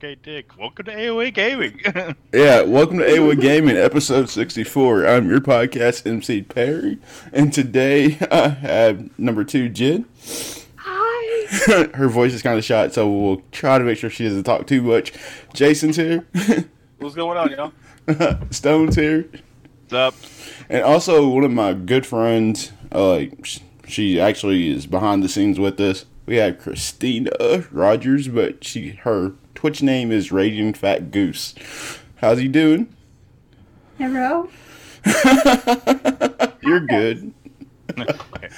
Okay, Dick. Welcome to AOA Gaming. Yeah, welcome to AOA Gaming, episode 64. I'm your podcast MC Perry, and today I have number two, Gen. Hi. Her voice is kind of shot, so we'll try to make sure she doesn't talk too much. Jason's here, What's going on, y'all? Stone's here, What's up? and also one of my good friends. Uh, like sh- she actually is behind the scenes with us. We have Kristina Rogers, but she her Twitch name is Raging Fat Goose. How's he doing? Hello. You're good. Okay.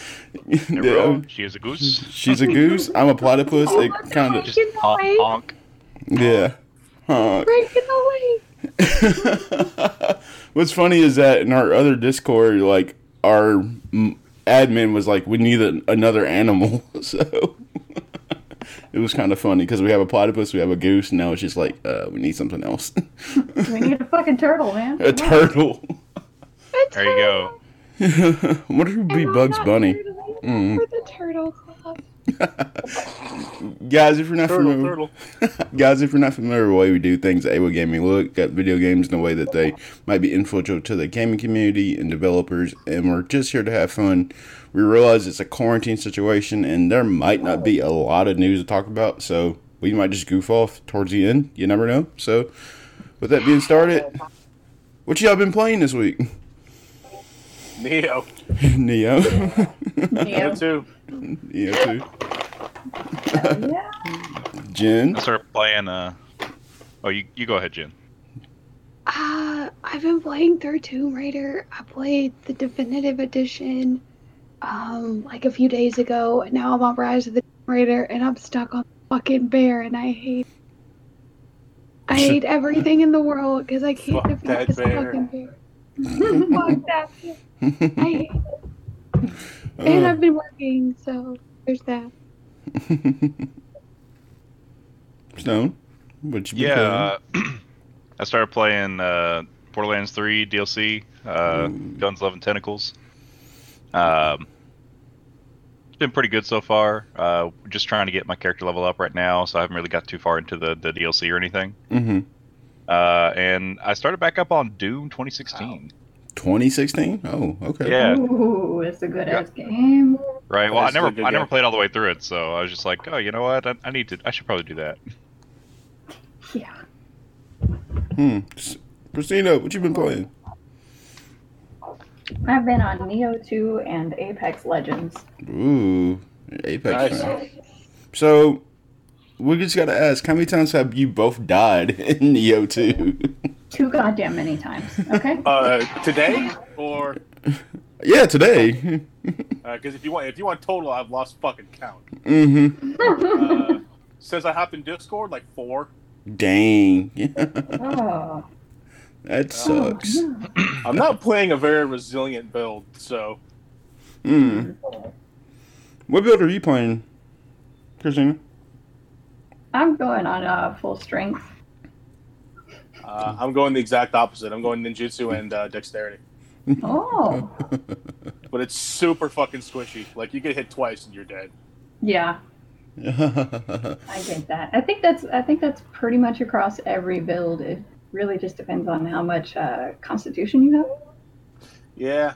Yeah. She is a goose. She's a goose. I'm a platypus. It kind of, Just honk, honk. yeah. Huh. Breaking away. What's funny is that in our other Discord, like our admin was like, "We need a, another animal," so it was kind of funny because we have a platypus, we have a goose, and now it's just like, uh, we need something else. We need a fucking turtle, man. a turtle. There you go. I wonder who would be I'm Bugs Bunny. Mm. For the turtle club. Guys, if you're not Turtle, familiar, turtle. Guys, if you're not familiar with the way we do things at AWA Gaming, we look at video games in a way that they might be influential to the gaming community and developers, and we're just here to have fun. We realize it's a quarantine situation, and there might not be a lot of news to talk about, so we might just goof off towards the end. You never know. So, with that being started, what y'all been playing this week? Nioh. Nioh. Nioh Yeah. too. Nioh too. yeah. Gen. I started playing. Uh, oh, you you go ahead, Gen. Uh, I've been playing through Tomb Raider. I played the definitive edition um like a few days ago, and now I'm on Rise of the Tomb Raider, and I'm stuck on fucking bear, and I hate. I hate everything in the world because I can't Fuck defeat this bear. fucking bear. Fuck that bear. I hate it. And I've been working, so there's that. Stone. What you been Yeah, uh, I started playing uh, Borderlands 3 DLC, uh, Guns, Love, and Tentacles. Um, it's been pretty good so far. Uh, just trying to get my character level up right now, so I haven't really got too far into the, the DLC or anything. Mm-hmm. Uh, and I started back up on Doom 2016. 2016? Oh, okay. Yeah, Ooh, it's a good ass game. right. Well, I That's a never I never played all the way through it, so I was just like, oh, you know what? I, I need to. I should probably do that. Yeah. Hmm. Kristina, what you been playing? I've been on Nioh 2 and Apex Legends. Ooh, Apex. Nice. So, we just gotta ask, how many times have you both died in Nioh 2? Too goddamn many times. Okay? Uh, today or yeah, today. because if you want, if you want total, I've lost fucking count. mm-hmm. Uh, since I hopped in Discord, like four. Dang. oh. That sucks. I'm not playing a very resilient build, so Hmm. What build are you playing, Kristina? I'm going on uh, full strength. uh, I'm going the exact opposite. I'm going ninjutsu and uh, dexterity, Oh. but it's super fucking squishy. Like you get hit twice and you're dead. Yeah, I get that. I think that's I think that's pretty much across every build. It really just depends on how much uh, constitution you have. Yeah,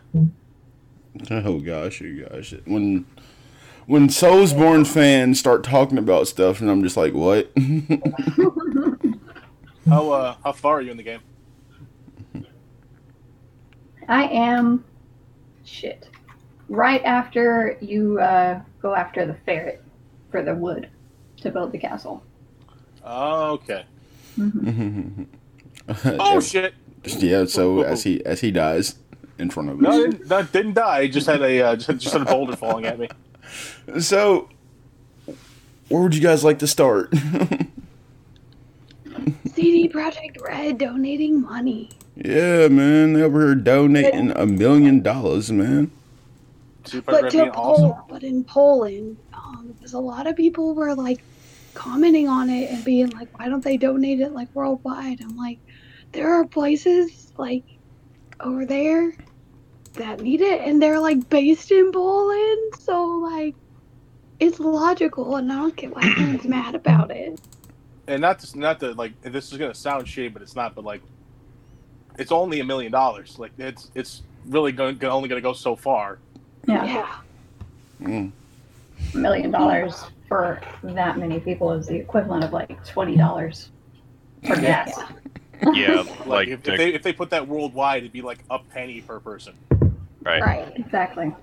oh gosh, you gosh. When when Soulsborne fans start talking about stuff, and I'm just like, what? how uh, how far are you in the game? I am shit. Right after you uh, go after the ferret for the wood to build the castle. Oh, okay. Mhm. Oh shit! yeah. So as he as he dies in front of No, us. didn't, no, didn't die. I just had a uh, just, just had a boulder falling at me. So, where would you guys like to start? CD Projekt Red donating money. yeah, man, they were donating a million dollars, man. But to being awesome. Pol- but in Poland, um, because a lot of people were like commenting on it and being like, "Why don't they donate it like worldwide?" I'm like, there are places like over there that need it, and they're like based in Poland, so like it's logical, and I don't get why everyone's mad about it. and not to, not to like this is gonna sound shitty, but it's not. But like, it's only a million dollars. Like it's it's really going only gonna go so far. Yeah, Yeah. Mm. a million dollars for that many people is the equivalent of like twenty dollars for gas. Yeah, Like, like if, the- if they if they put that worldwide, it'd be like a penny per person. right. Right. Exactly.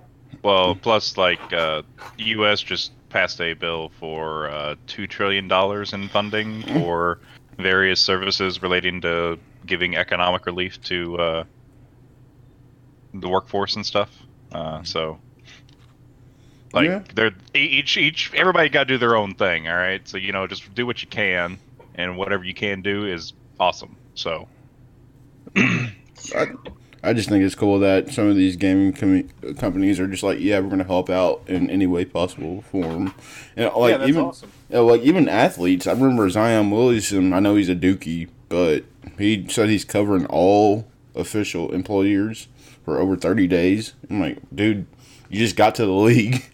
Well, plus like uh, the U.S. just passed a bill for uh, two trillion dollars in funding for various services relating to giving economic relief to uh, the workforce and stuff. Uh, so, like, Yeah. they're each each everybody got to do their own thing. All right, so you know, just do what you can, and whatever you can do is awesome. So, I, I just think it's cool that some of these gaming com- companies are just like, yeah, we're gonna help out in any way possible for them. And like yeah, even awesome. Yeah, like even athletes. I remember Zion Williamson. I know he's a Dookie, but he said he's covering all official employers for over thirty days. I'm like, dude, you just got to the league.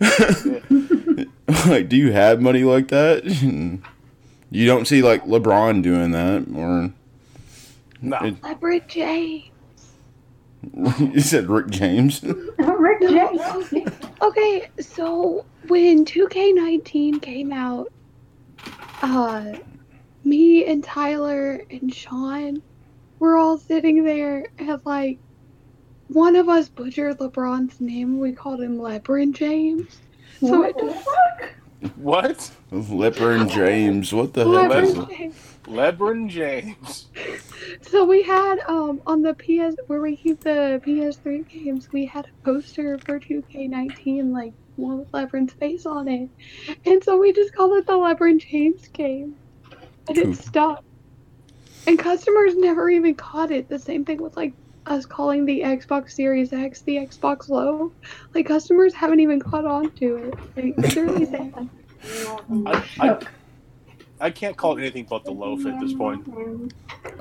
like, do you have money like that? you don't see like LeBron doing that, or No, it- LeBron James. you said Rick James. Rick James. Okay, so when 2K19 came out, uh, me and Tyler and Sean were all sitting there and like one of us butchered LeBron's name. We called him LeBron James. So What it the fuck? what? LeBron James. What the hell? is LeBron it? James. LeBron James. So we had um on the PS where we keep the PS3 games, we had a poster for 2K19 like one with LeBron's face on it, and so we just called it the LeBron James game, and Cool. it stuck. And customers never even caught it. The same thing with like us calling the Xbox Series X the Xbox Low. Like customers haven't even caught on to it. Like, it's really sad. I, I, I can't call it anything but the loaf at this point.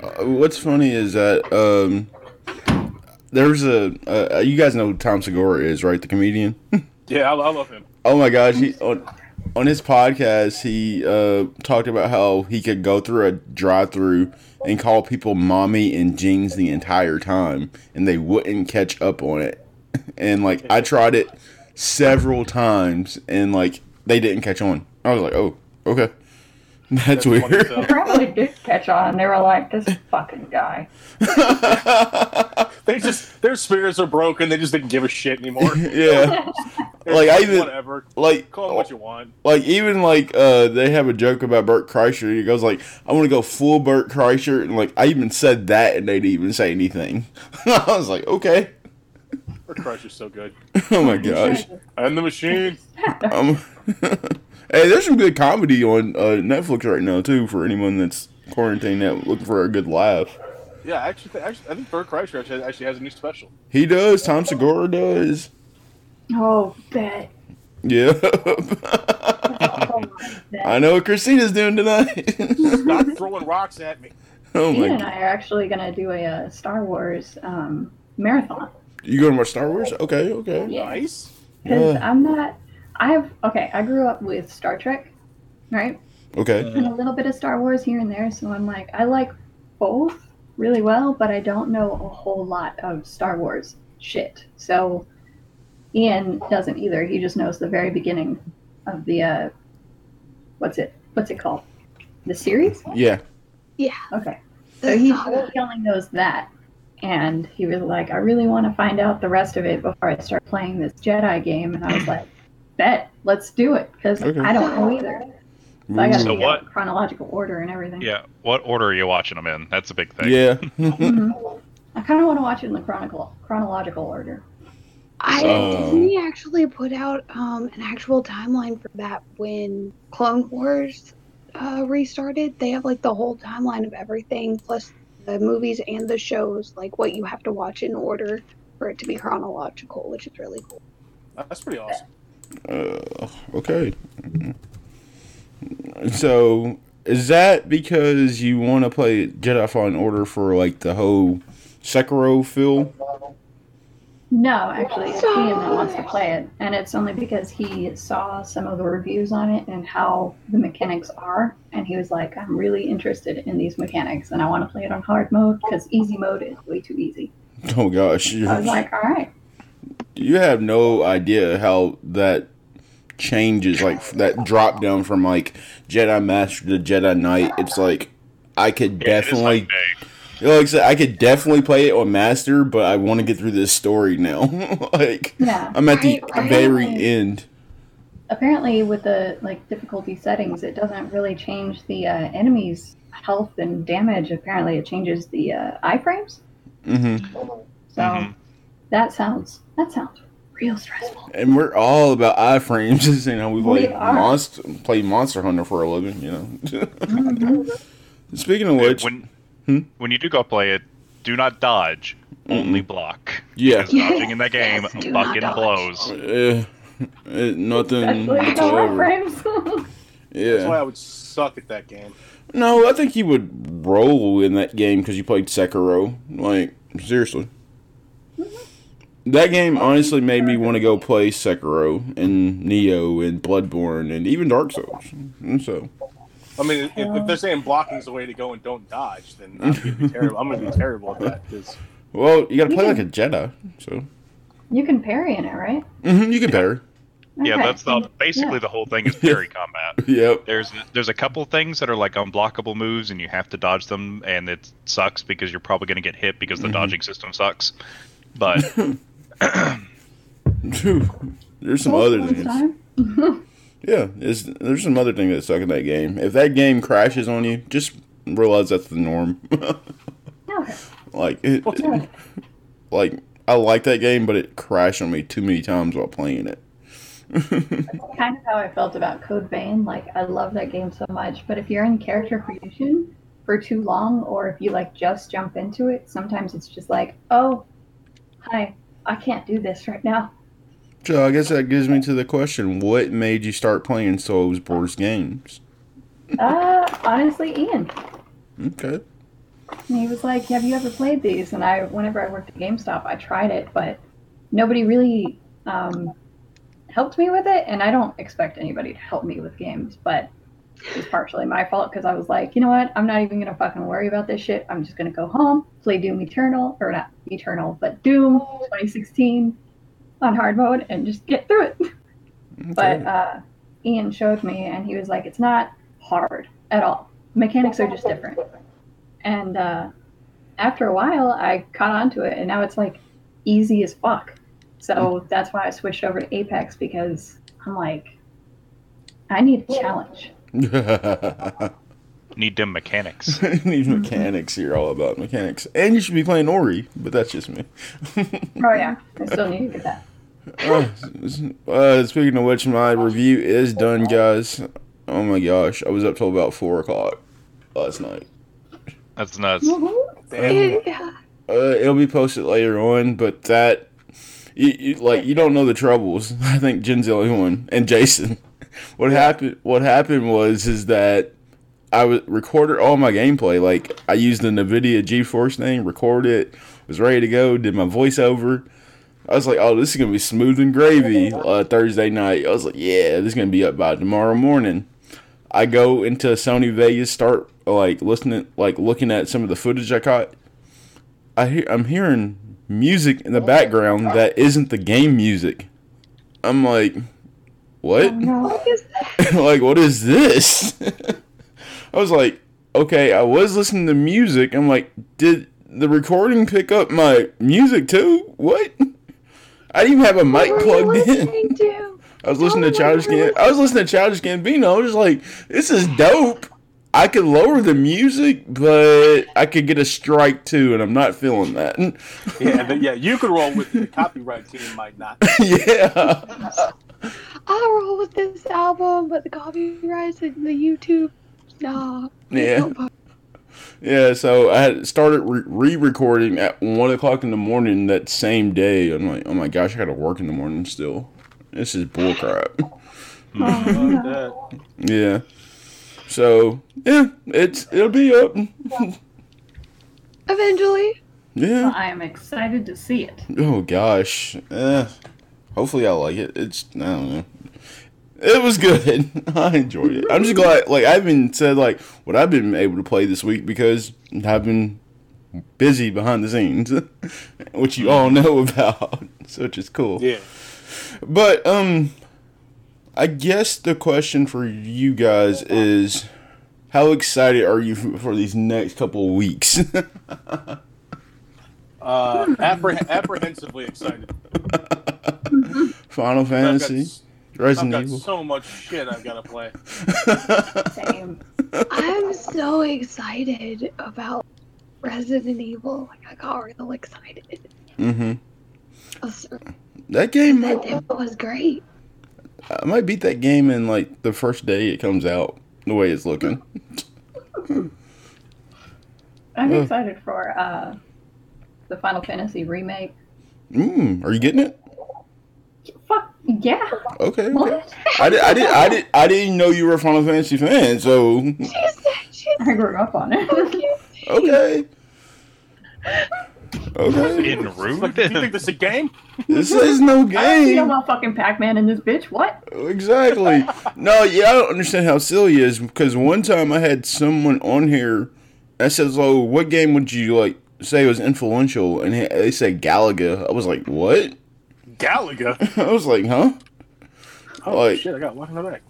Uh, what's funny is that um, there's a uh, you guys know who Tom Segura is, right? The comedian. Yeah, I, I love him. Oh my gosh, he on on his podcast he uh, talked about how he could go through a drive-through and call people mommy and jeans the entire time, and they wouldn't catch up on it. And like I tried it several times, and like they didn't catch on. I was like, oh, okay, that's, That's funny as weird. They probably did catch on. They were like, this fucking guy. They just their spirits are broken. They just didn't give a shit anymore. yeah, They're Like, I even- whatever. like Call it what you want. Like even like uh they have a joke about Bert Kreischer. He goes like, "I want to go full Bert Kreischer," and like I even said that, and they didn't even say anything. I was like, okay. Or Crusher's so good. Oh my gosh. And the machine. Um, hey, there's some good comedy on uh, Netflix right now too for anyone that's quarantined out looking for a good laugh. Yeah, actually, actually I think Bert Kreischer actually, actually has a new special. He does. Tom Segura does. Oh, bet. Yeah. Oh, bet. I know what Kristina's doing tonight. Stop throwing rocks at me. oh Ian my. and I are actually going to do a, uh Star Wars um, marathon. You going to watch Star Wars? Okay. Okay. Yeah. Nice. Because Yeah. I'm not. I have. Okay, I grew up with Star Trek, right? Okay. And a little bit of Star Wars here and there. So I'm like, I like both really well, but I don't know a whole lot of Star Wars shit. So Ian doesn't either. He just knows the very beginning of the. uh What's it? What's it called? The series? Yeah. Yeah. Okay. So he, he only knows that. And he was like, I really want to find out the rest of it before I start playing this Jedi game. And I was like, bet, let's do it. Because Okay. I don't know either. So I So what- chronological order and everything. yeah, what order are you watching them in? That's a big thing. Yeah. Mhm. I kind of want to watch it in the chronicle, chronological order. I Oh. Disney actually put out um, an actual timeline for that when Clone Wars uh, restarted. They have like the whole timeline of everything, plus the movies and the shows, like what you have to watch in order for it to be chronological, which is really cool. That's pretty awesome. Uh, okay. So, is that because you want to play Jedi Fallen Order for like the whole Sekiro feel? No, actually, it's Ian that wants to play it, and it's only because he saw some of the reviews on it and how the mechanics are, and he was like, "I'm really interested in these mechanics, and I want to play it on hard mode because easy mode is way too easy." Oh gosh, I was like, "All right." You have no idea how that changes, like that drop down from like Jedi Master to Jedi Knight. It's like I could Yeah, definitely. like You know, like I said, I could definitely play it on Master, but I want to get through this story now. like, Yeah. I'm at the I- I very haven't- end. apparently with the like difficulty settings it doesn't really change the uh, enemy's health and damage apparently it changes the uh, iframes hmm so Mhm. That sounds that sounds real stressful And we're all about iframes. you know, we We play are. monster, play Monster Hunter for a living. You know. Mhm. Speaking of which, when Hmm? when you do go play it, do not dodge, only block. yeah, Because dodging in that game Yes, do fucking dodge. blows. uh, uh, nothing especially with the whatsoever. iframes That's why I would suck at that game. No, I think you would roll in that game because you played Sekiro. Like seriously. That game honestly made me want to go play Sekiro and Nioh and Bloodborne and even Dark Souls. And so, I mean, if, if they're saying blocking's the way to go and don't dodge, then I'm gonna be terrible. I'm gonna be terrible at that because well, you got to You play like a Jedi. So, you can parry in it right hmm you can parry. Yeah, Okay. that's the basically Yeah. the whole thing is parry combat. Yep. There's there's a couple things that are like unblockable moves and you have to dodge them and it sucks because you're probably going to get hit because the Mhm. dodging system sucks. But Phew. There's some other things. Yeah, it's, there's some other things that suck in that game. If that game crashes on you, just realize that's the norm. okay. like it, Yeah. like I like that game, but it crashed on me too many times while playing it. kind of how I felt about Code Vein. Like, I love that game so much, but if you're in character creation for too long, or if you like just jump into it, sometimes it's just like, oh, hi, I can't do this right now. so I guess that gives me to the question: What made you start playing Soulsborne games? Uh, honestly, Ian. Okay. And he was like, "Have you ever played these?" And I, whenever I worked at GameStop, I tried it, but nobody really um, helped me with it. And I don't expect anybody to help me with games, but it's partially my fault because I was like, you know what? I'm not even gonna fucking worry about this shit. I'm just gonna go home, play Doom Eternal, or not Eternal, but Doom 2016 on hard mode, and just get through it. But uh, Ian showed me, and he was like, "It's not hard at all. Mechanics are just different." And uh, after a while, I caught on to it, and now it's like easy as fuck. So that's why I switched over to Apex because I'm like, I need a challenge. need them mechanics. Need mechanics, you're all about mechanics, and you should be playing Ori, but that's just me. Oh yeah, I still need to get that. uh, uh, speaking of which, my review is done, guys. Oh my gosh, I was up till about four o'clock last night. That's nuts. damn, It- yeah. Uh, it'll be posted later on, but that, you, you, like, you don't know the troubles. I think Gen's the only one, and Jason. What happened? What happened was is that I was recorded all my gameplay. Like I used the Nvidia GeForce thing, recorded it, was ready to go, did my voiceover. I was like, oh, this is gonna be smooth and gravy. Uh, Thursday night, I was like, yeah, this is gonna be up by tomorrow morning. I go into Sony Vegas, start like listening, like looking at some of the footage I caught. I hear, I'm hearing music in the background that isn't the game music. I'm like, what? Is that? like, what is this? I was like, okay, I was listening to music. I'm like, did the recording pick up my music too? What? I didn't even have a mic What were you plugged in. to? I was listening to oh Childish what Gambino. I was listening to Childish Gambino. I was like, this is dope. I could lower the music, but I could get a strike too, and I'm not feeling that. yeah, the, yeah. You could roll with the copyright team might not. yeah. I'll roll with this album, but the copyrights and the YouTube, nah. Yeah. Yeah, so I had started re recording at 1 o'clock in the morning that same day. I'm like, oh my gosh, I gotta work in the morning still. This is bullcrap. Oh, Fuck no. that. yeah. So, yeah, it's it'll be up. Eventually. Yeah. I am excited to see it. Oh gosh. Eh, hopefully I like it. It's I don't know. It was good. I enjoyed it. I'm just glad like I haven't said like what I've been able to play this week because I've been busy behind the scenes, which you all know about, so which is cool. Yeah. But um, I guess the question for you guys is, how excited are you for, for these next couple of weeks? Uh, appreh- apprehensively excited. Final Fantasy, s- I've got Evil. so much shit I've got to play. Same. I'm so excited about Resident Evil. Like I got real excited. mm-hmm. Oh, That game That might, demo was great. I might beat that game in like the first day it comes out. The way it's looking. I'm excited for uh, the Final Fantasy remake. Mm, are you getting it? Fuck yeah! Okay. okay. I did. I did. I did. I didn't know you were a Final Fantasy fan. So She said she's I grew up on it. cute. okay. Okay. In Like, rude. do you think this is a game? This is no I don't see no game. motherfucking Pac-Man in this bitch. What? Exactly. No, yeah, I don't understand how silly it is because one time I had someone on here that says, "Oh, what game would you like say was influential?" And they said Galaga. I was like, "What?" Galaga. I was like, "Huh?" Oh Like- shit! I got one in the back.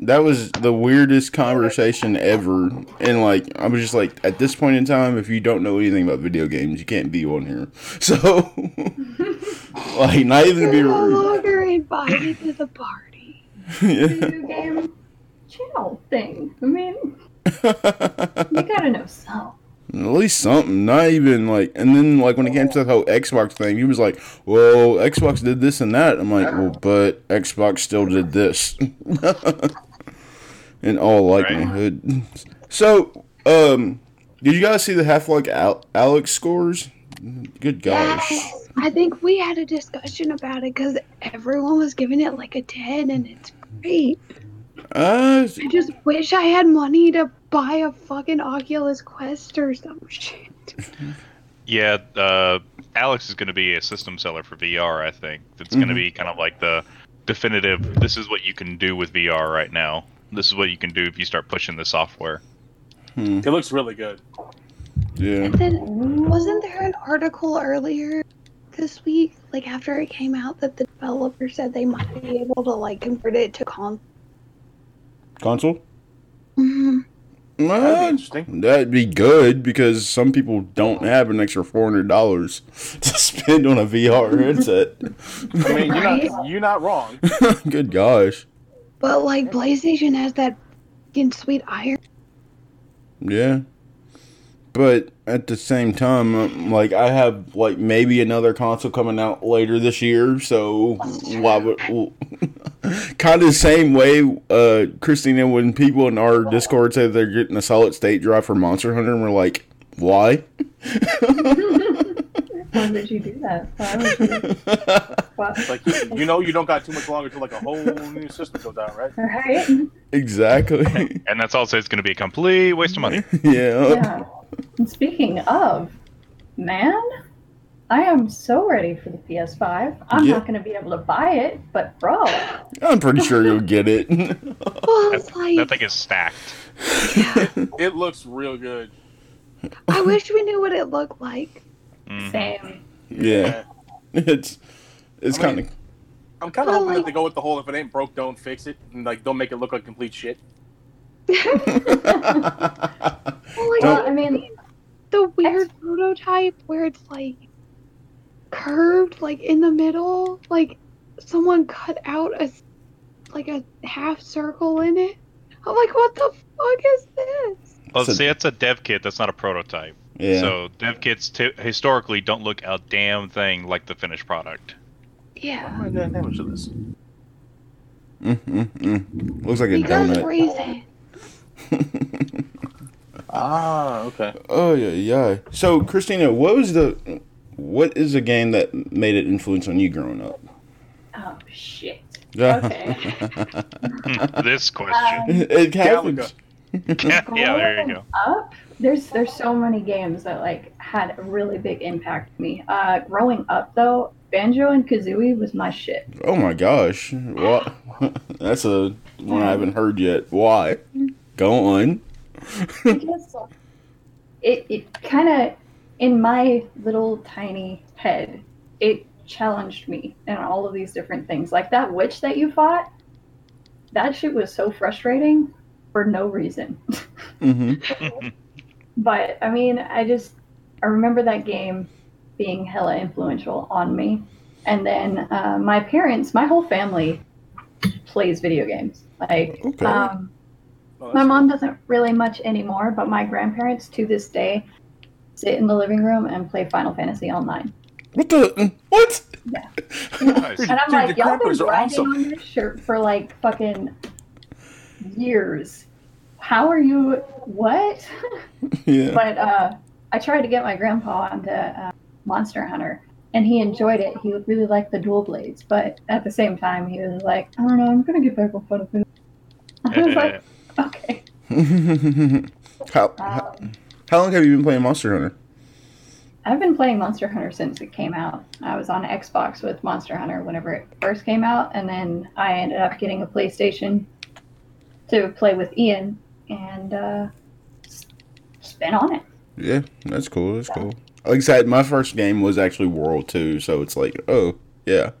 That was the weirdest conversation ever. And like, I was just like, at this point in time, if you don't know anything about video games, you can't be on here. So, like, not even to be You're no rude. longer invited to the party. Yeah. Video game channel thing. I mean, you gotta know some. At least something. Not even like, and then like when it came to the whole Xbox thing, he was like, "Well, Xbox did this and that." I'm like, "Well, but Xbox still did this." In all likelihood. So, um, did you guys see the Half Life Al- Alyx scores? Good gosh. Yes. I think we had a discussion about it because everyone was giving it like a 10 and it's great. Uh, I just wish I had money to buy a fucking Oculus Quest or some shit. Yeah, uh, Alyx is going to be a system seller for VR. I think it's going to be kind of like the definitive. This is what you can do with VR right now. This is what you can do if you start pushing the software. hmm, It looks really good. yeah. And then, wasn't there an article earlier this week, like after it came out, that the developer said they might be able to like convert it to con? Console? Mhm. That'd be interesting. that'd be good because some people don't have an extra four hundred dollars to spend on a VR headset. I mean, you're Right? not you're not wrong. good gosh. But like PlayStation has that fucking sweet iron. Yeah. But at the same time, um, like I have like maybe another console coming out later this year, so why would kind of the same way, uh, Kristina, when people in our Discord say they're getting a solid state drive for Monster Hunter, and we're like, why? Why would you do that? Why would you? What? Like you, you know, you don't got too much longer till like a whole new system goes out, right? Right? exactly. And that's also it's going to be a complete waste of money. yeah. Yeah. And speaking of, man, I am so ready for the PS5. I'm Yeah. not going to be able to buy it, but bro, I'm pretty sure you'll get it. Well, it's like That thing is stacked. Yeah. It looks real good. I wish we knew what it looked like. Mhm. same. yeah. It's it's kind of I'm kind of Well, hoping like- that they go with the whole if it ain't broke, don't fix it, and like don't make it look like complete shit. Well, like, Well, I mean, the weird prototype where it's like curved, like in the middle, like someone cut out a like a half circle in it. I'm like, what the fuck is this? Well, So- see, that's a dev kit. That's not a prototype. yeah. So dev kits t- historically don't look a damn thing like the finished product. Yeah, What the damage of this? Mm, mm, mm. Looks like a because donut. reason. Ah, okay. oh yeah, yeah. So Kristina, what was the what is a game that made an influence on you growing up? oh shit. Okay. this question. it happens. yeah, there you go. up there's there's so many games that like had a really big impact on me uh growing up though banjo and kazooie was my shit Oh my gosh. What? That's a one I haven't heard yet. Why? Go on. because it it kind of in my little tiny head it challenged me and all of these different things like that witch that you fought that shit was so frustrating for no reason Mm-hmm. but I mean, I just I remember that game being hella influential on me. And then uh, my parents, my whole family plays video games. Like, Okay. um, Oh, my that's- mom doesn't really much anymore, but my grandparents to this day sit in the living room and play Final Fantasy online. What the? What? Nice. And I'm Dude, like, y'all been grandpas are grinding awesome. on this shirt for like fucking years. How are you? What? Yeah. But uh, I tried to get my grandpa onto uh, Monster Hunter, and he enjoyed it. He really liked the dual blades, but at the same time, he was like, I don't know, I'm gonna get back on Final Fantasy. I was like, okay. how, how Um, how long have you been playing Monster Hunter? I've been playing Monster Hunter since it came out. I was on Xbox with Monster Hunter whenever it first came out, and then I ended up getting a PlayStation to play with Ian, and uh, s- just been on it. Yeah, that's cool. That's cool. Like I said, my first game was actually World 2, so it's like, oh, yeah.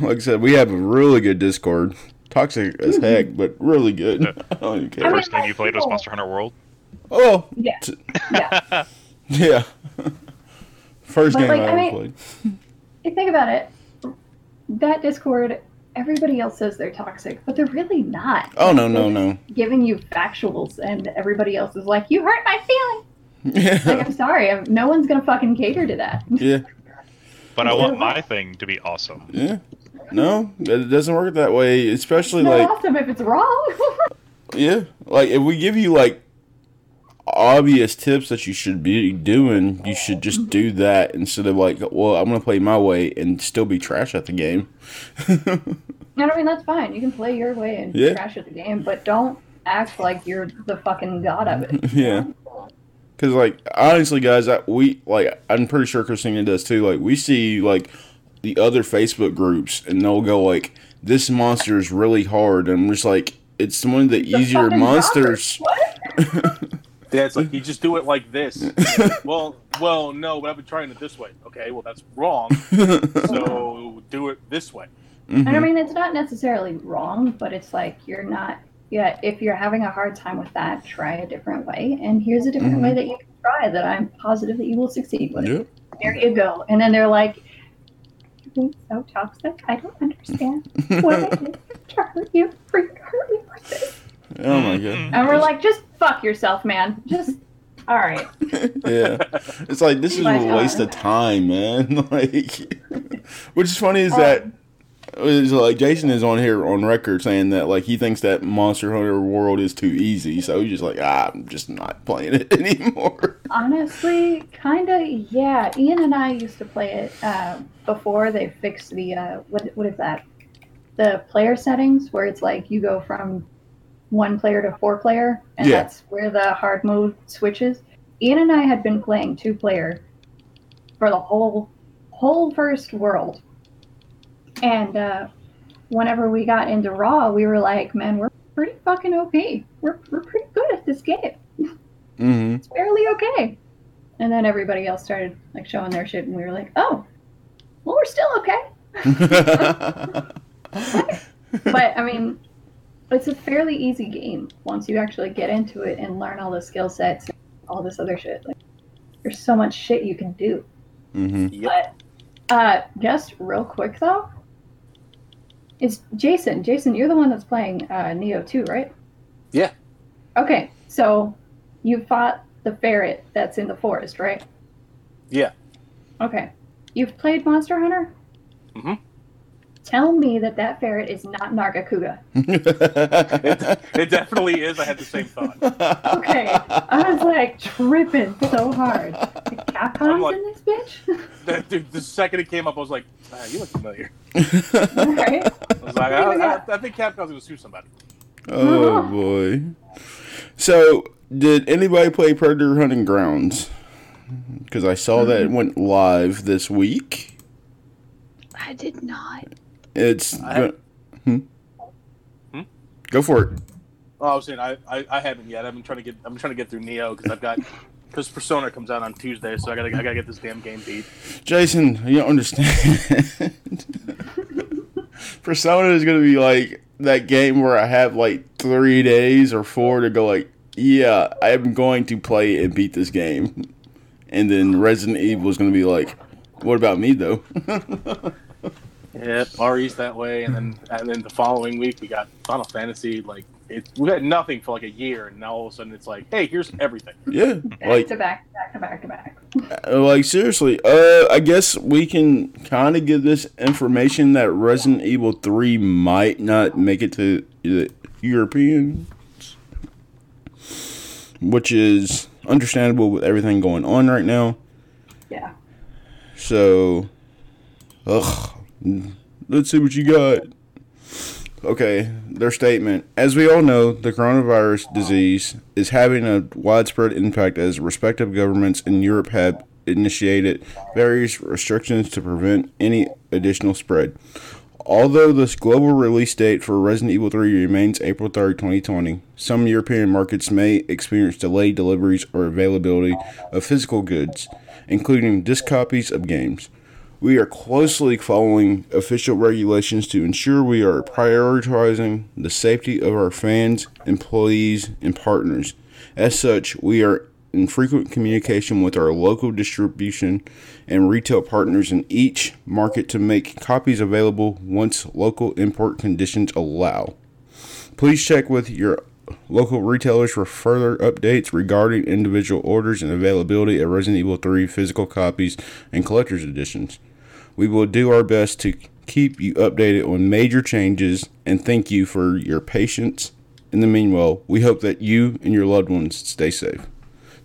Like I said, we have a really good Discord. Toxic as heck, but really good. I don't even care. mean- First game you played was Monster Hunter World. Oh, Yeah, t- yeah. yeah. First But, game like, I I ever mean- played. you think about it, that Discord, everybody else says they're toxic, but they're really not. Oh, no, They're no, no. Giving you factuals, and everybody else is like, "You hurt my feelings." Like, I'm sorry, I'm, no one's gonna fucking cater to that. Yeah. But I want my thing to be awesome. Yeah. No, it doesn't work that way. Especially It's not like, awesome if it's wrong. yeah, like if we give you like obvious tips that you should be doing, you should just do that instead of like, well, I'm gonna play my way and still be trash at the game. I mean, that's fine. You can play your way and Yeah. trash at the game, but don't act like you're the fucking god of it. yeah. Cause like honestly, guys, I, we like I'm pretty sure Kristina does too. Like we see like the other Facebook groups, and they'll go like, "This monster is really hard," and I'm just like, "It's one of the The easier fucking monsters." What? Yeah, it's like you just do it like this. well, well, no, but I've been trying it this way. Okay, well that's wrong. So do it this way. And I mean, it's not necessarily wrong, but it's like you're not. Yeah, if you're having a hard time with that, try a different way. And here's a different Mhm. way that you can try that I'm positive that you will succeed with. Yep. There you go. And then they're like, "You're being so toxic. I don't understand what I did to hurt you to hurt me like this." Oh my god. And we're like, "Just fuck yourself, man. Just all right." yeah. It's like this is a waste of time, man. Like, which is funny is um, that is like Jason is on here on record saying that like he thinks that Monster Hunter World is too easy, so he's just like, ah, I'm just not playing it anymore. Honestly, kind of, yeah. Ian and I used to play it uh, before they fixed the uh, what what is that? The player settings where it's like you go from one player to four player, and Yeah. that's where the hard mode switches. Ian and I had been playing two player for the whole whole first world, and uh, whenever we got into Raw, we were like, "Man, we're pretty fucking OP. We're we're pretty good at this game." Mm-hmm. it's barely okay. And then everybody else started like showing their shit, and we were like, oh, well, we're still okay. But I mean, it's a fairly easy game once you actually get into it and learn all the skill sets and all this other shit. Like, there's so much shit you can do. mm-hmm. Yep. Uh, just real quick though, it's Jason. Jason, you're the one that's playing uh, Nioh 2, right? Yeah. Okay, so you fought the ferret that's in the forest, right? Yeah. Okay. You've played Monster Hunter? Mhm. Tell me that that ferret is not Nargacuga. It, it definitely is. I had the same thought. Okay. I was like tripping so hard. The Capcom's like- in this bitch? That, dude, the second it came up, I was like, ah, "You look familiar." right? I was like, I, I, I think Capcom's gonna sue somebody. oh boy. So, did anybody play Predator Hunting Grounds? Because I saw that it went live this week. I did not. It's I go- have- hmm? Hmm? Go for it. Oh, I was saying I, I, I haven't yet. I've been trying to get I'm trying to get through Nioh because I've got because Persona comes out on Tuesday, so I gotta I gotta get this damn game beat. Jason, you don't understand. Persona is gonna be like that game where I have like three days or four to go. Like, yeah, I'm going to play and beat this game, and then Resident Evil is gonna be like, what about me though? Yeah, East that way, and then and then the following week we got Final Fantasy. Like it, we had nothing for like a year, and now all of a sudden it's like, hey, here's everything. yeah, Back like to back, back to back to back. Uh, Like seriously, uh, I guess we can kind of give this information that Resident Evil Three might not make it to the Europeans, which is understandable with everything going on right now. Yeah. So, ugh, let's see what you got. Okay, their statement. As we all know, the coronavirus disease is having a widespread impact as respective governments in Europe have initiated various restrictions to prevent any additional spread. Although this global release date for Resident Evil 3 remains April 3, 2020, some European markets may experience delayed deliveries or availability of physical goods, including disc copies of games. We are closely following official regulations to ensure we are prioritizing the safety of our fans, employees, and partners. As such, we are in frequent communication with our local distribution and retail partners in each market to make copies available once local import conditions allow. Please check with your local retailers for further updates regarding individual orders and availability of Resident Evil 3 physical copies and collector's editions. We will do our best to keep you updated on major changes and thank you for your patience. In the meanwhile, we hope that you and your loved ones stay safe.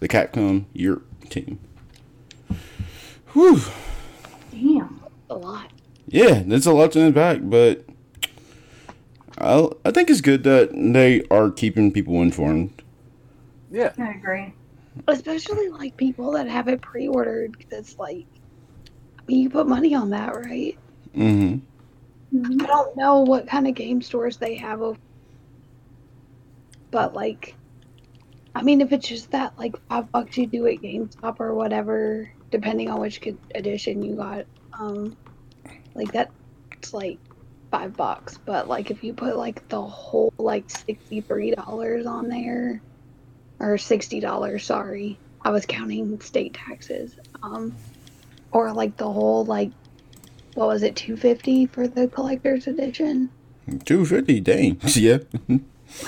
The Capcom Europe team. Whew. Damn. A lot. Yeah, there's a lot to unpack, but I I think it's good that they are keeping people informed. Yeah, I agree. Especially like people that have it pre ordered because, like, I mean, you put money on that, right? Mm-hmm. Mhm. I don't know what kind of game stores they have, over- but like, I mean, if it's just that like five bucks you do at GameStop or whatever, depending on which edition you got, um, like that's like five bucks. But like, if you put like the whole like sixty three dollars on there, or sixty dollars, sorry, I was counting state taxes, um, or like the whole like what was it 250 for the collector's edition Two fifty, dang. Yeah.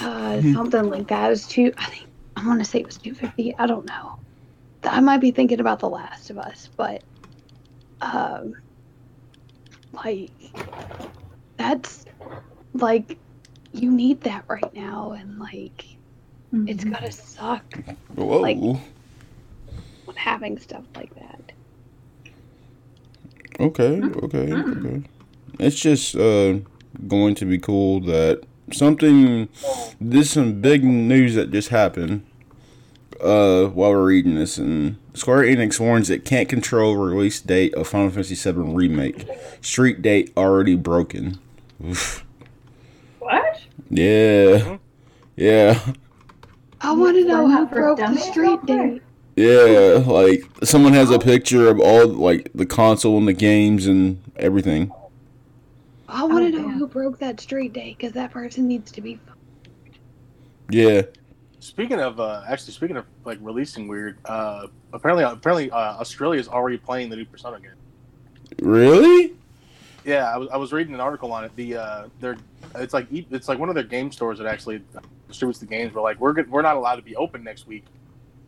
uh something like that it was two i think i want to say it was 250 i don't know i might be thinking about the last of us but um like that's like you need that right now and like it's Mhm. gotta suck Whoa. Like- having stuff like that Okay, okay, okay. It's just uh, going to be cool that something. This is some big news that just happened. Uh, while we're reading this, and Square Enix warns it can't control release date of Final Fantasy VII remake. Street date already broken. Oof. What? Yeah, yeah, i want to know Run who broke the street date yeah. Like someone has a picture of all like the console and the games and everything. i want to Oh, know who broke that street date because that person needs to be fired. Yeah. Speaking of uh, actually, speaking of like releasing weird, uh, apparently apparently uh, Australia is already playing the new Persona game. Really? Yeah, I was, I was reading an article on it. The uh, they're it's like e- it's like one of their game stores that actually distributes the games. But like we're good, we're not allowed to be open next week,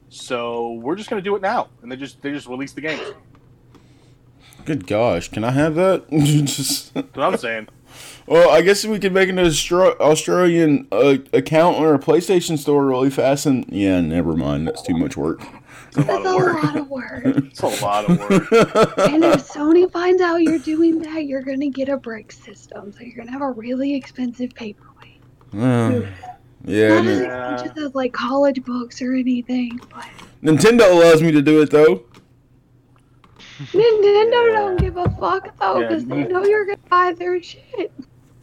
so we're just gonna do it now. And they just they just release the games. Good gosh, can I have that? Just, That's what I'm saying. well, I guess we could make an Austra- Australian uh, account on our PlayStation store really fast. And yeah, never mind. That's too much work. It's a lot That's a of work. lot of work. It's a lot of work. and if Sony finds out you're doing that, you're gonna get a brick system, so you're gonna have a really expensive paperweight. Uh, Yeah, Not and as then- much as those, like college books or anything, but Nintendo allows me to do it though. Nintendo Yeah. don't give a fuck though, Yeah. because they know you're gonna buy their shit.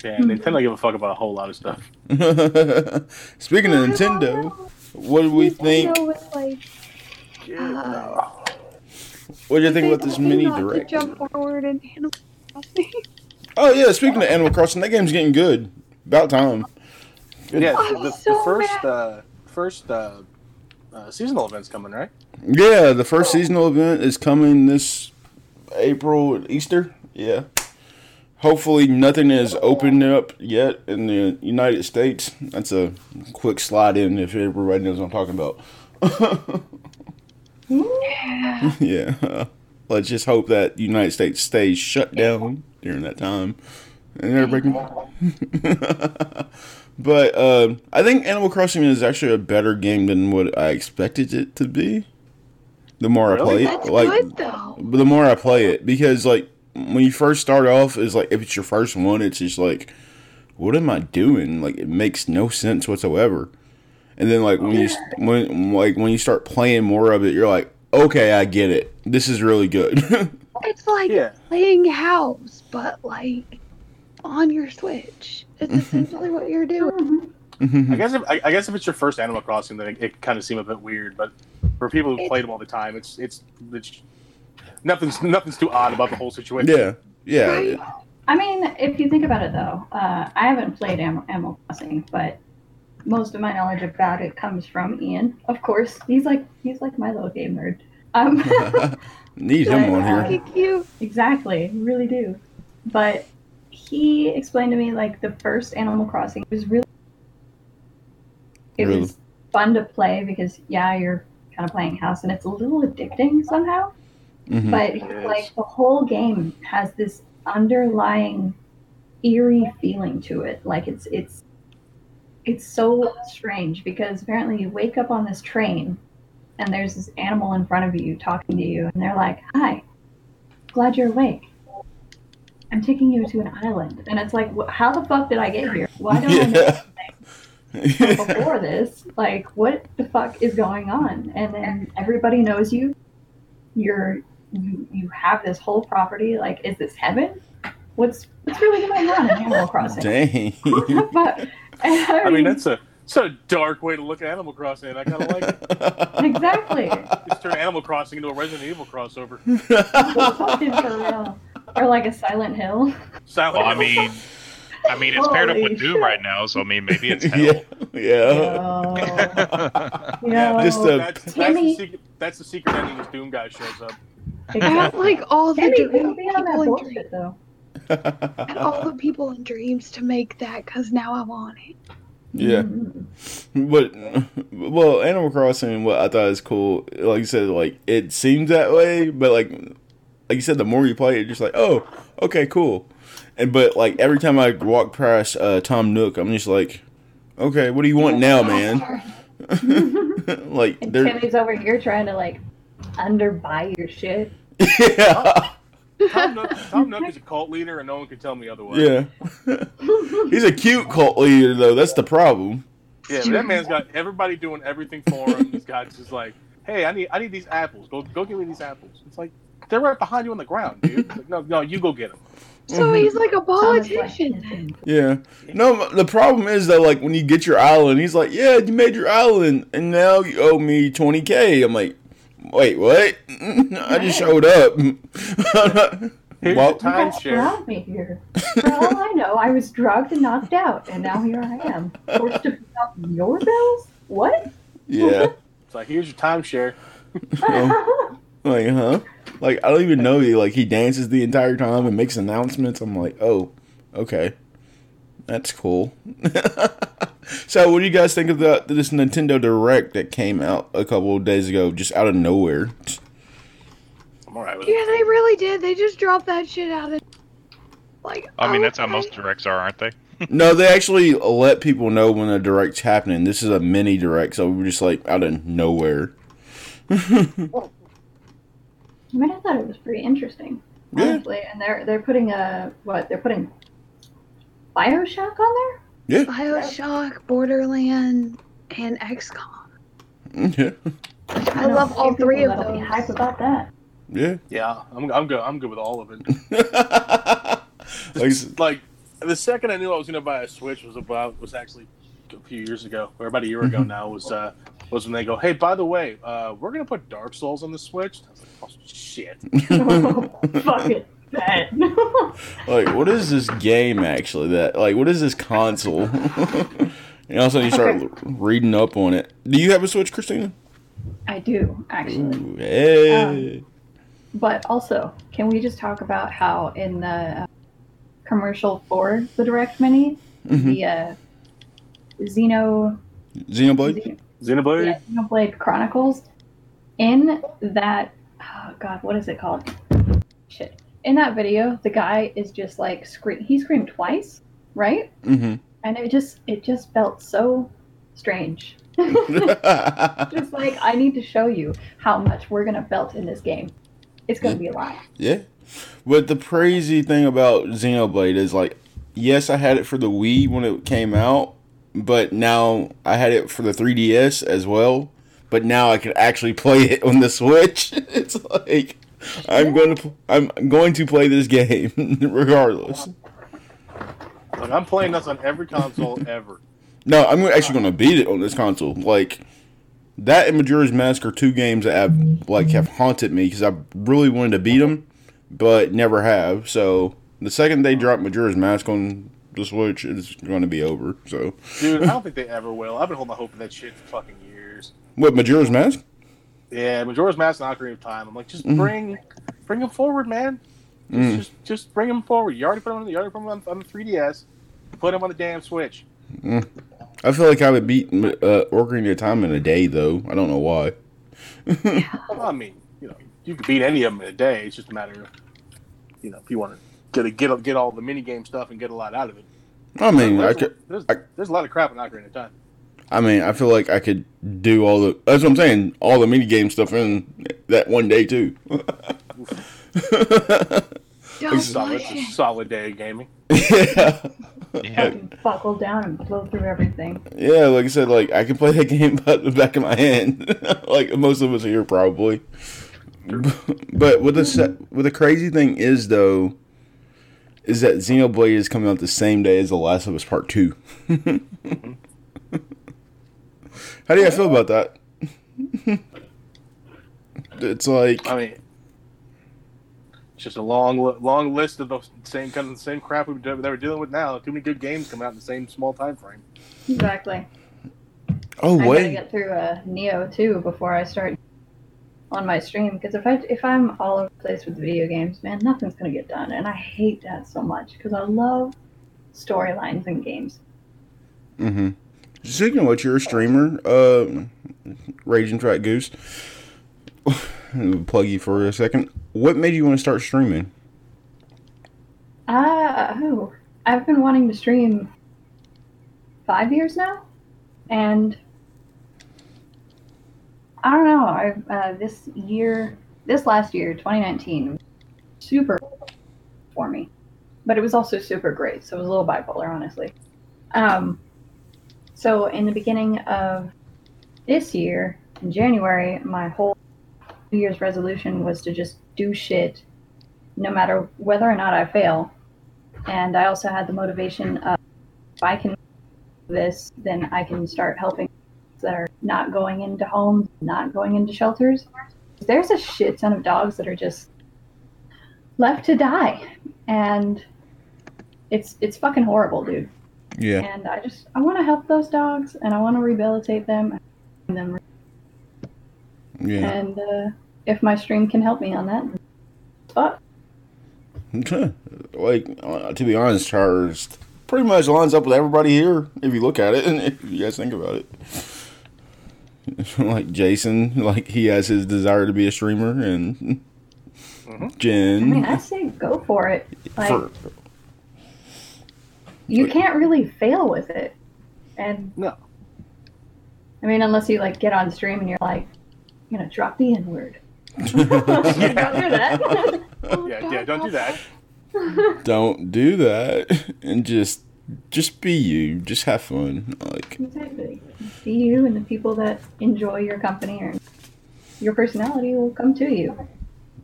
Yeah, Nintendo give a fuck about a whole lot of stuff. Speaking of Nintendo, what do we think? Nintendo was like, Uh, What do you think about this mini not direct? Jump forward in Animal Crossing. Oh yeah, speaking of Animal Crossing, that game's getting good. About time. Yeah, the, so the first uh, first uh, uh, seasonal event's coming, right? Yeah, the first seasonal event is coming this April Easter. Yeah. Hopefully nothing is opened up yet in the United States. That's a quick slide in if everybody knows what I'm talking about. Yeah. yeah. Let's just hope that United States stays shut down during that time. And everybody can... but um, I think Animal Crossing is actually a better game than what I expected it to be. The more I play it, That's like good though. but the more I play it, because like when you first start off, is like if it's your first one, it's just like, what am I doing? Like it makes no sense whatsoever. And then like when you when like when you start playing more of it, you're like, okay, I get it. This is really good. It's like Yeah. playing house, but like on your Switch. It's essentially what you're doing. Mhm. I guess if I, I guess if it's your first Animal Crossing, then it, it kind of seems a bit weird. But for people who It's- played them all the time, it's it's, it's nothing's nothing's too odd about the whole situation. yeah, yeah. Right? I mean, if you think about it though, uh, I haven't played Am- Animal Crossing, but most of my knowledge about it comes from Ian. Of course, he's like he's like my little game nerd. Um, Need him on here. Fucking cute. exactly, really do. But he explained to me like the first Animal Crossing was really it Really? was fun to play because yeah, you're kind of playing house and it's a little addicting somehow. Mhm. but Yes. like the whole game has this underlying eerie feeling to it like it's it's it's so strange because apparently you wake up on this train and there's this animal in front of you talking to you and they're like hi glad you're awake i'm taking you to an island and it's like wh- how the fuck did i get here why don't i know yeah. before this like what the fuck is going on and then everybody knows you you're you you have this whole property like is this heaven what's what's really going on in animal crossing Dang. What the fuck? And I, I mean that's a it's a dark way to look at Animal Crossing, and I kind of like it. exactly Just turn Animal Crossing into a Resident Evil crossover. Fucking for real. Or like a silent hill Silent Well, I mean, I mean, it's paired up with Doom shit. right now, so I mean, maybe it's yeah, hell. yeah. Yo. Yeah, Yo. Just a- that's, that's, the secret, that's the secret ending is Doom guy shows up. I got like all the Timmy, dream don't be on people in bullshit dreams. though. I had all the people in dreams to make that because now I want it. yeah. Mhm. But well, Animal Crossing, what I thought is cool, like you said, like it seems that way, but like like you said, the more you play it, just like oh, okay, cool. And but like every time I walk past uh, Tom Nook, I'm just like, okay, what do you want now, man? like And they're Timmy's over here trying to like underbuy your shit. yeah, Tom Nook, Tom Nook is a cult leader, and no one can tell me otherwise. yeah. He's a cute cult leader though. That's the problem. Yeah, that man's got everybody doing everything for him. He's got just like, hey, I need I need these apples. Go go give me these apples. It's like they're right behind you on the ground, dude. Like, no, no, you go get them. So Mhm. he's like a Tom is politician. Yeah. No, the problem is that like when you get your island, he's like, "Yeah, you made your island, and now you owe me twenty k." I'm like, "Wait, what? I just showed up." Here's Well- your You guys timeshare. brought me here. For all I know, I was drugged and knocked out, and now here I am, forced to pay off your bills. What? yeah. It's like here's your timeshare. Like, huh? Like, I don't even know you. Like, he dances the entire time and makes announcements. I'm like, oh, okay, that's cool. so, what do you guys think of the, this Nintendo Direct that came out a couple of days ago, just out of nowhere? I'm all right with Yeah, it. they really did. They just dropped that shit out of like. I mean, that's how okay. most directs are, aren't they? No, they actually let people know when a direct's happening. This is a mini direct, so we were just like out of nowhere. I mean, I thought it was pretty interesting, Yeah. honestly. And they're they're putting a what? They're putting Bioshock on there. Yeah. Bioshock, Borderland, and XCOM. Yeah. Which I, love all three of that'll be hype about that. Yeah. Yeah, I'm, I'm good. I'm good with all of it. like, like the second I knew I was going to buy a Switch was about was actually a few years ago, or about a year ago now. Was uh was when they go, hey, by the way, uh, we're going to put Dark Souls on the Switch. I was like, oh shit. Fuck it. Bet. like, what is this game actually? That like, what is this console? and also, you start Okay. reading up on it. Do you have a Switch, Kristina? I do, actually. Ooh, hey. Um, But also, can we just talk about how in the uh, commercial for the Direct Mini, Mhm. the uh, Xeno, Xenoblade. Xenoblade. yeah, Xenoblade Chronicles, in that, oh god, what is it called? Shit. In that video, the guy is just like scream. He screamed twice, right? Mm-hmm. And it just, it just felt so strange. just like I need to show you how much we're gonna belt in this game. It's gonna be a lot. Yeah. But the crazy thing about Xenoblade is like, yes, I had it for the Wii when it came out, but now I had it for the 3DS as well. But now I can actually play it on the Switch. It's like I'm going to I'm going to play this game regardless. Like, I'm playing this on every console ever. No, I'm actually going to beat it on this console. Like that and Majora's Mask are two games that have like have haunted me because I really wanted to beat them, but never have. So the second they drop Majora's Mask on the Switch, it's going to be over. So Dude, I don't think they ever will. I've been holding my hope for that shit for fucking years. what Majora's Mask? Yeah, Majora's Mask and Ocarina of Time. I'm like, just Mhm. bring, bring them forward, man. Just, Mm. just, just bring them forward. You already put them on, you already put them on, on the 3DS. Put them on the damn Switch. I feel like I would beat uh, Ocarina of Time in a day though. I don't know why. Well, I mean, you know, you could beat any of them in a day. It's just a matter of, you know, if you want to get a, get get all the mini game stuff and get a lot out of it. I mean, I there's, could. there's, I- there's a lot of crap in Ocarina of Time. I mean, I feel like I could do all the. That's what I'm saying. All the mini game stuff in that one day too. Don't Solid, push it's a solid day of gaming. yeah. Yeah. Buckle down and blow through everything. Yeah, like I said, like I can play that game by the back of my hand, like most of us here probably. But what the se- what the crazy thing is though, is that Xenoblade is coming out the same day as The Last of Us Part Two. How do you feel about that? it's like I mean, it's just a long, long list of the same kind of the same crap we that we're dealing with now. Too many good games coming out in the same small time frame. Exactly. oh wait. I gotta get through uh, Nioh 2 before I start on my stream because if I if I'm all over the place with video games, man, nothing's gonna get done, and I hate that so much because I love storylines in games. Mm-hmm. Speaking of which, you're a streamer, uh, Raging Fat Goose. Plug you for a second. What made you want to start streaming? Ah, oh, I've been wanting to stream five years now, and I don't know. I uh, this year, this last year, 2019, super for me, but it was also super great. So it was a little bipolar, honestly. Um, so in the beginning of this year, in January, my whole New Year's resolution was to just do shit, no matter whether or not I fail. And I also had the motivation of if I can do this, then I can start helping that are not going into homes, not going into shelters. There's a shit ton of dogs that are just left to die, and it's it's fucking horrible, dude. Yeah. And I just I want to help those dogs, and I want to rehabilitate them, and them. Yeah. And uh, if my stream can help me on that, fuck. like, uh, to be honest, Charles pretty much lines up with everybody here if you look at it and if you guys think about it. like Jason, like he has his desire to be a streamer, and Mhm. Gen. I mean, I say go for it. Like for, you can't really fail with it, and No. I mean, unless you like get on stream and you're like, I'm gonna drop the N word. don't do that. Yeah, yeah, don't do that. don't do that and just just be you. Just have fun. Like Exactly. Be you and the people that enjoy your company or your personality will come to you.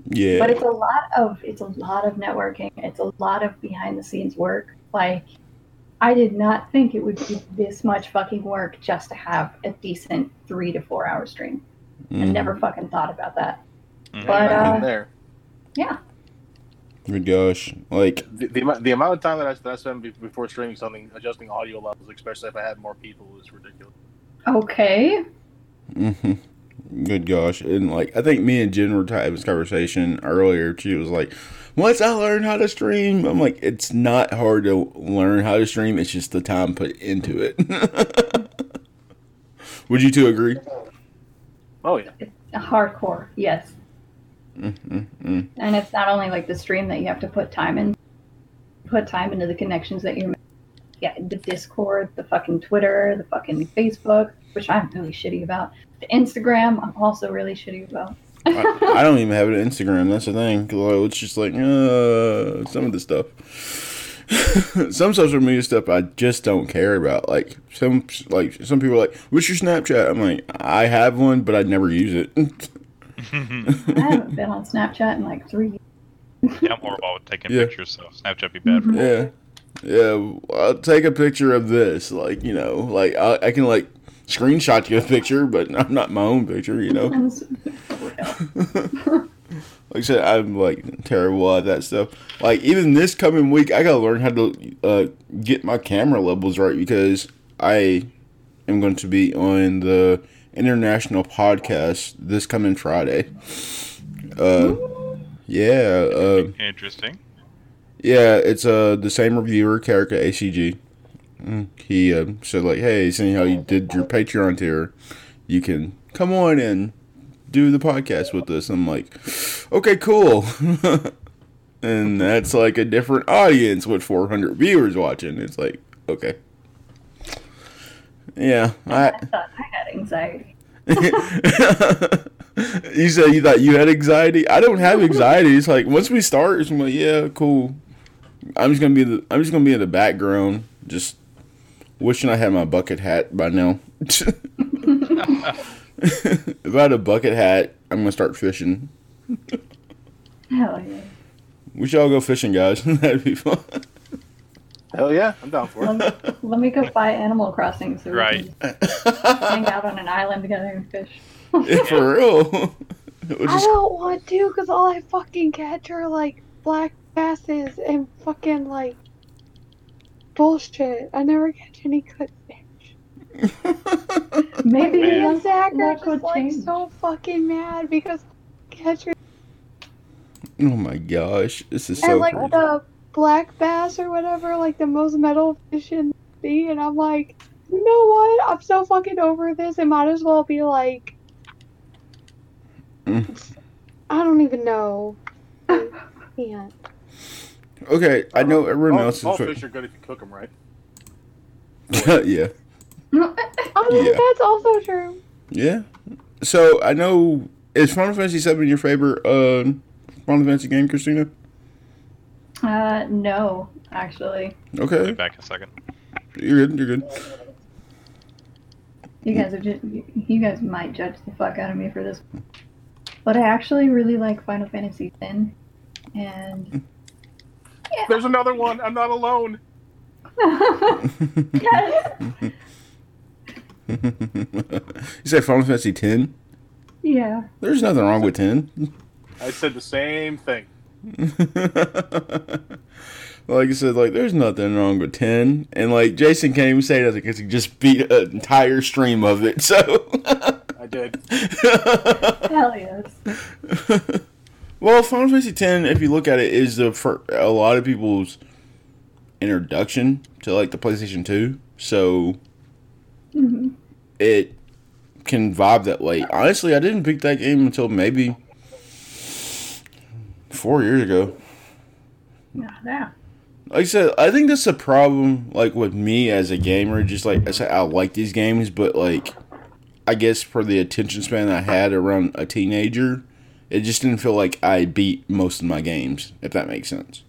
yeah. But it's a lot of it's a lot of networking. It's a lot of behind the scenes work. Like I did not think it would be this much fucking work just to have a decent three to four hour stream. I Mhm. never fucking thought about that. Mhm. But, I've uh, been there. Good gosh. Like The, the, amount- the amount of time that I, that I spend before streaming something, adjusting audio levels, especially if I had more people, is ridiculous. Okay. hmm Good gosh. And like I think me and Gen were having this conversation earlier. She was like, Once I learn how to stream, I'm like, it's not hard to learn how to stream, it's just the time put into it. Would you two agree? Oh yeah, Hardcore, yes. Mm-hmm. And it's not only like the stream that you have to put time in, put time into the connections that you're yeah, the Discord, the fucking Twitter, the fucking Facebook, which I'm really shitty about. The Instagram, I'm also really shitty about. I, I don't even have an Instagram. That's the thing. like, it's just like uh, some of the stuff. some social media stuff I just don't care about. Like some like some people are like, "What's your Snapchat?" I'm like, "I have one, but I'd never use it." I haven't been on Snapchat in like three years. yeah, I'm horrible with taking Yeah. pictures, so Snapchat be bad for me. yeah, yeah. I'll take a picture of this. Like you know, like I, I can like screenshot you a picture, but I'm not my own picture. You know. Like I said, I'm like terrible at that stuff. Like even this coming week, I gotta learn how to uh, get my camera levels right because I am going to be on the international podcast this coming Friday. Uh, yeah, uh, Interesting. yeah, it's uh the same reviewer, Karika ACG. Mm, He uh, said like, "Hey, seeing how you did your Patreon tier, you can come on and do the podcast with us." I'm like, "Okay, cool." and that's like a different audience with 400 viewers watching. It's like, okay, yeah. I I, thought I had anxiety. you said you thought you had anxiety. I don't have anxiety. It's like once we start, it's like, yeah, cool. I'm just gonna be the. I'm just gonna be in the background, just wishing I had my bucket hat by now. if I had a bucket hat, I'm gonna start fishing. Hell yeah. We should all go fishing, guys. That'd be fun. Hell yeah, I'm down for it. Let, let me go buy Animal Crossing so we Right. can hang out on an island together and fish. Yeah, For real. We'll I don't want to because all I fucking catch are like black basses and fucking like bullshit. I never catch any good fish. Maybe Man. And Zach are That could just like change. so fucking mad because catcher oh my gosh, this is and so like crazy. the black bass or whatever, like the most metal fish in the sea, and I'm like, you know what? I'm so fucking over this. It might as well be like, Mm. I don't even know. I can't. Okay, I know everyone all, else all is. fish are good if you cook them right. yeah. I mean, Yeah. that's also true. Yeah. So I know is Final Fantasy Seven your favorite uh, Final Fantasy game, Kristina? Uh, no, actually. Be Okay, back in a second. you're good. You're good. You guys are just, you, you guys might judge the fuck out of me for this. But I actually really like Final Fantasy X. And yeah. There's another one. I'm not alone. yes. you said Final Fantasy Ten. Yeah. There's nothing wrong with ten. I said the same thing. like I said, like there's nothing wrong with ten, and like Jason can't even say that because he just beat an entire stream of it. So. I did. Hell yes. well, Final Fantasy X, if you look at it, is the for a lot of people's introduction to like the PlayStation Two. So hmm it can vibe that way. Honestly, I didn't pick that game until maybe four years ago. Yeah, yeah. Like I said, I think that's a problem. Like with me as a gamer, just like I said, I like these games, but like I guess for the attention span I had around a teenager, it just didn't feel like I beat most of my games. If that makes sense.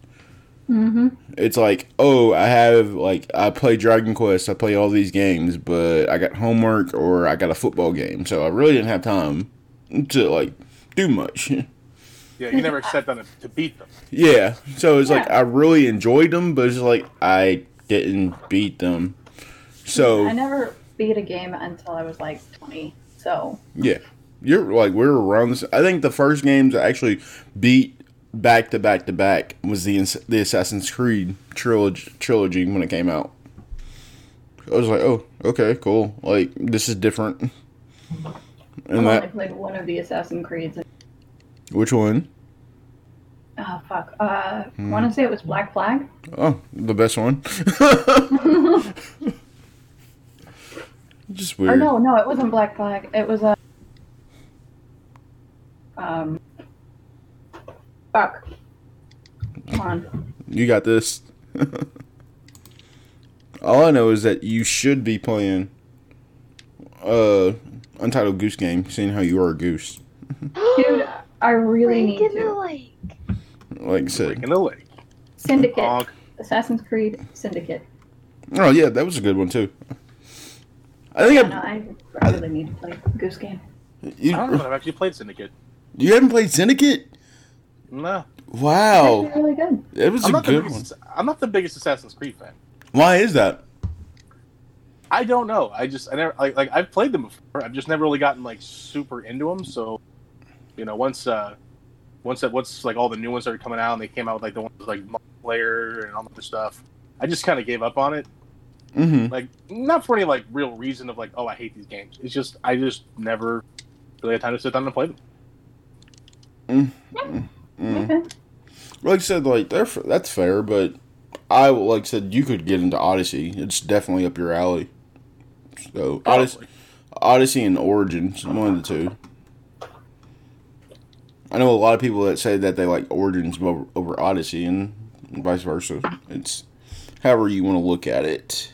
Mm-hmm. It's like, oh, I have like I play Dragon Quest, I play all these games, but I got homework or I got a football game, so I really didn't have time to like do much. Yeah, you never sat them to, to beat them. yeah, so it's like I really enjoyed them, but it's like I didn't beat them. So I never beat a game until I was like 20. So Yeah, you're like we're around this. I think the first games I actually beat back to back to back was the the Assassin's Creed trilogy trilogy when it came out. I was like, oh, okay, cool. Like this is different. I've And only that played one of the Assassin's Creeds. Which one? Oh fuck. Uh, Hmm. want to say it was Black Flag. Oh, the best one. Just weird. no, no, it wasn't Black Flag. It was a. Um. Fuck. Come on. You got this. All I know is that you should be playing uh Untitled Goose Game, seeing how you are a goose. Dude, I really need Break in the to. lake. Like I said. Breaking the lake. Syndicate. Honk. Assassin's Creed Syndicate. Oh yeah, that was a good one too. I think No, I, I, I really need to play Goose Game. you, I don't know if I've actually played Syndicate. you haven't played Syndicate. No, Wow, It's really good. it was I'm a not the good one. I'm not the biggest Assassin's Creed fan. Why is that? I don't know. I just I never like like I've played them before. I've just never really gotten like super into them. So, you know, once uh, once that once like all the new ones started coming out and they came out with like the ones with, like multiplayer and all that other stuff, I just kind of gave up on it. Mm-hmm. Like not for any like real reason of like oh I hate these games. It's just I just never really had time to sit down and play them. Mm. Okay. Like I said, like they're, f- that's fair, but I like I said you could get into Odyssey. It's definitely up your alley. So Odyssey, Odyssey and Origins, one of the two. I know a lot of people that say that they like Origins over, over Odyssey, and vice versa. It's however you want to look at it.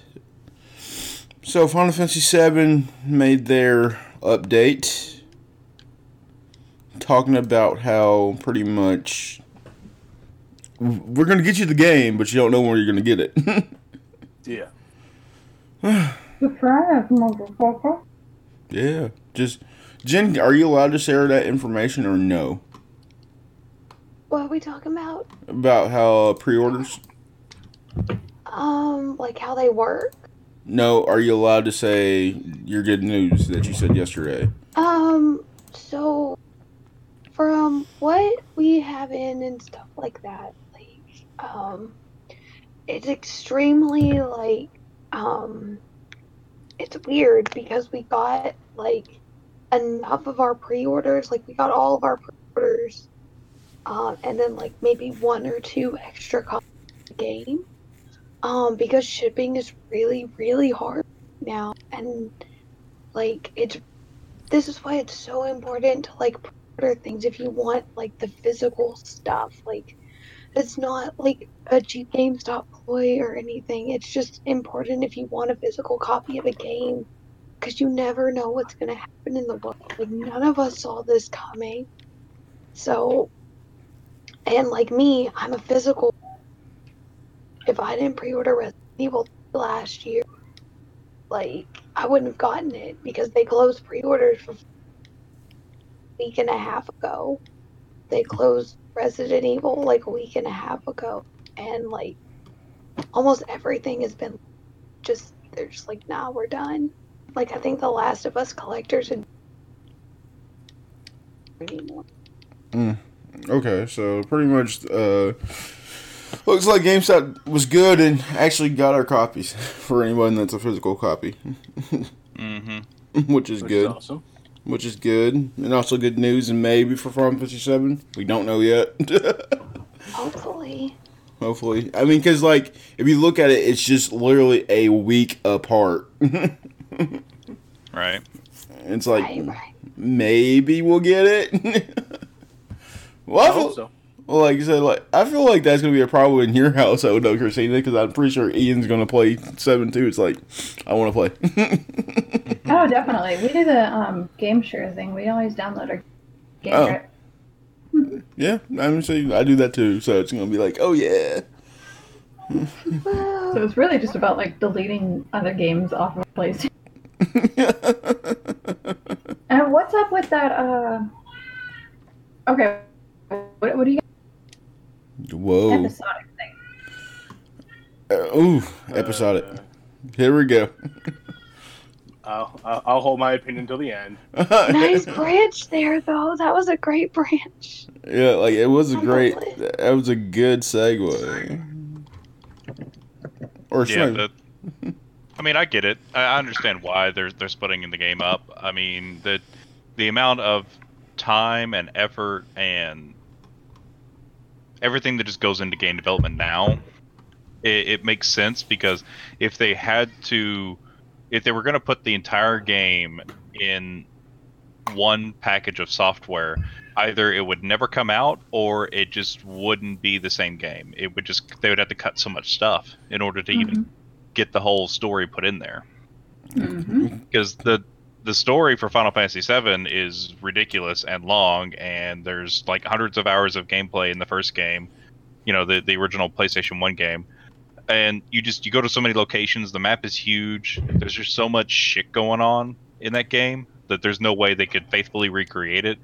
So Final Fantasy VII made their update, talking about how pretty much we're gonna get you the game, but you don't know where you're gonna get it. Yeah. Surprise, motherfucker. Yeah, just Gen, are you allowed to share that information or no What are we talking about? about how uh, pre-orders? Um, like how they work. No, are you allowed to say your good news that you said yesterday? Um, so from what we have in and stuff like that, like, um, it's extremely like, um, it's weird because we got like enough of our pre-orders, like we got all of our pre-orders, um, and then like maybe one or two extra copies the game, um, because shipping is really really hard now, and like it's this is why it's so important to like order things if you want like the physical stuff like it's not like a cheap GameStop ploy or anything. It's just important if you want a physical copy of a game because you never know what's going to happen in the world. Like, none of us saw this coming. So, and like me, I'm a physical. If I didn't pre order Resident Evil last year, like, I wouldn't have gotten it because they closed pre orders for a week and a half ago. They closed Resident Evil like a week and a half ago. And like almost everything has been just they're just like, nah, we're done. Like I think the Last of Us collectors and anymore. Mm. Okay, so pretty much uh, looks like GameStop was good and actually got our copies for anyone that's a physical copy, Mm-hmm. which is Which good. is awesome. Which is good, and also good news and maybe for Farm Fifty Seven, We don't know yet. Hopefully. Hopefully, I mean, because like if you look at it, it's just literally a week apart. Right. it's like right, right. maybe we'll get it. Well, I I feel, hope so. well, like you said, like I feel like that's gonna be a problem in your house. I would know, Kristina, because I'm pretty sure Ian's gonna play seven too. It's like I want to play. Oh, definitely. We do the um, game share thing. We always download our game Oh. share. yeah, I'm saying I do that too. So it's gonna be like, oh yeah. So it's really just about like deleting other games off of PlayStation. And what's up with that? Uh, okay, what, what do you Whoa. episodic thing? Uh, ooh, episodic. Uh, Here we go. I'll, I'll I'll hold my opinion until the end. nice branch there, though. That was a great branch. Yeah, like it was a I'm great. lovely. That was a good segue. Or should Yeah, I- the, I mean, I get it. I I understand why they're they're splitting the game up. I mean, the the amount of time and effort and everything that just goes into game development now, it, it makes sense because if they had to, if they were going to put the entire game in one package of software, either it would never come out or it just wouldn't be the same game. It would just they would have to cut so much stuff in order to even get the whole story put in there. Hmm because the the story for Final Fantasy VII is ridiculous and long, and there's like hundreds of hours of gameplay in the first game, you know, the the original PlayStation One game, and you just you go to so many locations. The map is huge. There's just so much shit going on in that game that there's no way they could faithfully recreate it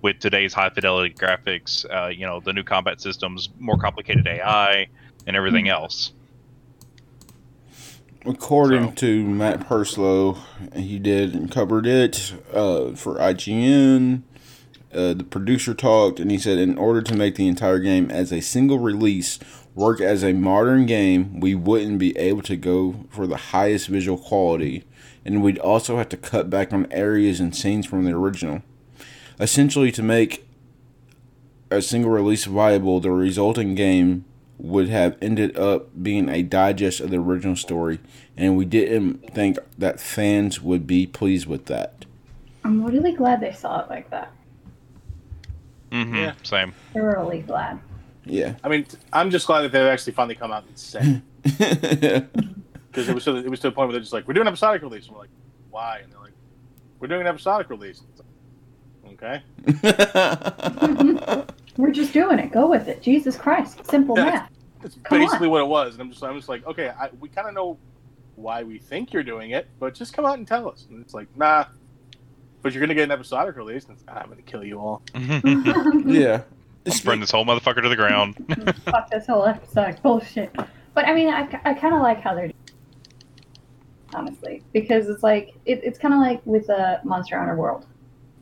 with today's high fidelity graphics. Uh, you know, the new combat systems, more complicated AI, and everything else. According So- to Matt Purslow, he did and covered it uh, for IGN. Uh, the producer talked and he said, in order to make the entire game as a single release work as a modern game, we wouldn't be able to go for the highest visual quality, and we'd also have to cut back on areas and scenes from the original. Essentially, to make a single release viable, the resulting game would have ended up being a digest of the original story, and we didn't think that fans would be pleased with that. I'm really glad they saw it like that. Mm-hmm. Yeah. Same. Thoroughly glad. Yeah. I mean, I'm just glad that they've actually finally come out and said because it was to, it was to the point where they're just like, we're doing an episodic release, and we're like, why? And they're like, we're doing an episodic release. Like, okay, We're just doing it. Go with it. Jesus Christ. Simple Yeah. math. that's Come basically what it was. And I'm just I'm just like, okay, I, we kind of know why we think you're doing it, but just come out and tell us. And it's like, nah. But you're gonna get an episodic release, and "Ah, I'm gonna kill you all. yeah. Let's burn this whole motherfucker to the ground. Fuck this whole episode. Bullshit. But I mean, I, I kind of like how they're honestly because it's like it, it's kind of like with uh, Monster Hunter World.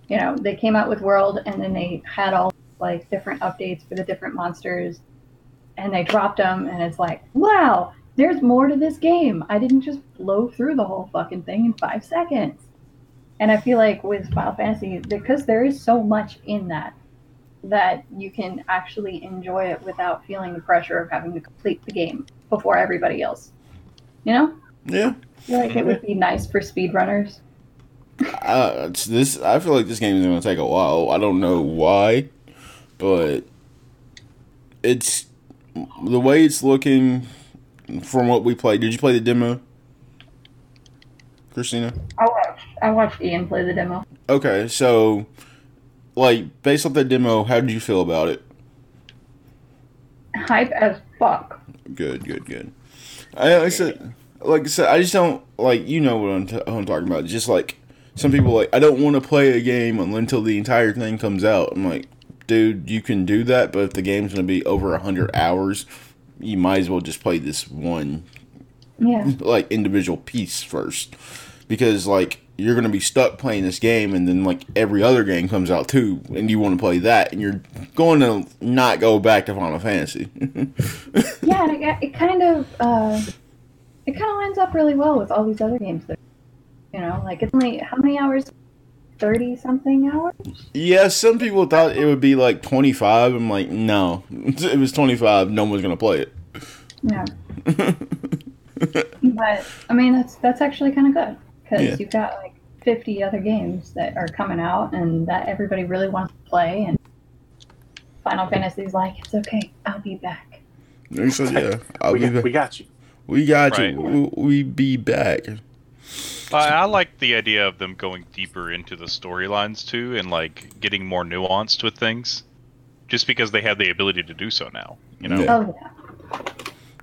You know, they came out with World and then they had all like different updates for the different monsters, and they dropped them, and it's like, wow, there's more to this game. I didn't just blow through the whole fucking thing in five seconds. And I feel like with Final Fantasy, because there is so much in that, that you can actually enjoy it without feeling the pressure of having to complete the game before everybody else. You know? Yeah. I feel like it would be nice for speedrunners. Uh, this I feel like this game is gonna take a while. I don't know why, but it's the way it's looking from what we played. Did you play the demo, Kristina? I watched I watched Ian play the demo. Okay, so like based off that demo, how did you feel about it? Hype as fuck. Good, good, good. I, like I said, like I said, I just don't like you know what I'm, t- what I'm talking about. Just like some people, like I don't want to play a game until the entire thing comes out. I'm like, dude, you can do that, but if the game's gonna be over a hundred hours, you might as well just play this one Yeah. like individual piece first, because like you're gonna be stuck playing this game, and then like every other game comes out too, and you want to play that, and you're going to not go back to Final Fantasy. Yeah, and it, it kind of uh, it kind of lines up really well with all these other games that you know, like it's only how many hours? Thirty something hours. Yeah, some people thought it would be like 25. I'm like, no. It was 25. No one's going to play it. Yeah. But I mean, that's that's actually kind of good because Yeah. you've got like 50 other games that are coming out and that everybody really wants to play. And Final Fantasy's like, it's okay, I'll be back. And so, yeah, I'll we, be got, back. we got you. We got Right. you. We, we be back. I, I like the idea of them going deeper into the storylines too, and like getting more nuanced with things, just because they have the ability to do so now. You know, Yeah. Oh yeah.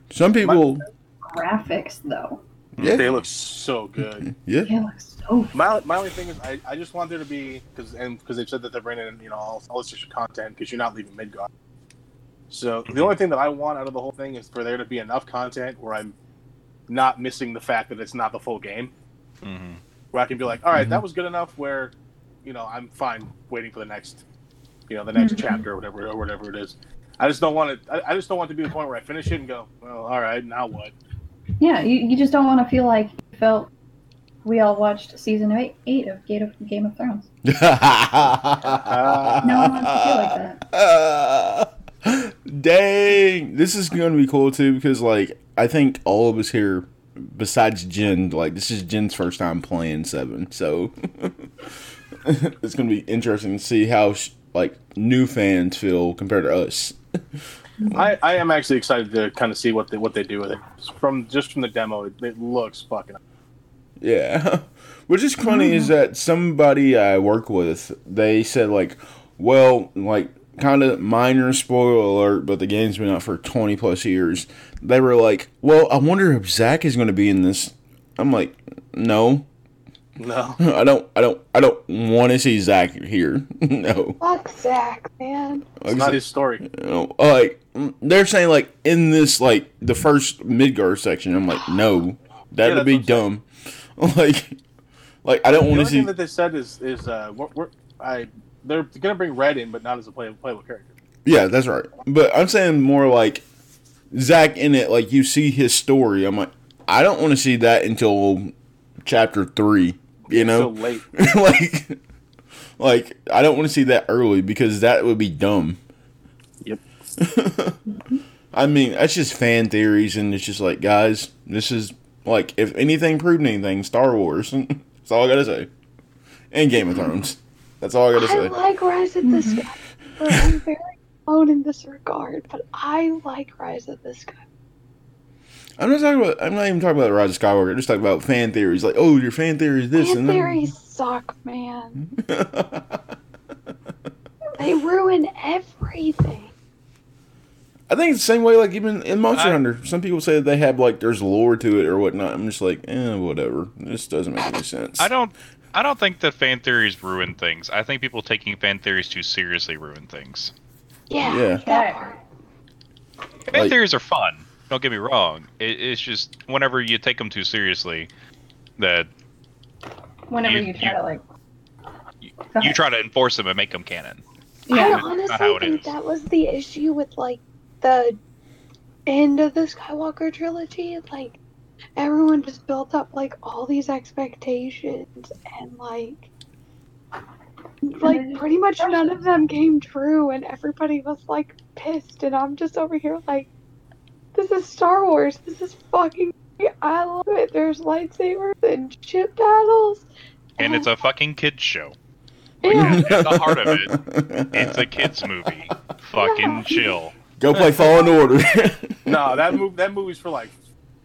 Some people, Graphics though. yeah, They look so good. yeah. They look so My, my only thing is, I, I just want there to be because and because they've said that they're bringing in you know all, all this extra content because you're not leaving Midgar. So the only thing that I want out of the whole thing is for there to be enough content where I'm not missing the fact that it's not the full game. Mhm. Where I can be like, all right, Mhm. that was good enough. Where you know I'm fine waiting for the next, you know, the next Mhm. chapter or whatever or whatever it is. I just don't want it. I, I just don't want to be the point where I finish it and go, well, all right, now what? Yeah, you, you just don't want to feel like you felt we all watched season eight, eight of Game of Game of Thrones. no one wants to feel like that. Dang, this is going to be cool too because, like, I think all of us here, besides Gen, like, this is Gen's first time playing Seven, so it's to be interesting to see how, sh- like, new fans feel compared to us. I, I am actually excited to kind of see what they what they do with it. From just from the demo, it, it looks fucking. Yeah. Which is funny is mm-hmm. that somebody I work with, they said like, well, like kind of minor spoiler alert, but the game's been out for 20 plus years. They were like, well, I wonder if Zack is going to be in this. I'm like, no, No, I don't, I don't, I don't want to see Zack here. no. Fuck Zack, man. it's not his story. You know, like they're saying like in this like the first Midgar section. I'm like, no, that'd that's be what I'm dumb. like, like I don't want to see. thing that they said is is uh, we're, we're, I they're gonna bring Red in, but not as a play, playable character. Yeah, that's right. But I'm saying more like Zack in it, like you see his story. I'm like, I don't want to see that until chapter three. You So know, late. like, like I don't want to see that early because that would be dumb. Yep. I mean, that's just fan theories, and it's just like, guys, this is like, if anything proved anything, Star Wars. that's all I gotta say. And Game of Thrones. That's all I gotta say. I like Rise of the. Sky. I'm very alone in this regard, but I like Rise of the Sky. I'm not talking about. I'm not even talking about Rise of Skywalker. I'm just talking about fan theories. Like, oh, your fan theory is this Fan and that. theories suck, man. They ruin everything. I think it's the same way. Like even in Monster I- Hunter, some people say that they have like there's lore to it or whatnot. I'm just like, eh, whatever. This doesn't make any sense. I don't. I don't think that fan theories ruin things. I think people taking fan theories too seriously ruin things. Yeah. Yeah. That part. Fan Like- theories are fun. Don't get me wrong. It, it's just whenever you take them too seriously, that Whenever You- you, try you- to like, you, you try to enforce them and make them canon. Yeah, not honestly think is. that was the issue with like the end of the Skywalker trilogy. Like everyone just built up like all these expectations and like like pretty much none of them came true and everybody was like pissed and I'm just over here like this is Star Wars. This is fucking. I love it. There's lightsabers and ship battles. And it's a fucking kids show. yeah. At the heart of it, It's a kids movie. Fucking chill. Go play Fallen Order. No, that move that movie's for like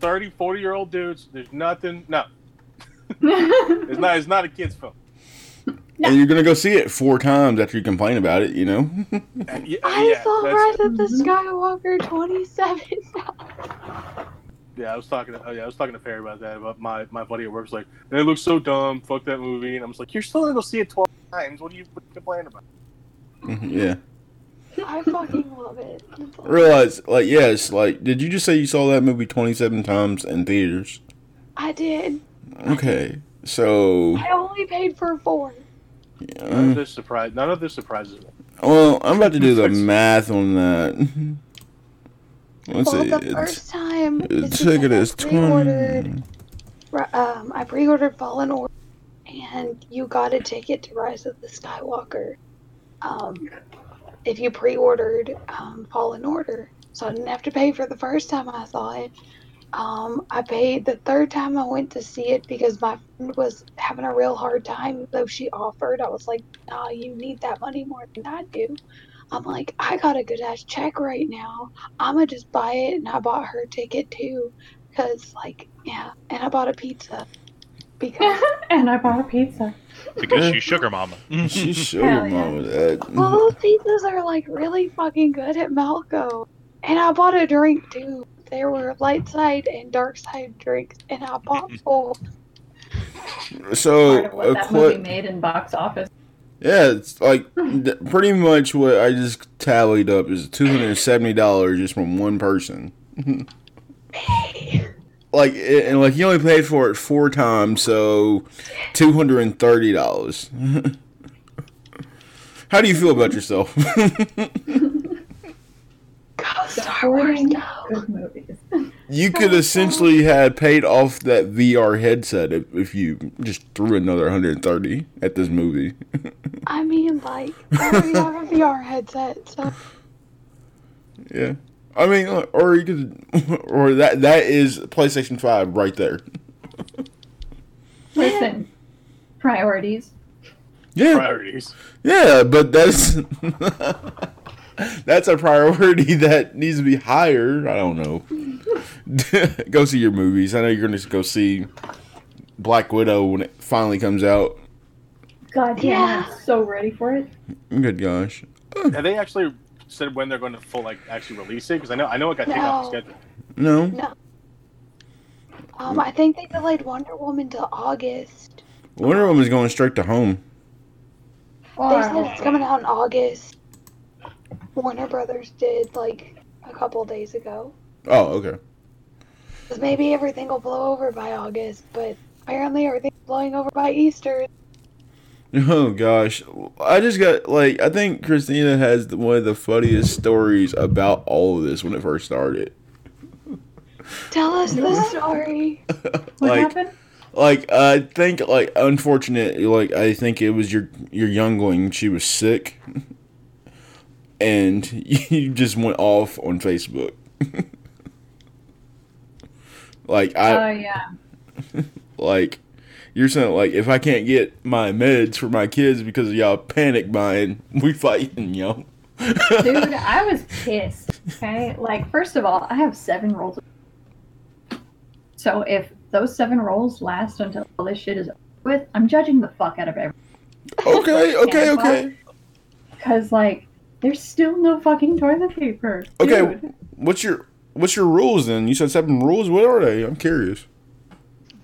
30, 40 year old dudes. There's nothing. No, it's not. It's not a kids film. and you're gonna go see it four times after you complain about it. You know. And yeah, I saw that's- Rise of the Mhm. Skywalker 27 yeah, I was talking. To, oh yeah, I was talking to Perry about that. About my my buddy at work's like, it looks so dumb. Fuck that movie. And I'm just like, you're still gonna go see it twelve times. What are you what are you complaining about? yeah. I fucking love it. Realize, like, yes, like, did you just say you saw that movie 27 times in theaters? I did. Okay, so. I only paid for four. None Uh, of this surprise. None of this surprises me. well, I'm about to do the math on that. Let's well, see. the It's, first time the is ticket is 20. ri- Um, I pre-ordered Fallen Order, and you got a ticket to Rise of the Skywalker. Um, if you pre-ordered um, Fallen Order, so I didn't have to pay for the first time I saw it. Um, I paid the third time I went to see it because my friend was having a real hard time. Though she offered, I was like, "Nah, you need that money more than I do." I'm like, I got a good ass check right now. I'ma just buy it, and I bought her ticket too, cause like, yeah, and I bought a pizza because and I bought a pizza. Because uh-huh. she's sugar mama. she's sugar Hell her yeah. mama that. well, those pizzas are like really fucking good at Malco, and I bought a drink too. there were light side and dark side drinks, and I bought both. So, Part what a that cli- movie made in box office. yeah, it's like pretty much what I just tallied up is two hundred and seventy dollars just from one person. like and like you only paid for it four times, so two hundred and thirty dollars. How do you feel about yourself? God, Star Wars, Supporting no. movies. you could essentially had paid off that VR headset if, if you just threw another 130 at this movie. I mean, like, I already have a VR headset, so yeah. I mean, uh, or you could, or that that is PlayStation 5 right there. Listen, priorities. Yeah. Priorities. Yeah, but that's that's a priority that needs to be higher. I don't know. go see your movies. I know you're gonna go see Black Widow when it finally comes out. God damn, Yeah. I'm so ready for it. Good gosh. Have they actually said when they're going to full like actually release it? Because I know I know it got taken off the No. schedule. No, um, I think they delayed Wonder Woman to August. Wonder Woman's going straight to home. They said it's coming out in August. Warner Brothers did like a couple days ago. Oh, okay. 'Cause maybe everything will blow over by August, but apparently everything's blowing over by Easter. Oh gosh, I just got like I think Kristina has one of the funniest stories about all of this when it first started. Tell us the story. What like, happened? like I think like unfortunate like I think it was your your youngling she was sick and you just went off on Facebook. like I. Oh I yeah. like you're saying like if I can't get my meds for my kids because of y'all panic buying, we fighting, yo. Dude, I was pissed. Okay, like first of all, I have seven rolls. So if those seven rolls last until all this shit is over with, I'm judging the fuck out of everyone. Okay, okay, okay. Because like, there's still no fucking toilet paper. Okay, what's your what's your rules then? You said seven rules. What are they? I'm curious.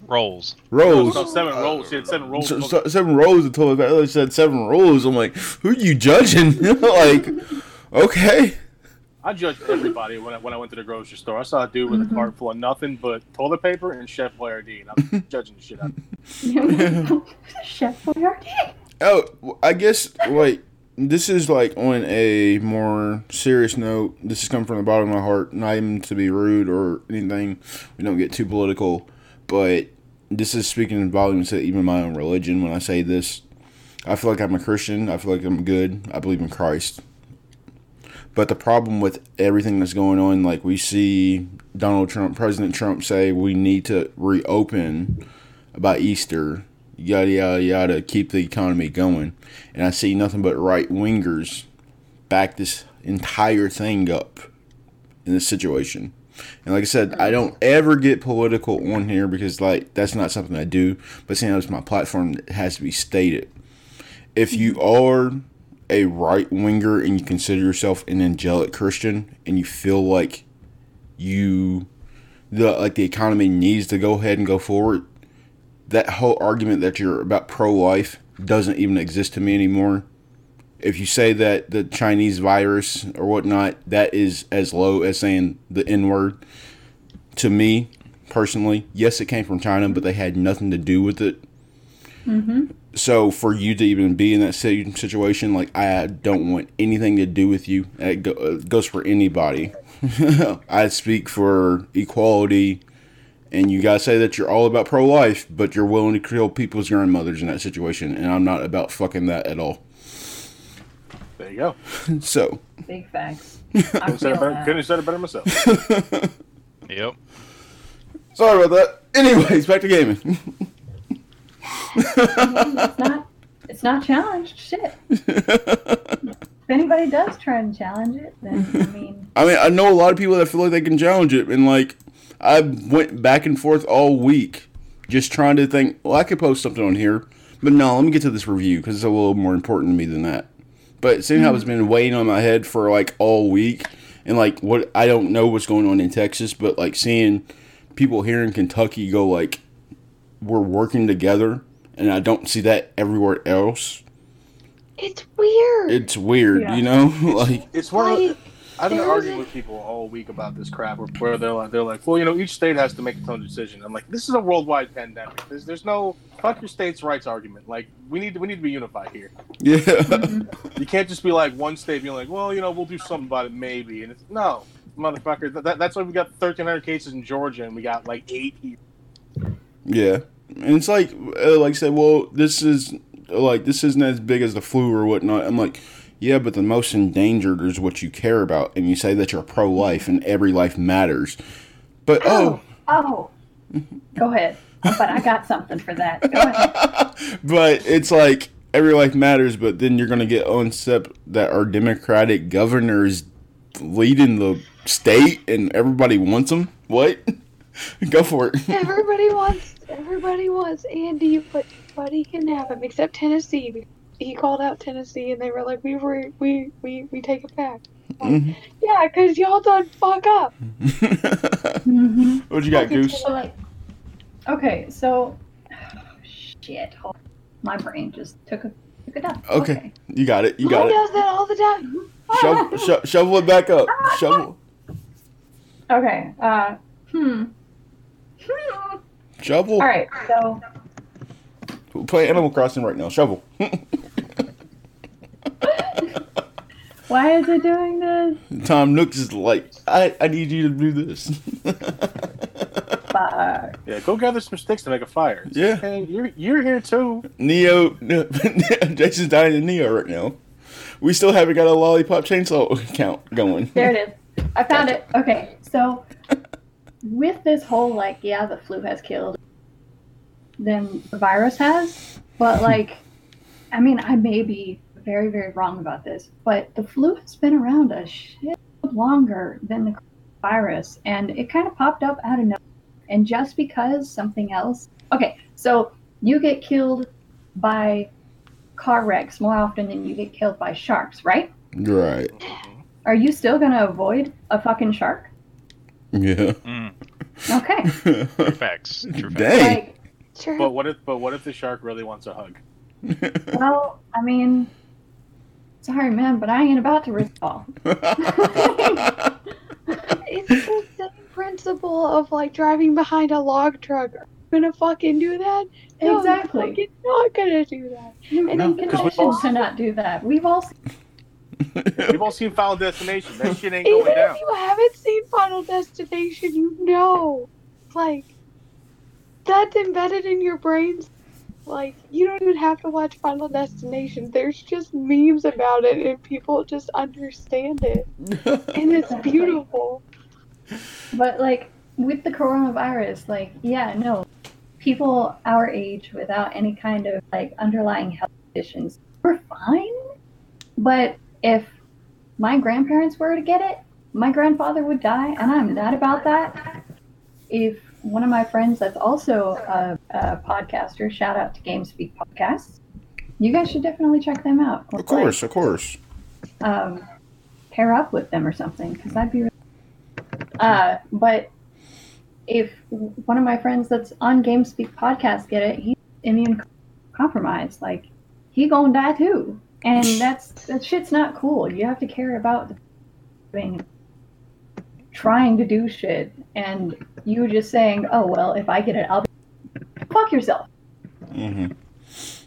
Rolls. Rolls. No, seven rolls. She had seven rolls. So, so, seven rows of toilet paper. They said seven rolls. I'm like, who are you judging? like, okay. I judged everybody when I, when I went to the grocery store. I saw a dude with a cart full of nothing but toilet paper and Chef Boyardee, and I'm judging the shit out of him. Chef Boyardee. Oh, I guess like this is like on a more serious note. This is coming from the bottom of my heart, not even to be rude or anything. We don't get too political, but this is speaking in volumes to even my own religion. When I say this, I feel like I'm a Christian. I feel like I'm good. I believe in Christ. But the problem with everything that's going on, like we see Donald Trump, President Trump say we need to reopen by Easter, yada yada yada, keep the economy going. And I see nothing but right wingers back this entire thing up in this situation. And like I said, I don't ever get political on here because like that's not something I do. But seeing as my platform has to be stated. If you are a right winger and you consider yourself an angelic Christian and you feel like you the like the economy needs to go ahead and go forward, that whole argument that you're about pro life doesn't even exist to me anymore. If you say that the Chinese virus or whatnot, that is as low as saying the N word. To me, personally, yes, it came from China, but they had nothing to do with it. Mm-hmm. So for you to even be in that si- situation, like I don't want anything to do with you. It it goes for anybody. I speak for equality, and you guys say that you're all about pro life, but you're willing to kill people's grandmothers in that situation, and I'm not about fucking that at all. There you go. So Big facts. I Couldn't have said it better, couldn't have said it better myself. Yep. sorry about that. Anyways, back to gaming. it's not. It's not challenged. Shit. If anybody does try and challenge it, then I mean, I mean, I know a lot of people that feel like they can challenge it, and like I went back and forth all week, just trying to think. Well, I could post something on here, but no, let me get to this review because it's a little more important to me than that. But seeing how it's been weighing on my head for like all week, and like what I don't know what's going on in Texas, but like seeing people here in Kentucky go like we're working together, and I don't see that everywhere else. It's weird. It's weird, Yeah. you know, like It's one of the, like, I've been arguing with people all week about this crap, where, where they're like, they're like, well, you know, each state has to make its own decision. I'm like, this is a worldwide pandemic. There's, there's no fuck your state's rights argument. Like, we need, to, we need to be unified here. yeah. You can't just be like one state being like, well, you know, we'll do something about it maybe, and it's no, motherfucker. That, that's why we got 1,300 cases in Georgia, and we got like eight here. yeah, and it's like uh, like I said, well, this is like this isn't as big as the flu or whatnot. I'm like. Yeah, but the most endangered is what you care about, and you say that you're pro-life and every life matters. But oh, Oh, oh. go ahead. But I got something for that. Go ahead. but it's like every life matters, but then you're gonna get on step that our Democratic governors leading the state and everybody wants them. What? Go for it. everybody wants everybody wants Andy, but nobody can have him except Tennessee. He called out Tennessee, and they were like, "We were we we we take it back." Mhm. Yeah, cause y'all done fuck up. hmm what you got, Goose? So, like, okay, so shit. Hold- My brain just took a took a dump. Okay. You got it. You Mine got it. does that all the time. Shovel, sho- shovel it back up. Shovel, Okay. Uh. Hmm. Hmm. shovel. All right. So We're playing Animal Crossing right now. Shovel. why is it doing this? Tom Nook is like, I, I need you to do this. Fuck. Yeah, go gather some sticks to make a fire. It's Yeah. okay, you're you're here too. Nioh, Jason's dying in Nioh right now. We still haven't got a lollipop chainsaw count going. There it is. I found it. Okay, so with this whole like, yeah, the flu has killed, then the virus has, but like, I mean, I may be very, very wrong about this, but the flu has been around a shit longer than the virus, and it kind of popped up out of nowhere. And just because something else, okay, so you get killed by car wrecks more often than you get killed by sharks, right? Right. Are you still gonna avoid a fucking shark? Yeah. Mm, Okay. true facts. True facts. Dang. Like, Sure. But what if but what if the shark really wants a hug? well, I mean, sorry, man, but I ain't about to risk all. It's the same principle of like driving behind a log truck. Are you gonna fucking do that? No, Exactly. You're fucking not gonna do that. You And make then- conditions to not do that. We've all seen We've all seen Final Destination. That shit ain't Even going down. if you haven't seen Final Destination, you know, like that's embedded in your brains. Like you don't even have to watch Final Destination. There's just memes about it, and people just understand it, and it's beautiful. But like with the coronavirus, like yeah, no, people our age without any kind of like underlying health conditions, we're fine. But if my grandparents were to get it, my grandfather would die, and I'm not about that. If one of my friends that's also a, a podcaster, shout out to GameSpeak Podcasts, you guys should definitely check them out. of course, of course. um, pair up with them or something because that'd be. Really... Uh, but if one of my friends that's on GameSpeak podcast get it, he's immune compromised. Like he gonna die too, and that's that shit's not cool. You have to care about the thing, trying to do shit, and you just saying, "Oh well, if I get it, I'll." Be... Fuck yourself. hmm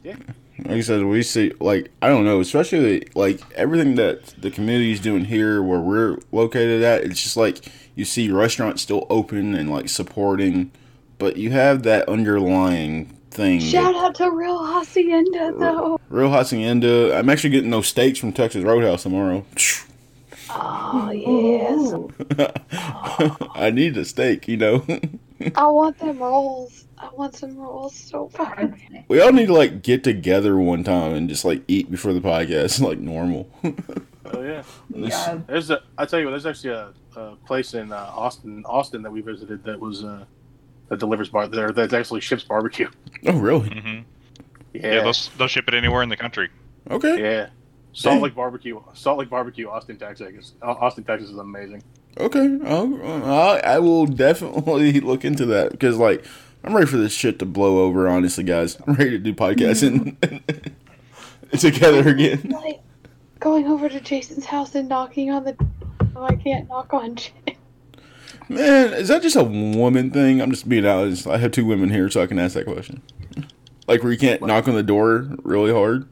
Yeah. Like I said, we see like I don't know, especially like everything that the community is doing here where we're located at. It's just like you see restaurants still open and like supporting, but you have that underlying thing. Shout out to Real Hacienda though. Real hacienda. I'm actually getting those steaks from Texas Roadhouse tomorrow. Oh yes, I need a steak, you know. I want them rolls. I want some rolls so bad. We all need to like get together one time and just like eat before the podcast, like normal. Oh yeah. Yeah. There's a I tell you what, there's actually a, a place in uh, Austin Austin that we visited that was uh that delivers bar there that actually ships barbecue. oh, really? hmm Yeah. Yeah, they'll, they'll ship it anywhere in the country. Okay. Yeah. Salt Lick Barbecue, Salt Lick Barbecue, Austin, Texas. Uh, Austin, Texas is amazing. Okay, I'll, I I will definitely look into that because like I'm ready for this shit to blow over. Honestly, guys, I'm ready to do podcasting together again. Like going over to Jason's house and knocking on the. Oh, I can't knock on shit. Man, is that just a woman thing? I'm just being honest. I have two women here, so I can ask that question. Like where you can't knock on the door really hard.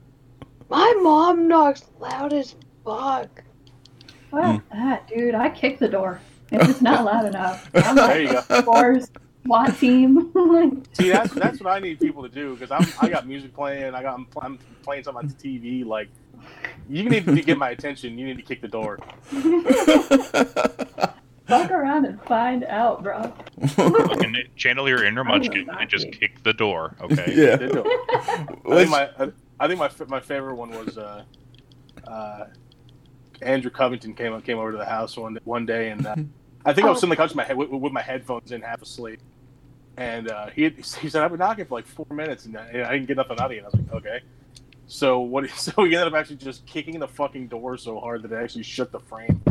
My mom knocks loud as fuck. Fuck hmm. that, dude. I kick the door if it's not loud enough. I'm There you go. force, SWAT team. See, that's that's what I need people to do because I'm I got music playing. I got I'm, I'm playing something on the TV. Like, you need to get my attention. You need to kick the door. fuck around and find out, bro. And channel your inner munchkin and just kick the door. Okay. yeah. They. I think my uh, I, I think my my favorite one was uh, uh, Andrew Covington came came over to the house one one day and uh, I think I was sitting on the couch with my, head, with, with my headphones in, half asleep, and uh, he he said I've been knocking for like four minutes and I, I didn't get nothing out of you. And I was like, okay. So what? So he ended up actually just kicking the fucking door so hard that it actually shook the frame.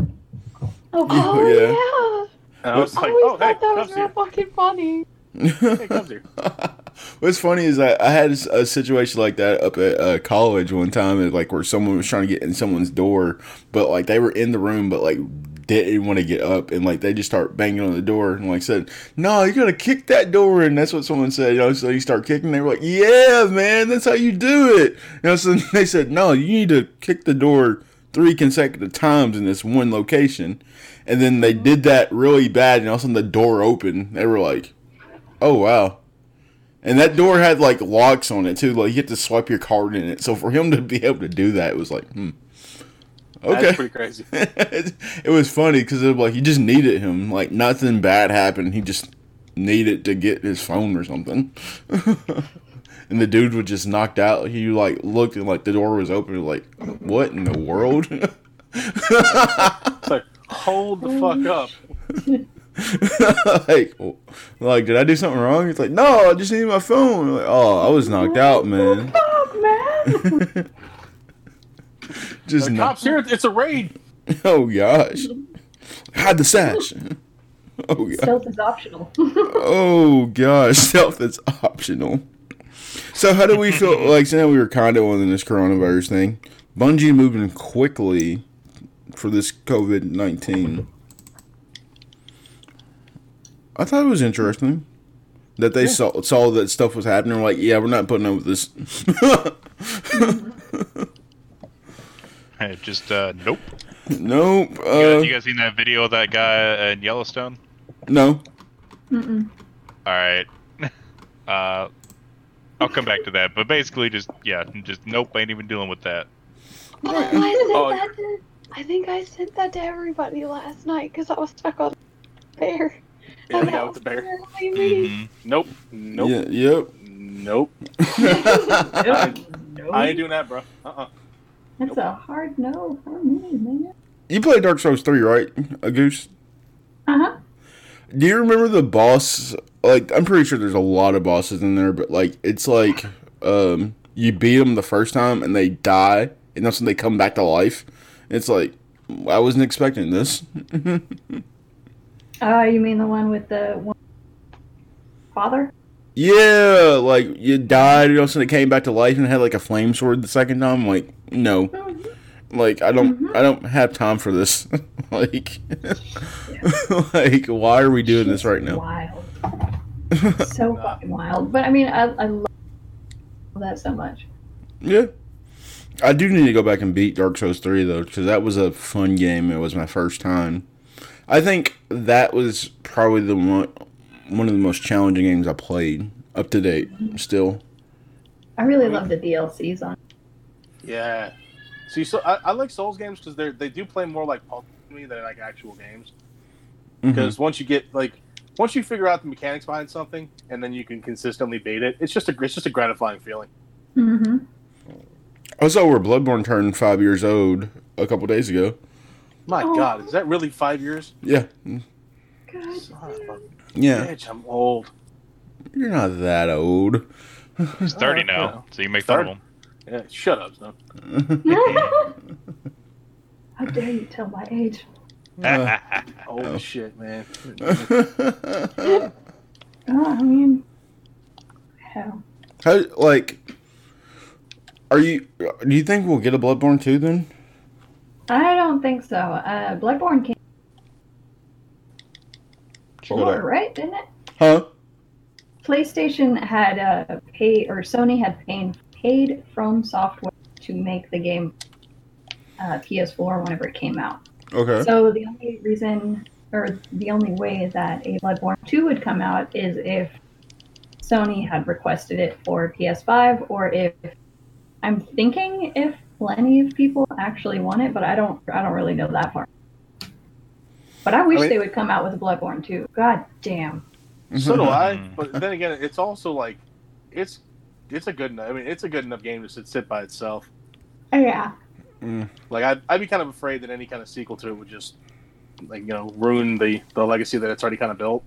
Oh, Oh Yeah. yeah. And I was I like, always oh hey, that was Cubs real here. fucking funny. What's funny is I, I had a situation like that up at uh, college one time, like where someone was trying to get in someone's door, but like they were in the room, but like didn't want to get up, and like they just start banging on the door, and like said, "No, you gotta kick that door," and that's what someone said. You know, so you start kicking. They were like, "Yeah, man, that's how you do it." You know, so they said, "No, you need to kick the door." Three consecutive times in this one location, and then they did that really bad, and all of a sudden the door opened. They were like, "Oh wow!" And that door had like locks on it too. Like you had to swipe your card in it. So for him to be able to do that, it was like, hmm. That's Okay. pretty crazy. it, it was funny because it was like he just needed him. Like nothing bad happened. He just needed to get his phone or something. and the dude was just knocked out. He like looked and like the door was open. Like what in the world? It's like, hold the fuck up. like, like did I do something wrong? It's like no, I just need my phone. Like oh, I was knocked out, man. fuck, man. just The knocked. cops here. It's a raid. Oh gosh. Hide the sash. Oh yeah. Stealth is optional. Oh gosh, stealth is optional. So how do we feel like now we were kind of on this coronavirus thing? Bungie moving quickly for this COVID nineteen. I thought it was interesting that they saw saw that stuff was happening. Like, yeah, we're not putting up with this. Hey, Just uh, nope. nope. You, guys, Uh, you guys seen that video of that guy in Yellowstone? no. Mm-mm. All right. Uh, I'll come back to that, but basically, just yeah, just nope, ain't even dealing with that. Oh, I sent Oh. that to. I think I sent that to everybody last night because I was stuck on bear. Yeah, And the guy that with the bear. was really me. Mhm. Nope. Nope. Yeah, yep. Nope. Nope. I ain't doing that, bro. Uh-uh. That's a hard no for me, man. you played Dark Souls three, right? A goose. Uh huh. Do you remember the boss? Like, I'm pretty sure there's a lot of bosses in there, but like, it's like, um, you beat them the first time and they die, and that's when they come back to life. It's like, I wasn't expecting this. Oh, you mean the one with the one father? yeah, like you died, you know, so they came back to life and had like a flame sword the second time. I'm like, no, mm-hmm. like I don't, mm-hmm. I don't have time for this. like, like, why are we doing this right now? Wild. So fucking wild. But I mean, I, I love that so much. Yeah. I do need to go back and beat Dark Souls 3 though cuz that was a fun game. It was my first time. I think that was probably the one one of the most challenging games I played up to date still. I really love the DLCs on. Yeah. See, so I, I like Souls games because they they do play more like puzzles to me than like actual games. Because once you get like once you figure out the mechanics behind something and then you can consistently beat it, it's just a it's just a gratifying feeling. Mm-hmm. I saw where Bloodborne turned 5 years old a couple days ago. My Oh. God, is that really five years? Yeah. God. Son of a Yeah. bitch, I'm old. You're not that old. He's thirty Uh, now, yeah. so you make fun of Thirty. him. Yeah, shut up, son. How dare you tell my age? Uh, Holy Oh. shit, man. Oh, I mean, hell. How like are you do you think we'll get a Bloodborne too then? I don't think so. Uh, Bloodborne came Check it before, out. right? Didn't it? Huh? PlayStation had uh, paid, or Sony had paid paid From Software to make the game uh, PS4 whenever it came out. Okay. So the only reason, or the only way that a Bloodborne 2 would come out is if Sony had requested it for PS5, or if I'm thinking if plenty of people actually want it, but I don't, I don't really know that part. But I wish I mean- they would come out with Bloodborne too. God damn. So do I. But then again, it's also like, it's it's a good enough. I mean, it's a good enough game to sit, sit by itself. Oh, yeah. Mm. Like I'd, I'd be kind of afraid that any kind of sequel to it would just like you know ruin the the legacy that it's already kind of built.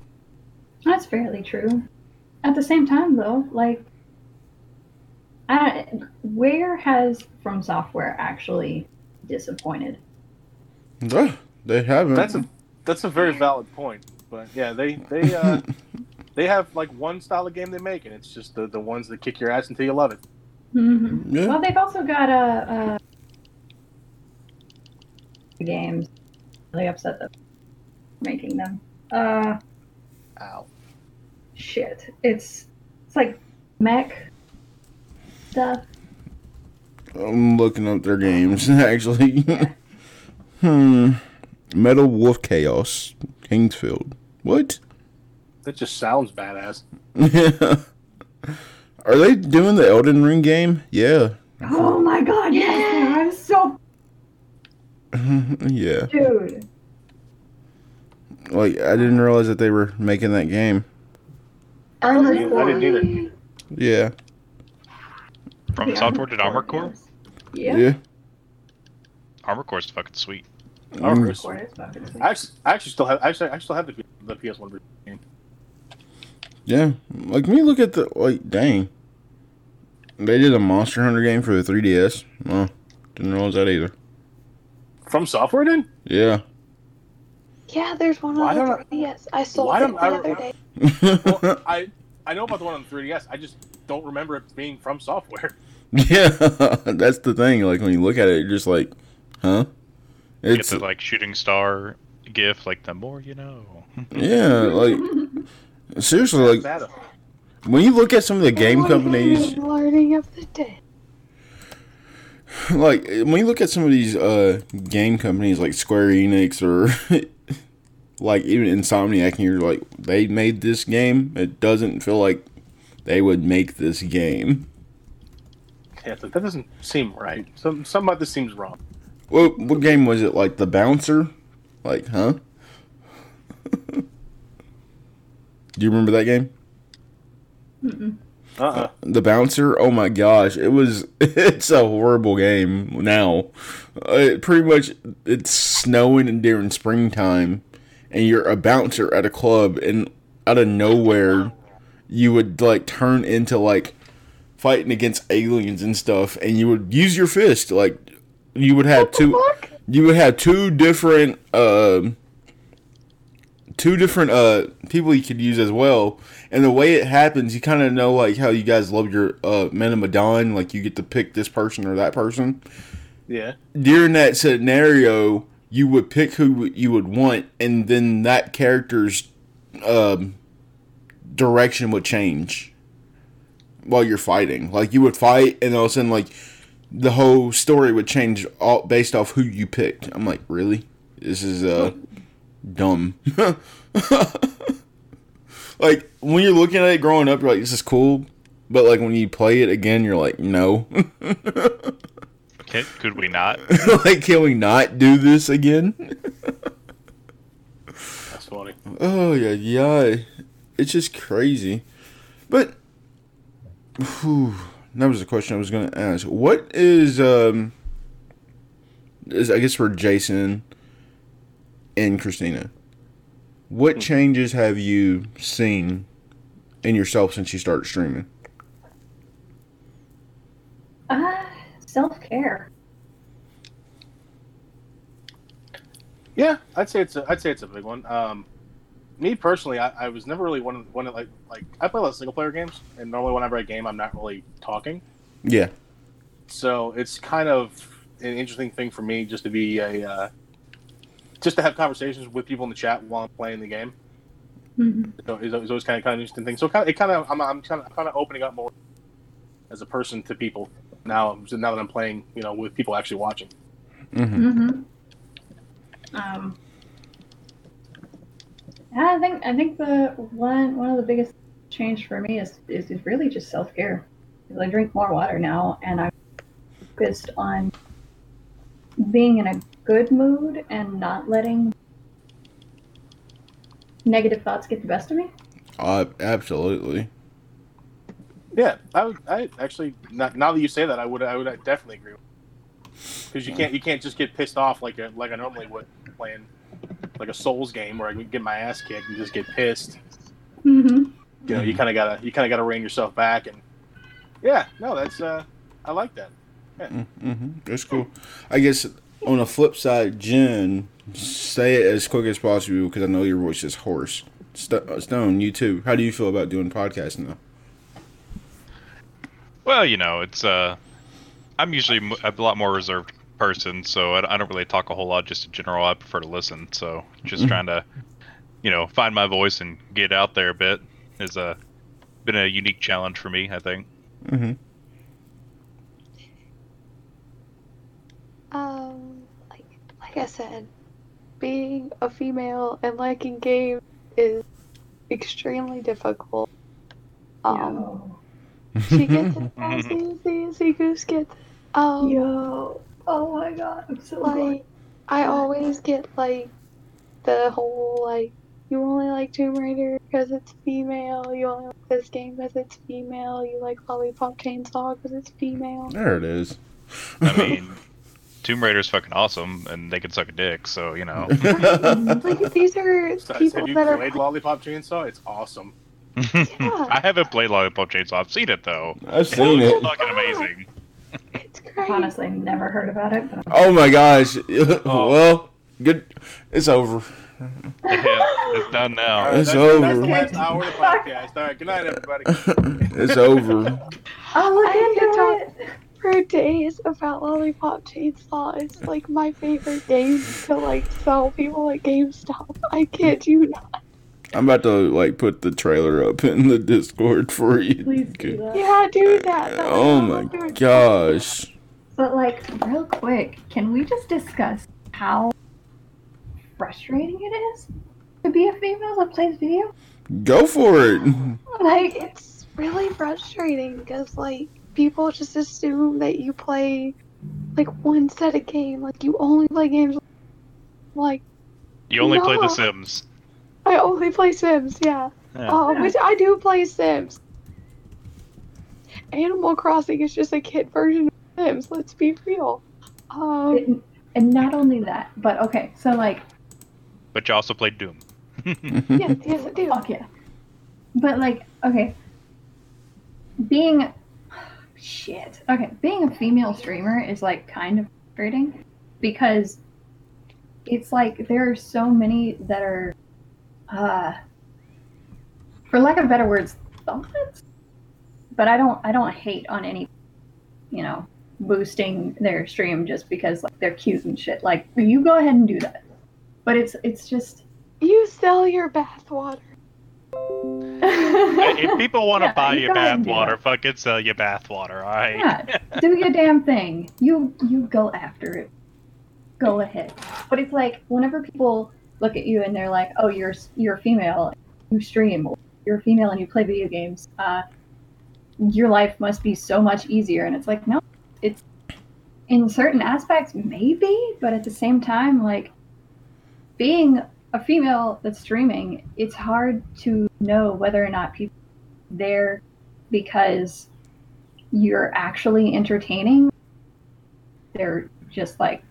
That's fairly true. At the same time, though, like, I, where has From Software actually disappointed? Ugh, they haven't. That's a that's a very valid point. But yeah, they they uh, they have like one style of game they make, and it's just the, the ones that kick your ass until you love it. Mm-hmm. yeah. Well, they've also got a, a games. Really upset that making them. Uh, Ow. shit. It's it's like mech stuff. I'm looking up their games actually. hmm. Metal Wolf Chaos. King's Field. What? That just sounds badass. yeah. Are they doing the Elden Ring game? Yeah. Oh my god! Yes, I'm so yeah. dude. Like I didn't realize that they were making that game. I didn't either. Yeah. From The Software did Armor Armor Core? Yeah. Yeah. Armor Core's fucking sweet. Armor Mm. Core. Core is fucking sweet. I actually, I actually still have I actually I still have the, the PS One game. Yeah. Like when you look at the like dang. They did a Monster Hunter game for the 3DS. Oh, didn't realize that either. From Software, did? Yeah. Yeah, there's one Why on the don't 3DS. I sold why it don't the I- other day. Well, I I know about the one on the 3DS. I just don't remember it being From Software. yeah. That's the thing. Like when you look at it, you're just like, huh? Get It's the like shooting star gif, like the more you know. yeah. Like seriously, like when you look at some of the game companies. Learning of the day. like when you look at some of these uh game companies like Square Enix or like even Insomniac and you're like they made this game it doesn't feel like they would make this game Yeah, it's like, that doesn't seem right. Some some about this seems wrong. what, what game was it like the bouncer? Like huh? Do you remember that game? Mm-mm. Uh uh the bouncer? Oh my gosh it was it's a horrible game now. Uh, it pretty much it's snowing and during springtime and you're a bouncer at a club and out of nowhere you would like turn into like fighting against aliens and stuff and you would use your fist like you would have two Fuck. you would have two different um two different uh people you could use as well and the way it happens you kind of know like how you guys love your uh Man of Medan like you get to pick this person or that person Yeah. during that scenario you would pick who you would want and then that character's um direction would change while you're fighting like you would fight and all of a sudden like the whole story would change all based off who you picked i'm like really this is uh dumb like when you're looking at it growing up you're like this is cool but like when you play it again you're like no Can, could we not? like can we not do this again That's funny. Oh yeah, yeah. It's just crazy. But whew, that was the question I was gonna ask. What is um is I guess for Jason and Kristina. What changes have you seen in yourself since you started streaming? Uh, self care. Yeah, I'd say it's a, I'd say it's a big one. Um, me personally, I, I was never really one of one of like like I play a lot of single player games, and normally whenever I game, I'm not really talking. Yeah. So it's kind of an interesting thing for me just to be a uh, just to have conversations with people in the chat while I'm playing the game. Mhm. So it's, it's always kind of kind of interesting thing. So kind of, it kind of I'm I'm kind of kind of opening up more as a person to people now. Now that I'm playing, you know, with people actually watching. hmm hmm Um, yeah, I think I think the one one of the biggest change for me is is, is really just self care. I drink more water now, and I'm focused on being in a good mood and not letting negative thoughts get the best of me. Uh, absolutely. Yeah, I would. I actually not, now that you say that, I would. I would definitely agree. Because you can't. You can't just get pissed off like a, like I normally would playing like a Souls game where I can get my ass kicked and just get pissed. Mm-hmm. You know, you kind of gotta. You kind of gotta rein yourself back and. Yeah. No, that's. uh I like that. Mm-hmm. That's cool. I guess on the flip side, Gen, say it as quick as possible because I know your voice is hoarse. St- uh, Stone, you too. How do you feel about doing podcasting though? Well, you know, it's uh, I'm usually a lot more reserved person, so I, I don't really talk a whole lot. Just in general, I prefer to listen. So just Mhm. trying to, you know, find my voice and get out there a bit is a been a unique challenge for me. I think. Mm-hmm. Um, like like I said, being a female and liking games is extremely difficult. Um, she gets it. Oh, see, see, see, Goose gets it. Um, Yo. Oh my god, I'm so glad. like I always get like the whole like you only like Tomb Raider because it's female. You only like this game because it's female. You like Lollipop Chainsaw because it's female. There it is. I mean, Tomb Raider's fucking awesome, and they can suck a dick. So you know. like these are So, people have you that are played Lollipop Chainsaw? It's awesome. Yeah. I haven't played Lollipop Chainsaw. I've seen it though. I've seen it. Fucking amazing. It's I've great. honestly never heard about it, but Oh my gosh. Oh. well, good. It's over. Yeah, it's done now. right, It's that's, over. That's the last hour of the podcast. All right. Good night, everybody. it's over. I'll look I into it. for days about Lollipop Chainsaw. It's like my favorite game to like sell people at GameStop. I kid you not. I'm about to like put the trailer up in the Discord for you. Please do that. Yeah, do that. That Oh my gosh. But like, real quick, can we just discuss how frustrating it is to be a female that plays video? Go for it. Like it's really frustrating because like people just assume that you play like one set of game. Like you only play games. Like You only play The Sims. I only play Sims. Yeah. Yeah. Uh, which I do play Sims. Animal Crossing is just a kid version of Sims. Let's be real. Um, It- and not only that, but okay, so like, But you also played Doom. yes, yes, I do. fuck yeah. But like, okay, being shit. Okay, being a female streamer is like kind of frustrating because it's like there are so many that are, uh, for lack of better words, thoughts. But I don't, I don't hate on any, you know, boosting their stream just because like they're cute and shit. Like you go ahead and do that. But it's, it's just. You sell your bathwater. if people want to Yeah, buy you your go ahead and do bathwater, that. fucking sell your bathwater, alright? Yeah, do your damn thing. You you go after it. Go ahead. But it's like whenever people look at you and they're like, "Oh, you're you're a female, you stream, you're female and you play video games. Uh, your life must be so much easier." And it's like, no, it's in certain aspects maybe, but at the same time, like being a female that's streaming, it's hard to know whether or not people are there because you're actually entertaining. They're just like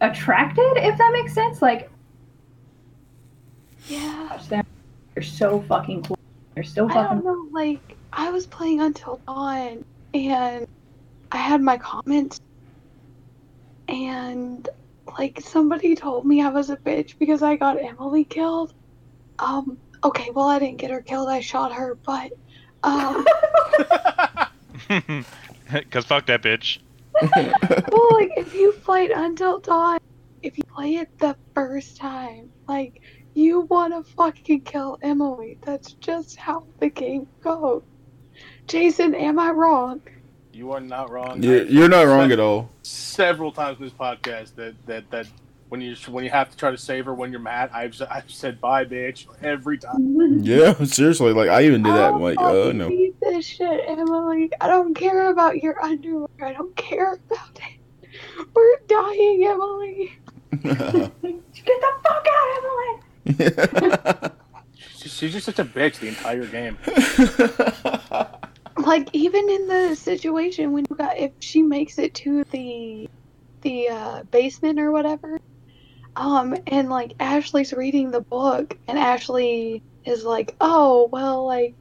attracted, if that makes sense. Like, Yeah. they're, they're so fucking cool. They're so I fucking don't know. Like I was playing Until Dawn, and I had my comments, and like somebody told me I was a bitch because I got Emily killed. Um, okay, well I didn't get her killed. I shot her, but um, Cause fuck that bitch. well, like if you played Until Dawn, if you play it the first time, like you want to fucking kill Emily. That's just how the game goes. Jason, am I wrong? You are not wrong. You- You're not wrong at all. Several times in this podcast that that that when you when you have to try to save her when you're mad, I've I've said bye, bitch, every time. Yeah, seriously. Like I even did that. I I'm don't like, oh uh, fucking no. need this shit, Emily. I don't care about your underwear. I don't care about it. We're dying, Emily. Get the fuck out, Emily! She's, just such a bitch the entire game. Like even in the situation when you got if she makes it to the the uh, basement or whatever, um, and like Ashley's reading the book, and Ashley is like, oh well, like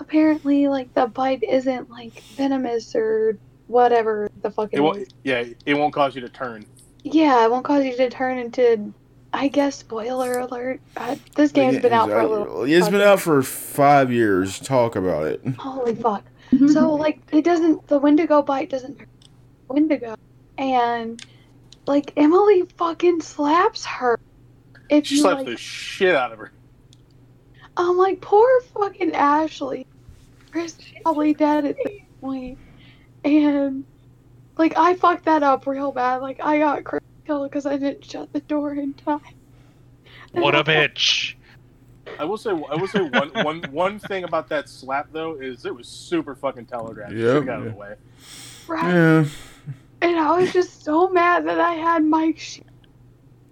apparently like the bite isn't like venomous or whatever the fuck it It is. won't. Yeah, it won't cause you to turn. Yeah, it won't cause you to turn into. I guess spoiler alert. Uh, this game's been out for a little. It's been out for five years. Talk about it. Holy fuck! So like it doesn't. The Wendigo bite doesn't. hurt Wendigo, and like Emily fucking slaps her. If She slaps like, the shit out of her. I'm like poor fucking Ashley. Chris is probably dead at this point. point, and like I fucked that up real bad. Like I got Chris killed because I didn't shut the door in time. What a bitch. I will say. I will say one one one thing about that slap though is it was super fucking telegraphed. You Yep, should've got out of the way. Right. Yeah. And I was just so mad that I had Mike. Sh-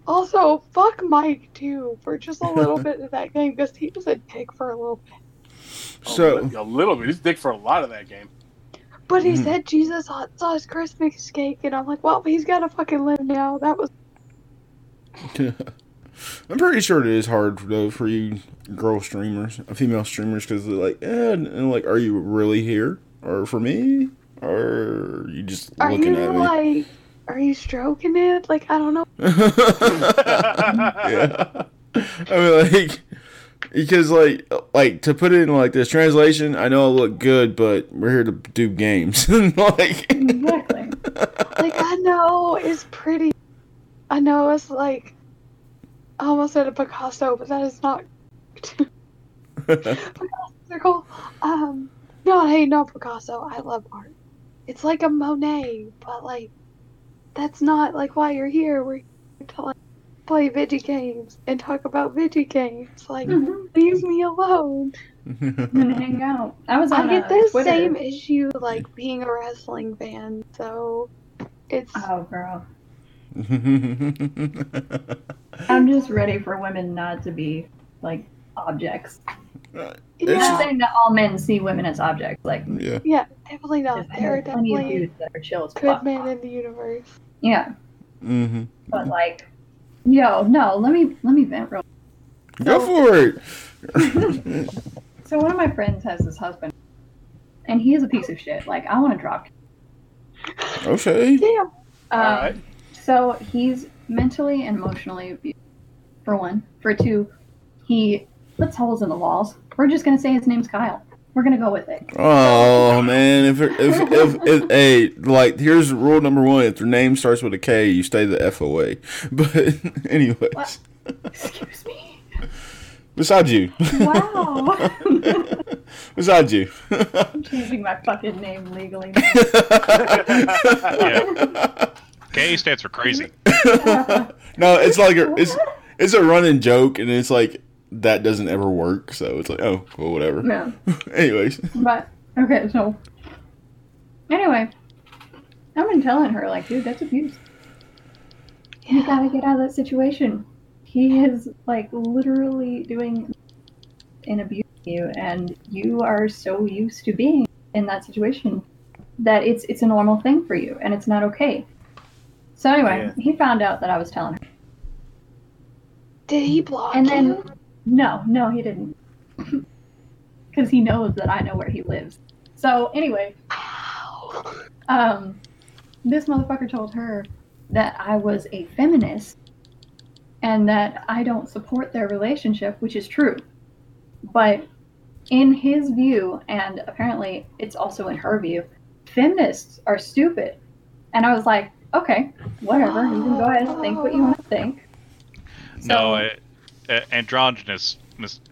also, fuck Mike too for just a little bit of that game because he was a dick for a little bit. So li- a little bit. He's dick for a lot of that game. But he Mhm. said Jesus hot sauce Christmas cake, and I'm like, well, he's got to fucking live now. That was I'm pretty sure it is hard though for you girl streamers, uh, female streamers, because they're like, eh, and like, are you really here, or for me, or are you just Are looking you at me? like, are you stroking it? Like, I don't know. yeah. I mean, like, because like, like to put it in like this translation, I know I look good, but we're here to do games. like, exactly. Like, I know it's pretty. I know it's like, I almost said a Picasso, but that is not. Circle. Um, no, hey, no Picasso. I love art. It's like a Monet, but like, that's not like why you're here. We're here to like play video games and talk about video games. Like, Mhm. leave me alone. and hang out. I was I get uh, the Twitter. same issue like being a wrestling fan, so it's Oh, girl. I'm just ready for women not to be like objects. It's I'm yeah, not saying that all men see women as objects. Like, yeah. yeah, definitely not. there's There are plenty of definitely dudes that are chill as good fuck. men in the universe. Yeah, Mm-hmm. but like, yo, no, let me let me vent real. Go for it. So one of my friends has this husband, and he is a piece of shit. Like, I want to drop. okay. Damn. Um, Alright. So he's mentally and emotionally abused. For one, for two, he puts holes in the walls. We're just gonna say his name's Kyle. We're gonna go with it. Oh man, if it- if if, if hey, like here's rule number one: if your name starts with a K, you stay the F away. But anyways, What? Excuse me. besides you, Wow. besides you. I'm changing my fucking name legally. Yeah. K stands for crazy. no, it's like a, it's it's a running joke, and it's like that doesn't ever work. So it's like, oh, well, whatever. no. Anyways, But okay, so anyway, I've been telling her like, dude, that's abuse. You gotta get out of that situation. He is like literally doing and abusing you, and you are so used to being in that situation that it's it's a normal thing for you, and it's not okay. So anyway, he found out that I was telling her. Did he block And you? No, no, he didn't. Because he knows that I know where he lives. So, anyway, um, this motherfucker told her that I was a feminist and that I don't support their relationship, which is true. But in his view, and apparently it's also in her view, feminists are stupid. And I was like, okay, whatever. You can go ahead and think what you want to think. no, So- uh, androgynous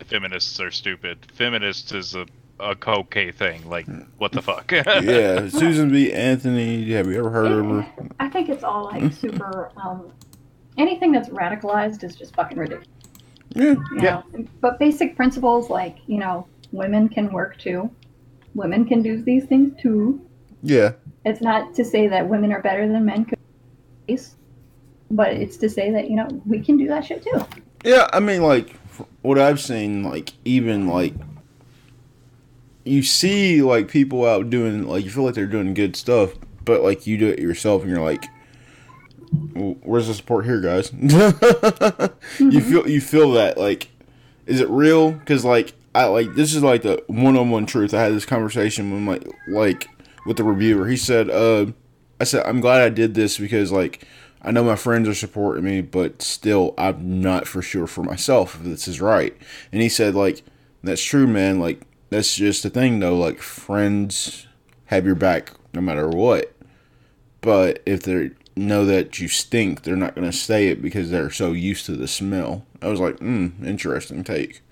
feminists are stupid. Feminists is a a okay thing. Like, what the fuck? yeah, Susan B. Anthony. Have you ever heard of her? I think it's all like super. Um, anything that's radicalized is just fucking ridiculous. Yeah. you Yeah. But basic principles like, you know, women can work too. Women can do these things too. Yeah. It's not to say that women are better than men, but it's to say that, you know, we can do that shit too. Yeah, I mean, like what I've seen, like even like you see like people out doing like you feel like they're doing good stuff, but like you do it yourself, and you're like, "Where's the support here, guys?" You feel you feel that like, is it real? Because like I like this is like the one on one truth. I had this conversation with my like with the reviewer. He said, "Uh, I said I'm glad I did this because like." I know my friends are supporting me, but still, I'm not for sure for myself if this is right. And he said, like, that's true, man. Like, that's just the thing, though. Like, friends have your back no matter what. But if they know that you stink, they're not going to say it because they're so used to the smell. I was like, hmm, interesting take.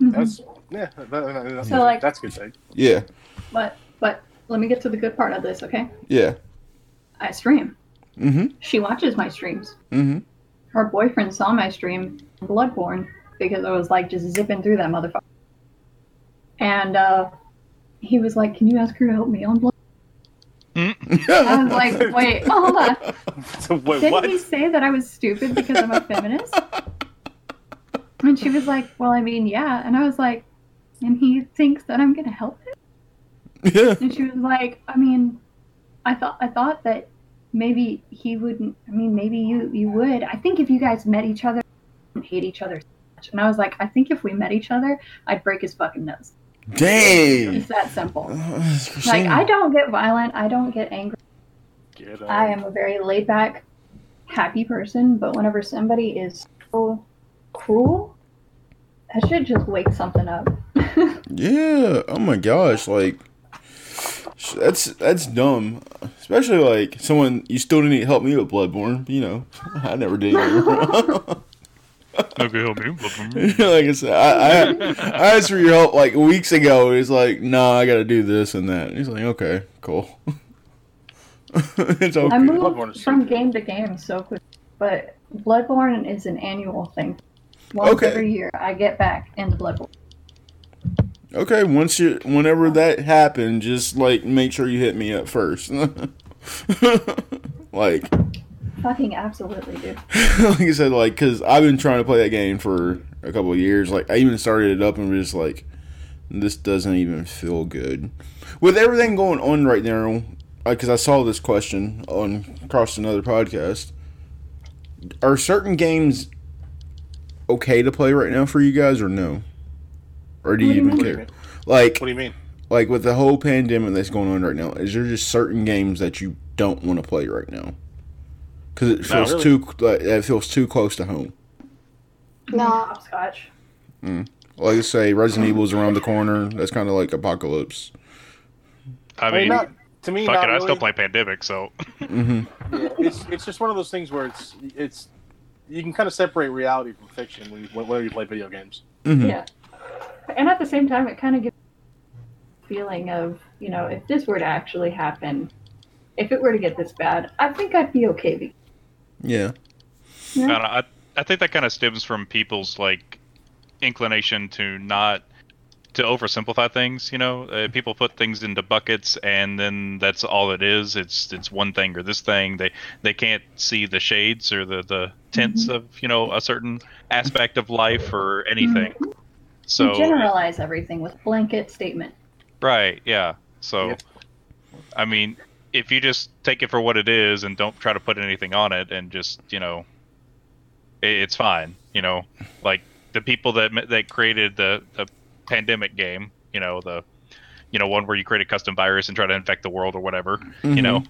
That's yeah. That, that- that's, So, like- that's a good thing. Yeah, But, but let me get to the good part of this, okay? yeah. I stream. Mm She watches my streams. hmm. Mm hmm. Her boyfriend saw my stream, Bloodborne, because I was like just zipping through that motherfucker. And uh, he was like, Can you ask her to help me on Blood? I was like, Wait, hold on. So, wait, Didn't what? he say that I was stupid because I'm a feminist? And she was like, Well, I mean, yeah. And I was like, And he thinks that I'm gonna help him? yeah. And she was like, I mean, I thought I thought that maybe he wouldn't I mean maybe you you would. I think if you guys met each other hate each other so much. And I was like, I think if we met each other, I'd break his fucking nose. Dang. It's that simple. Uh, Like I don't get violent, I don't get angry. Get, I am a very laid back, happy person, but whenever somebody is so cruel, that should just wake something up. Yeah. Oh my gosh. Like sh- that's that's dumb. Especially like someone you still didn't help me with Bloodborne. You know, I never did. okay, help me. like I said, I, I I asked for your help like weeks ago. He's like, "No, I got to do this and that." He's like, "Okay, cool." it's I okay. Bloodborne move from so game to game so quick, but Bloodborne is an annual thing. Once Okay. every year, I get back into Bloodborne. Okay, once you, whenever that happened, just like make sure you hit me up first. like, Fucking absolutely, dude. like I said, like, cause I've been trying to play that game for a couple of years. Like, I even started it up and was just like, this doesn't even feel good. With everything going on right now, because I saw this question on across another podcast. Are certain games okay to play right now for you guys, or no? Or do you What do you even mean? You care? Like, What do you mean? like with the whole pandemic that's going on right now, is there just certain games that you don't want to play right now? Because it feels really. too like, it feels too close to home. No. Hopscotch. Like I say, Resident Evil's around the corner. That's kind of like apocalypse. I I mean, mean, not, to me, fuck not it, I still play Pandemic, so Mm-hmm. Yeah, it's it's just one of those things where it's it's you can kind of separate reality from fiction when you, whenever you play video games. hmm Yeah. And at the same time, it kind of gives a feeling of, you know, if this were to actually happen, if it were to get this bad, I think I'd be okay. Because, Yeah. I, don't know, I, I think that kind of stems from people's like inclination to not to oversimplify things. You know, uh, mm-hmm. people put things into buckets, and then that's all it is. It's it's one thing or this thing. They they can't see the shades or the the tints mm-hmm. of you know a certain aspect of life or mm-hmm. anything. you So generalize everything with blanket statement. Right, yeah. So, Yeah. I mean, if you just take it for what it is and don't try to put anything on it and just, you know, it, it's fine. You know, like the people that that created the the pandemic game, you know, the you know, one where you create a custom virus and try to infect the world or whatever. Mhm. You know,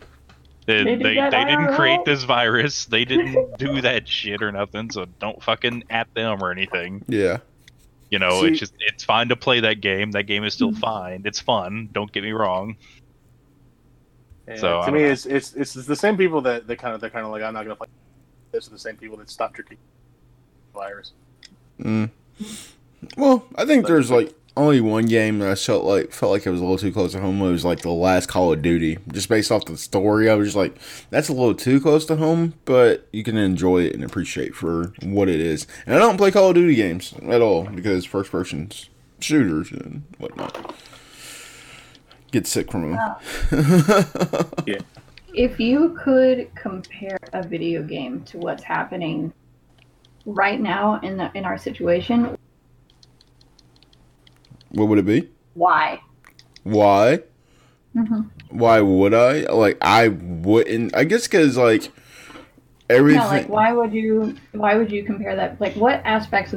they They they, did they, that didn't create this virus. They didn't do that shit or nothing. So don't fucking at them or anything. Yeah. You know, See- it's just it's fine to play that game. That game is still Mhm. fine. It's fun. Don't get me wrong. And So, to me, know. it's, it's it's the same people that that kind of they're kind of like I'm not gonna play. This are the same people that stopped drinking virus. Mm. Well, I think there's like only one game that I felt like felt like it was a little too close to home. It was like the last Call of Duty, just based off the story. I was just like, that's a little too close to home, but you can enjoy it and appreciate for what it is. And I don't play Call of Duty games at all because first person shooters and whatnot. Get sick from them. Yeah. If you could compare a video game to what's happening right now in the in our situation, what would it be? why? Why? Mm-hmm. Why would I? Like I wouldn't. I guess because like everything. No, like why would you? Why would you compare that? Like, what aspects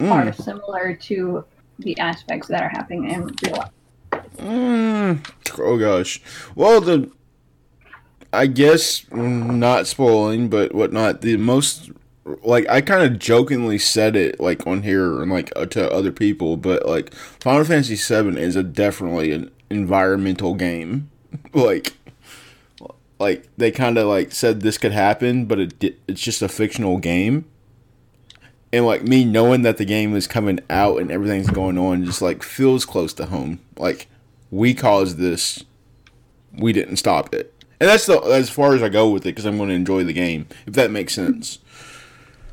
Mm. are similar to the aspects that are happening in real life? Mm, oh gosh. Well, the I guess not spoiling, but whatnot. The most like I kind of jokingly said it like on here and like uh, to other people, but like Final Fantasy VII is a definitely an environmental game. like, like they kind of like said this could happen, but it it's just a fictional game. And like me knowing that the game is coming out and everything's going on, just like feels close to home. Like we caused this, we didn't stop it, and that's the as far as I go with it because I'm going to enjoy the game. If that makes sense.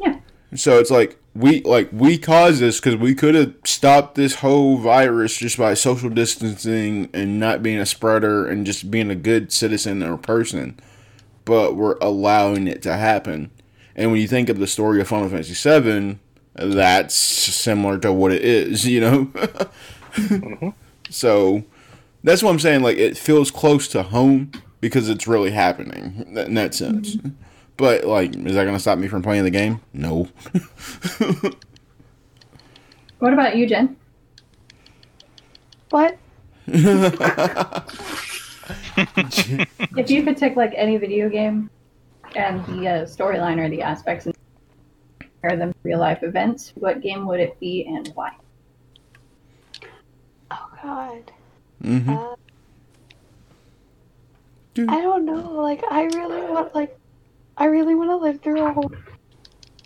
Yeah. So it's like we like we caused this because we could have stopped this whole virus just by social distancing and not being a spreader and just being a good citizen or person, but we're allowing it to happen. And when you think of the story of Final Fantasy VII, that's similar to what it is, you know. Mm-hmm. So that's what I'm saying. Like it feels close to home because it's really happening in that sense. Mm-hmm. But like, is that gonna stop me from playing the game? No. What about you, Gen? What? If you could take like any video game and the uh, storyline or the aspects and compare them to real life events, what game would it be and why? Oh God. Mm-hmm. Uh, I don't know. Like, I really want, like, I really want to live through a whole.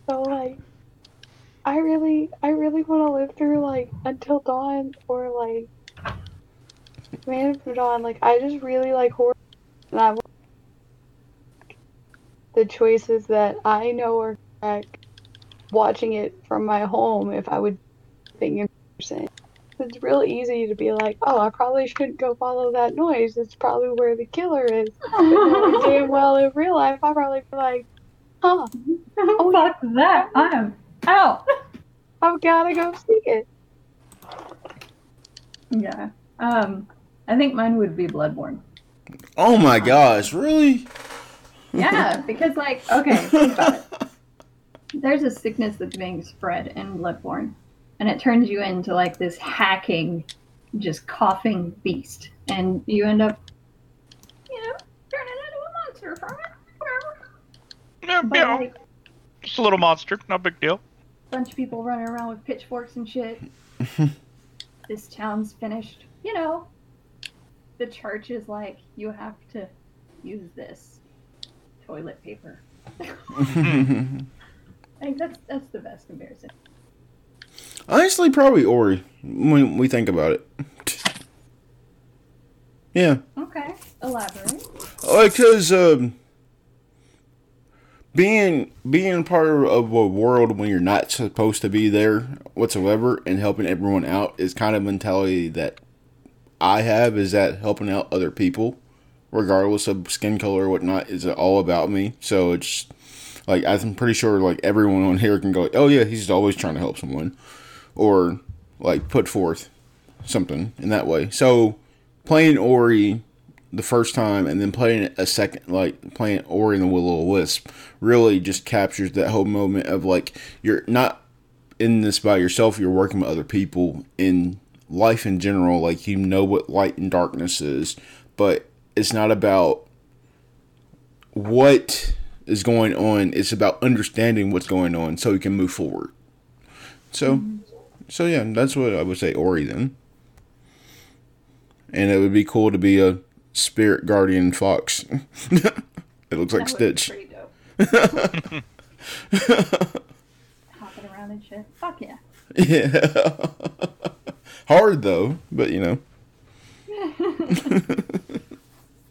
So like, I really, I really want to live through like Until Dawn or like Man of Medan. Like, I just really like horror, and I want the choices that I know are correct. Watching it from my home, if I would think in person. It's real easy to be like, oh, I probably shouldn't go follow that noise. It's probably where the killer is. But knowing damn well in real life, I probably be like, huh, Oh, fuck that. I'm out. I've gotta go see it. Yeah. Um, I think mine would be Bloodborne. Oh my gosh, really? Yeah, because like, okay, think about it. There's a sickness that's being spread in Bloodborne, and it turns you into like this hacking, just coughing beast, and you end up, you know, turning into a monster from it. Whatever. Yeah, But yeah, like, just a little monster, no big deal. bunch of people running around with pitchforks and shit. this town's finished. You know, the church is like, you have to use this toilet paper. I think that's that's the best comparison. Honestly, probably Ori when we think about it. Yeah, Okay, elaborate. because um, being being part of a world when you're not supposed to be there whatsoever and helping everyone out is kind of mentality that I have. Is that helping out other people, regardless of skin color or whatnot, is all about me. So it's like I'm pretty sure like everyone on here can go, oh yeah, he's always trying to help someone, or like put forth something in that way. So playing Ori the first time and then playing a second, like playing Ori and the Will o' Wisp, really just captures that whole moment of like you're not in this by yourself. You're working with other people in life in general. Like you know what light and darkness is, but it's not about what is going on. It's about understanding what's going on so you can move forward. So, mm-hmm. So yeah, that's what I would say. Ori then, and it would be cool to be a spirit guardian fox. it looks like Stitch. Hopping around and shit. Fuck yeah. Yeah. Hard though, but you know.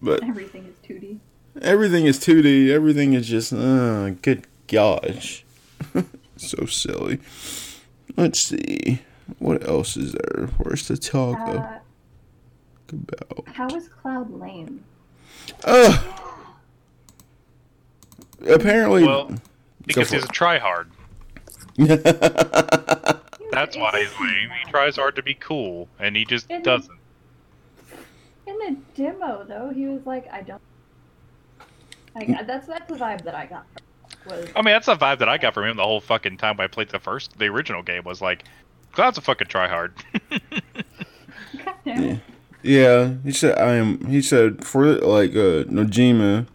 but Everything is 2D. everything is 2D. Everything is just, uh, good gosh. so silly. Let's see. What else is there for us to talk Uh, about? how is Cloud lame? Uh, apparently. Well, because for he's a tryhard. That's why he's lame. He tries hard to be cool, and he just And- doesn't. In the demo, though, he was like, I don't. Like, that's that's the vibe that I got. From, I mean, that's the vibe that I got from him the whole fucking time When I played the first, the original game. Was like, Cloud's a fucking tryhard. Goddamn. yeah, he said, I am. He said, for like, uh, Nojima.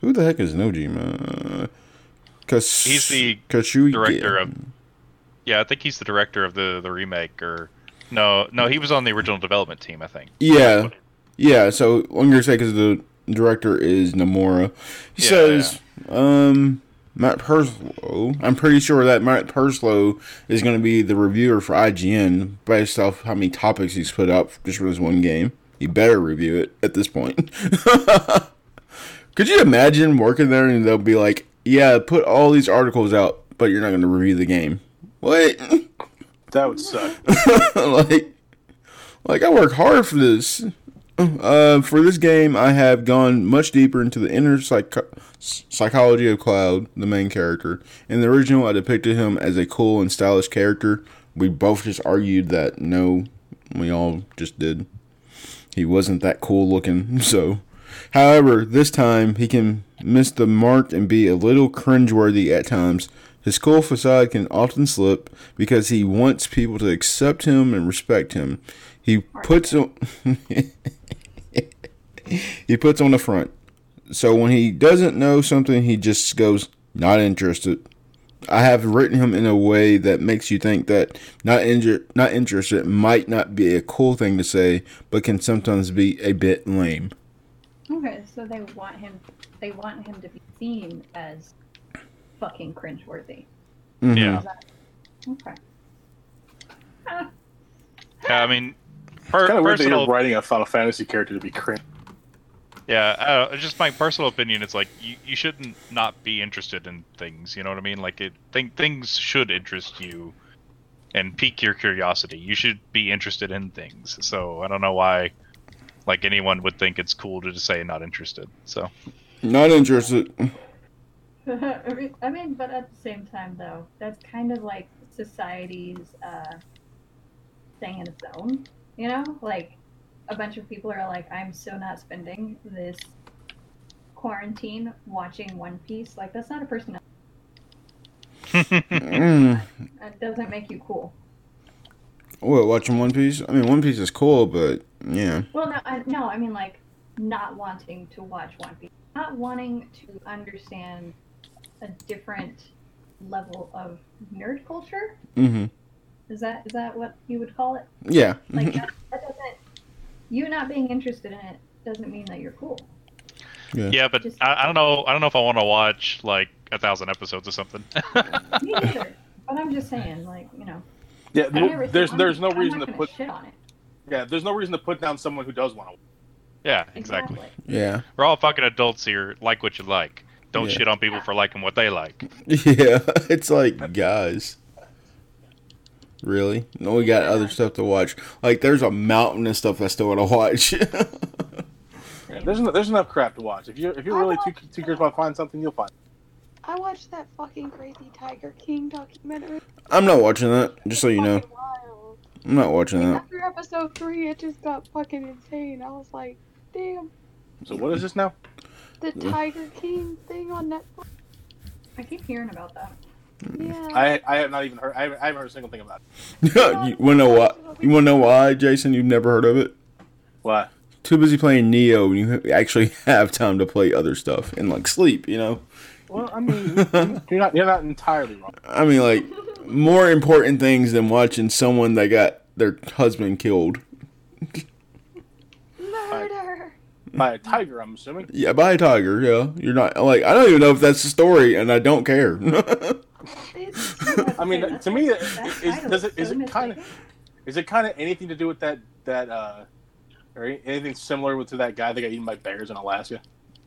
Who the heck is Nojima? Uh, Cause He's the Kazushige. director of- yeah, I think he's the director of the the remake, or no, no, he was on the original development team. I think. Yeah, yeah. So Longer say because the director is Nomura. He Yeah, says, um, Matt Purslow. I'm pretty sure that Matt Purslow is going to be the reviewer for IGN based off how many topics he's put up just for this one game. He better review it at this point. Could you imagine working there and they'll be like, "Yeah, put all these articles out, but you're not going to review the game." What? That would suck. like, like I work hard for this. Uh, for this game, I have gone much deeper into the inner psych- psychology of Cloud, the main character. In the original, I depicted him as a cool and stylish character. We both just argued that no, we all just did. He wasn't that cool looking, so. However, this time he can miss the mark and be a little cringeworthy at times. His cool facade can often slip because he wants people to accept him and respect him. He puts on he puts on the front. So when he doesn't know something, he just goes not interested. I have written him in a way that makes you think that not injured, not interested might not be a cool thing to say, but can sometimes be a bit lame. Okay, so they want him. They want him to be seen as fucking cringeworthy. Mhm. Yeah. Okay. Yeah, I mean, per- kind of weird that personal, you're writing a Final Fantasy character to be cringe. yeah, uh, just my personal opinion. It's like you, you shouldn't not be interested in things. You know what I mean? Like it, think things should interest you and pique your curiosity. You should be interested in things. So I don't know why, like anyone would think it's cool to just say not interested. So Not interested. I mean- I mean, but at the same time, though, that's kind of like society's uh, thing in its own. You know, like a bunch of people are like, "I'm so not spending this quarantine watching One Piece." Like, that's not a personality. Mm. That doesn't make you cool. What watching One Piece? I mean, One Piece is cool, but yeah. Well, no, I, no, I mean like not wanting to watch One Piece, not wanting to understand a different level of nerd culture. Mm hmm Is that is that what you would call it? Yeah. Like that, that doesn't. You not being interested in it doesn't mean that you're cool. yeah, yeah but Just- I, I don't know. I don't know if I want to watch like a thousand episodes or something. Me neither. but I'm just saying, like you know, Yeah, I never there's I'm- there's no I'm reason not to put shit on it. yeah there's no reason to put down someone who does want to. yeah, exactly. yeah. We're all fucking adults here. Like what you like. Don't Yeah. shit on people for liking what they like. Yeah. It's like, guys. Really? No, we got other stuff to watch. Like, there's a mountain of stuff I still want to watch. Yeah, there's no, there's enough crap to watch. If you if you're really too too curious about finding something, you'll find. I watched that fucking crazy Tiger King documentary. I'm not watching that, just so you know. Wild. I'm not watching that. After episode three, it just got fucking insane. I was like, damn, So what is this now? the Tiger King thing on Netflix. I keep hearing about that. Yeah. I I have not even heard. I haven't, I haven't heard a single thing about it. you wanna know why? You wanna know why, Jason? You've never heard of it? Why? Too busy playing Nioh, and you actually have time to play other stuff and like sleep. You know. Well, I mean, you're not you're not entirely wrong. I mean, like more important things than watching someone that got their husband killed. Murder. By a tiger, I'm assuming. Yeah, by a tiger. Yeah, you're not like I don't even know if that's the story, and I don't care. It's, I mean, to me, That is, title does it is is it kind of is it kind of anything to do with that that uh or anything similar with to that guy that got eaten by bears in Alaska?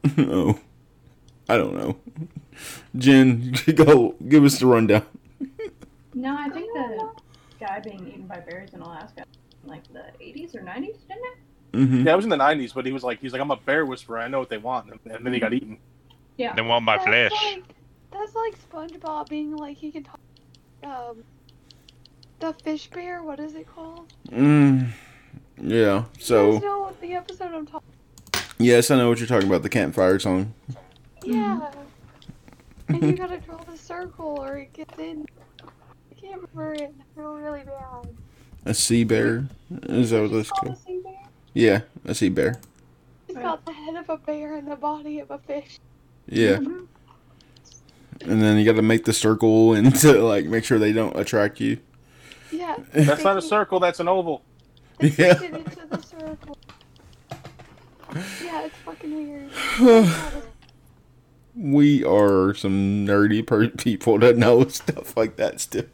oh, I don't know. Gen, go give us the rundown. No, I think the guy being eaten by bears in Alaska, like the 80s or 90s, didn't it? hmm Yeah, it was in the '90s, but he was like, he's like, I'm a bear whisperer. I know what they want, and, and then he got eaten. Yeah. They want my that's flesh. Like, that's like SpongeBob being like he can talk. Um, the fish bear. What is it called? Mm, yeah. You So guys know the episode I'm talking. yes, I know what you're talking about. The campfire song. Yeah. and you gotta draw the circle or it gets in. I can't remember it. I feel really bad. A sea bear. Is that what It's that's called called? a sea bear. Yeah, a sea bear. It's got the head of a bear and the body of a fish. Yeah, Mhm. And then you got to make the circle and to like make sure they don't attract you. Yeah. That's not a circle. That's an oval. They Yeah. yeah. it into the circle. Yeah, it's fucking weird. we are some nerdy per- people that know stuff like that. Still,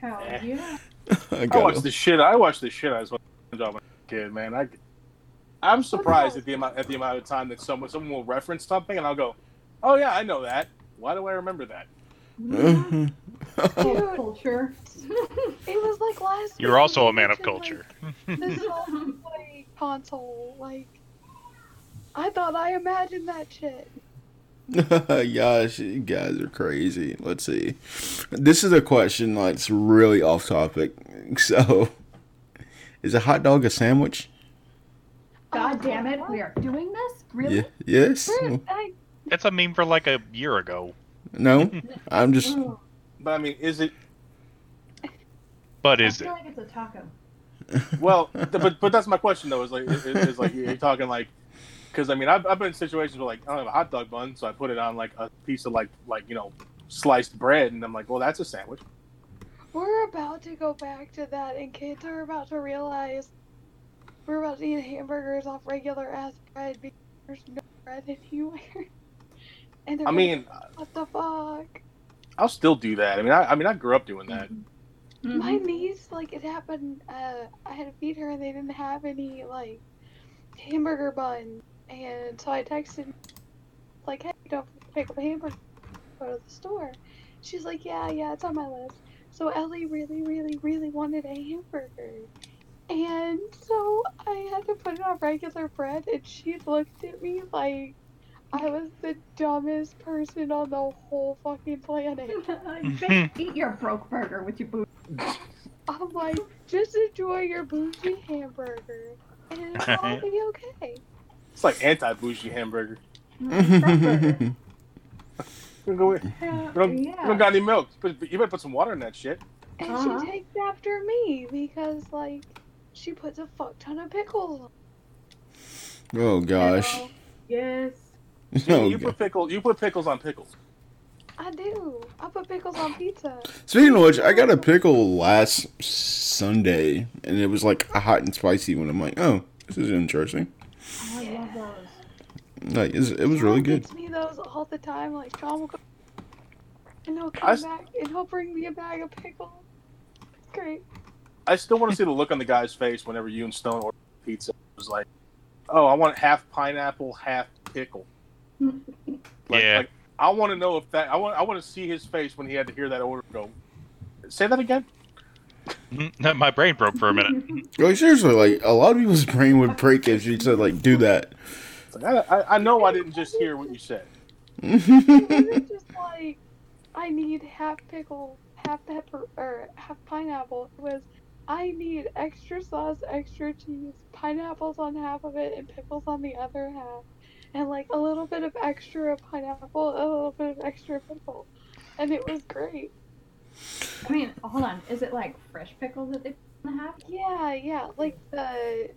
Hell eh. yeah. I I got watched the shit. I watched the shit. I was watching when I was a kid, man. I, I'm surprised at the amount at the amount of time that someone someone will reference something, and I'll go, "Oh yeah, I know that. Why do I remember that?" Pop Dude. culture. It was like last. You're week also a man of culture. Like, the Sony Play console, like. I thought I imagined that shit. Gosh, you guys are crazy. Let's see. This is a question that's really off topic. So, is a hot dog a sandwich? God damn it, we are doing this? Really? Yeah. Yes. Dude, I, It's a meme for like a year ago. No. I'm just. But I mean, is it? But I is feel it? like it's a taco. Well, th- but but that's my question though. Is like is, is like you're talking like. Because I mean, I've, I've been in situations where like I don't have a hot dog bun, so I put it on like a piece of like like you know sliced bread, and I'm like, well, that's a sandwich. we're about to go back to that, and kids are about to realize we're about to eat hamburgers off regular ass bread because there's no bread anywhere. And I gonna mean, What the fuck? I'll still do that. I mean, I, I mean, I grew up doing that. My Mhm. niece, like, it happened. Uh, I had to feed her, and they didn't have any like hamburger bun, and so I texted, like, "Hey, don't pick up a hamburger. Go to the store." She's like, "Yeah, yeah, it's on my list." So Ellie really, really, really wanted a hamburger, and so I had to put it on regular bread, and she looked at me like I was the dumbest person on the whole fucking planet. Bitch, eat your broke burger with your boot. I'm like, just enjoy your bougie hamburger, and it'll all be okay. It's like anti bougie hamburger. We don't, go, we don't, we yeah. don't got any milk. But but you better put some water in that shit. And Uh-huh. she takes after me because, like, she puts a fuck ton of pickles on. oh gosh. Hell Yes. Oh, you God. put pickle. You put pickles on pickles. I do. I put pickles on pizza. Speaking of which, I got a pickle last Sunday, and it was like a hot and spicy one. I'm like, oh, this is interesting. Oh, I love those. Like, it was really Sean good. Gets me those all the time. Like Sean will go, and he'll come s- back and he'll bring me a bag of pickles. Great. I still want to see the look on the guy's face whenever you and Stone order pizza. It was like, oh, I want half pineapple, half pickle. Like, Yeah. like I want to know if that. I want. I want to see his face when he had to hear that order. Go. Say that again. Mm-hmm. My brain broke for a minute. Like seriously, like a lot of people's brain would break if you said like do that. Like, I, I, I know I didn't just hear what you said. It wasn't just like I need half pickle, half pepper, or half pineapple. It was I need extra sauce, extra cheese, pineapples on half of it, and pickles on the other half, and like a little bit of extra pineapple, a little bit of extra pickle. and it was great. I mean, hold on. Is it like fresh pickles that they put in the half? Yeah, yeah, like the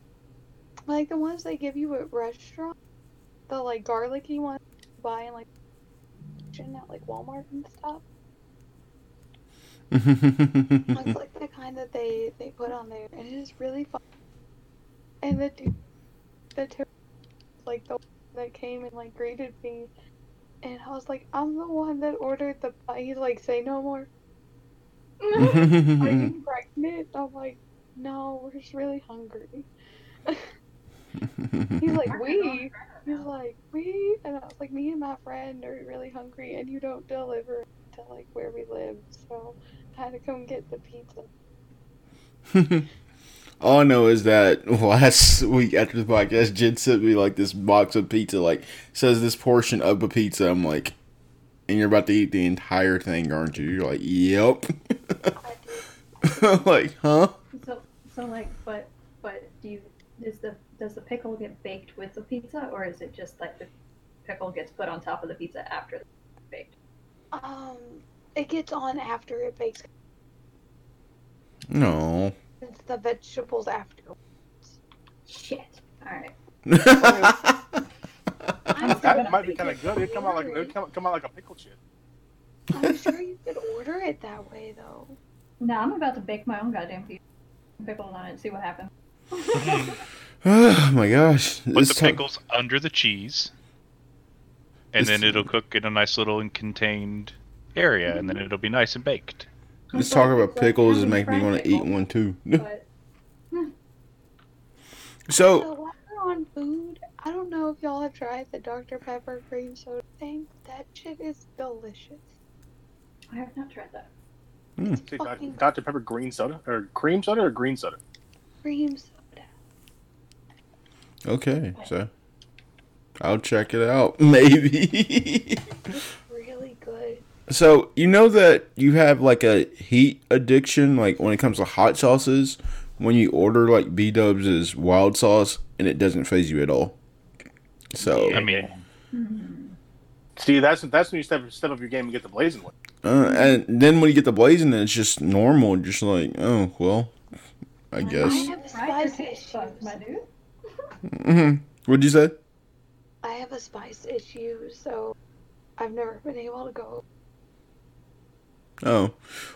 like the ones they give you at restaurants, the like garlicky ones you buy in like at like Walmart and stuff. It's like the kind that they they put on there, and it is really fun. And the dude, the two, like the one that came and like greeted me, and I was like, I'm the one that ordered the. pie." He's like, say no more. Are you pregnant? I'm like, no, we're just really hungry. He's like, we. He's like, we. And I was like, me and my friend are really hungry, and you don't deliver to like where we live, so I had to come get the pizza. All I know is that last week after the podcast, Gen sent me like this box of pizza, like says this portion of a pizza. I'm like, and you're about to eat the entire thing, aren't you? You're like, yep. Like, huh? So, so like, but, but do you? Does the does the pickle get baked with the pizza, or is it just like the pickle gets put on top of the pizza after it's baked? Um, it gets on after it bakes. No. It's the vegetables after. Shit. All right. That might be kind of good. It'd come out like it'd come, come out like a pickle chip. I'm sure you could order it that way though. No, I'm about to bake my own goddamn pizza. Pickles on it and see what happens. oh my gosh. Put This the time- pickles under the cheese, and This- then it'll cook in a nice little contained area, and then it'll be nice and baked. Let's talk about It's like pickles and having make me want to eat one too. But hmm. So, So on food, I don't know if y'all have tried the Dr. Pepper cream soda thing. That shit is delicious. I have not tried that. Hmm. It's See, Doc- fucking Dr Pepper green soda or cream soda or green soda. cream soda. okay, so I'll check it out. Maybe. It's really good. so, you know that you have like a heat addiction, like when it comes to hot sauces, when you order like B Dubs' wild sauce and it doesn't phase you at all. So, I mean, See, that's that's when you step step up your game and get the blazing one. uh, and then when you get the blazing, it's just normal, just like, oh, well, I guess. I guess. have a Right, your spice taste buds, issues. my dude. hmm What'd you say? I have a spice issue, so I've never been able to go. Oh,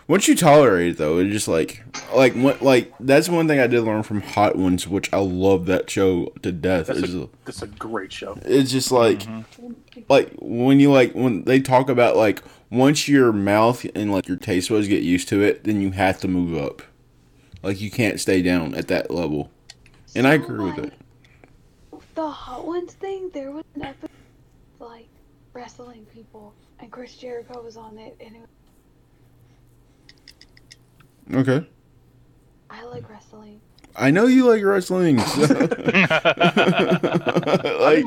once you tolerate it though, it's just like like what like that's one thing I did learn from Hot Ones, which I love that show to death. That's It's, a, that's a great show. it's just like mhm. like when you like when they talk about like once your mouth and like your taste buds get used to it, then you have to move up. Like you can't stay down at that level, and I So, agree with it. The Hot Ones thing, there was an episode like wrestling people, and Chris Jericho was on it, and it, Okay, I like wrestling. I know you like wrestling. So. like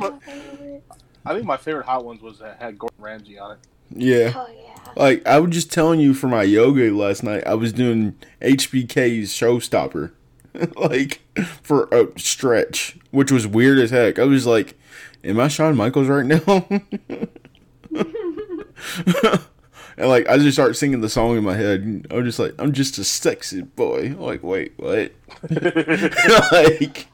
I think my favorite hot ones was that had Gordon Ramsay on it. yeah. Oh yeah. Like I was just telling you for my yoga last night, I was doing HBK's Showstopper, like for a stretch, which was weird as heck. I was like, "Am I Shawn Michaels right now?" And like I just start singing the song in my head. I'm just like, "I'm just a sexy boy." I'm like, wait, what? like,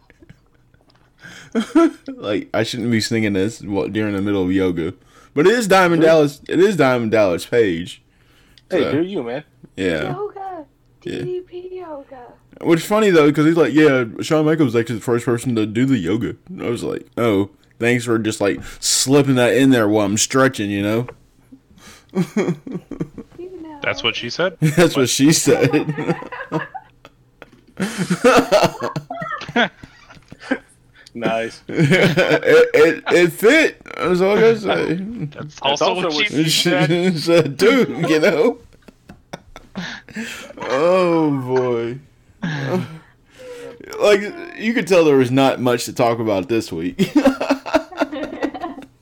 like I shouldn't be singing this what during the middle of yoga. But it is Diamond Dallas. It is Diamond Dallas Page. hey, So, do you man? yeah. Yoga. Yeah. Yoga. Which is funny though, because he's like, yeah, Shawn Michaels was actually the first person to do the yoga. And I was like, oh, thanks for just like slipping that in there while I'm stretching, you know. You know. That's what she said. That's what she said. Nice. it, it, it fit. That's all I gotta say. That's also, also what what she she She said, dude, you know. Oh boy. Like you could tell there was not much to talk about this week.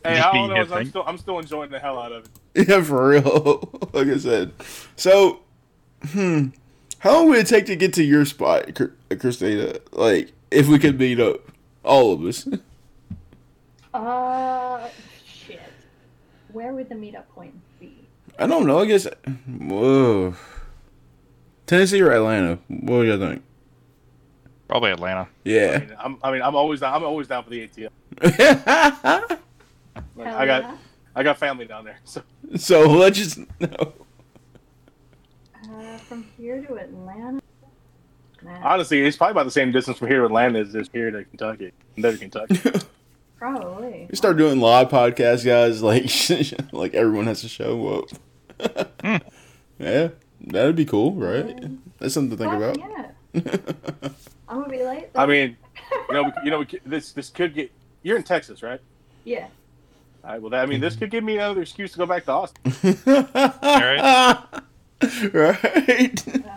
Hey, Just all be I know is I'm still I'm still enjoying the hell out of it. Yeah, for real. like I said. So, hmm. How long would it take to get to your spot, Kristina? Like, if we could meet up, all of us. Uh, shit. Where would the meetup point be? I don't know. I guess. Whoa. Tennessee or Atlanta? What do you think? Probably Atlanta. I Yeah. mean, I'm, I mean, I'm always down. I'm always down for the ATL. Like, Hell I got, yeah. I got family down there. So so let's just. No. Uh, from here to Atlanta. Nah, honestly, it's probably about the same distance from here to Atlanta as is here to Kentucky. There Kentucky. probably. We start doing live podcasts, guys. Like, like everyone has to show up. yeah, that'd be cool, right? That's something to think about. Yeah. I'm gonna be late. I mean, you know, you know, this this could get. You're in Texas, right? yeah. All right. Well, that, I mean, this could give me another excuse to go back to Austin. right. right. Uh,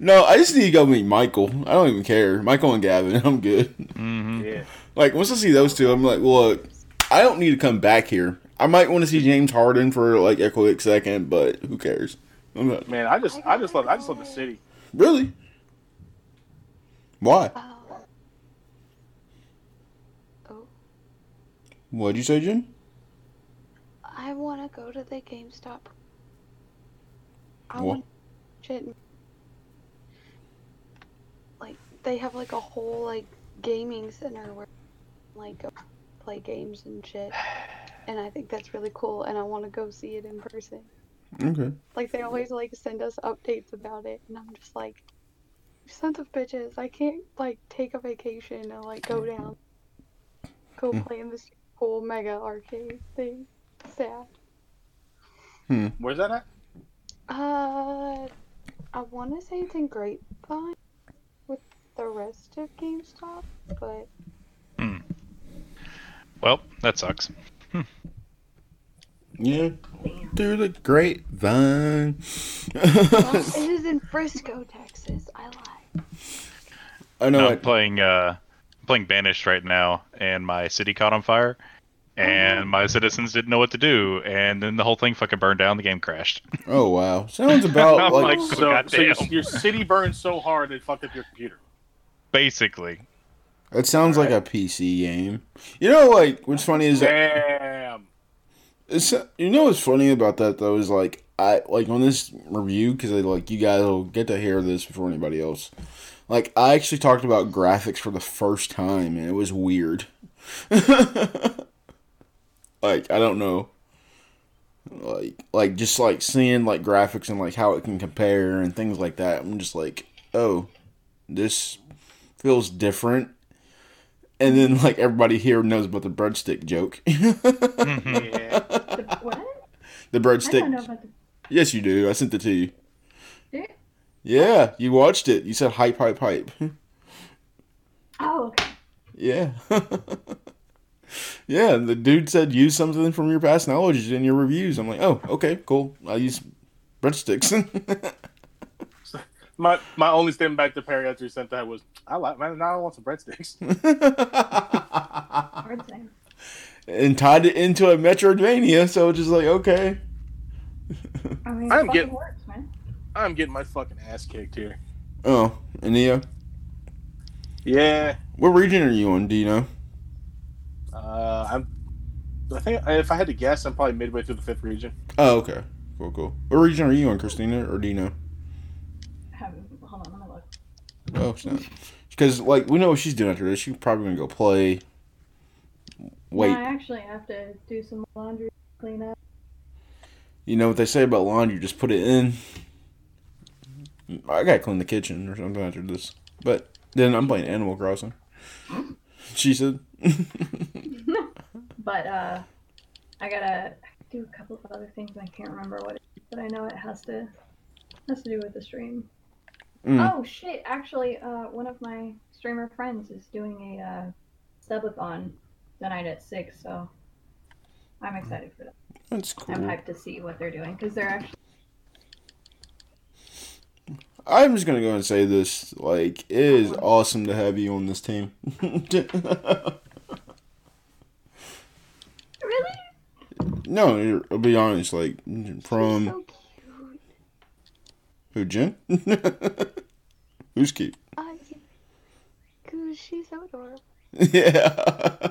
No, I just need to go meet Michael. I don't even care. Michael and Gavin, I'm good. hmm Yeah. Like once I see those two, I'm like, look, I don't need to come back here. I might want to see James Harden for like a quick second, but who cares? I'm not, Man, I just, I just love, I just love the city. really? Why? Oh. Oh, What'd you say, Gen? I want to go to the GameStop. I want shit. Like they have like a whole like gaming center where like go play games and shit. And I think that's really cool and I want to go see it in person. Okay. Like they always like send us updates about it and I'm just like "You sons of bitches, I can't like take a vacation and like go down go Mm. play in this cool mega arcade thing. Sad. Hmm. Where's that at? Uh, I want to say it's in Grapevine with the rest of GameStop, but Hmm. Well, that sucks. Yeah. Through the grapevine. well, it is in Frisco, Texas. I lied. I know. No, I, I'm playing uh, I'm playing Banished right now, and my city caught on fire, and my citizens didn't know what to do, and then the whole thing fucking burned down. The game crashed. oh wow. Sounds about like. like- So, so your, your city burned so hard it fucked up your computer. Basically, It sounds like a PC game. You know, like what's funny is that Damn. It's you know what's funny about that though is like I like on this review because like you guys will get to hear this before anybody else. Like I actually talked about graphics for the first time and it was weird. like I don't know. Like like just like seeing like graphics and like how it can compare and things like that. I'm just like, oh, this feels different. And then like everybody here knows about the breadstick joke. Yeah. The, what? The I breadstick. don't know about the. Yes, you do. I sent it to you. Did? Yeah, you watched it. You said hype, hype, hype. Oh, okay. yeah. yeah, the dude said use something from your past knowledge in your reviews. I'm like, oh, okay, cool. I'll use breadsticks. My my only statement back to Perry after he sent that was, I like man. Now I want some breadsticks. Hard and tied it into a Metroidvania, so it's just like, okay. I mean, I'm getting- works, man. I'm getting my fucking ass kicked here. Oh, and Nioh, Yeah. what region are you on? Do you know? Uh, I'm. I think if I had to guess, I'm probably midway through the fifth region. Oh, okay. Cool, cool. What region are you on, Kristina, or do you know? Haven't- Hold on, let me look. Oh, snap. Because, like, we know what she's doing after this. She's probably going to go play. Wait. No, I actually have to do some laundry, clean up. You know what they say about laundry? Just put it in. I gotta clean the kitchen or something after this. But then I'm playing Animal Crossing. She said. But uh, I gotta do a couple of other things. I can't remember what, it is, but I know it has to has to do with the stream. Mm. Oh shit! Actually, uh, one of my streamer friends is doing a uh, subathon tonight at six, so I'm excited for that. That's cool. I'm hyped to see what they're doing because they're actually I'm just gonna go and say this. Like, it is awesome to have you on this team. really. no, I'll be honest. Like, from so cute. who, Gen? Who's cute? Uh, yeah. Cause she's so adorable. yeah.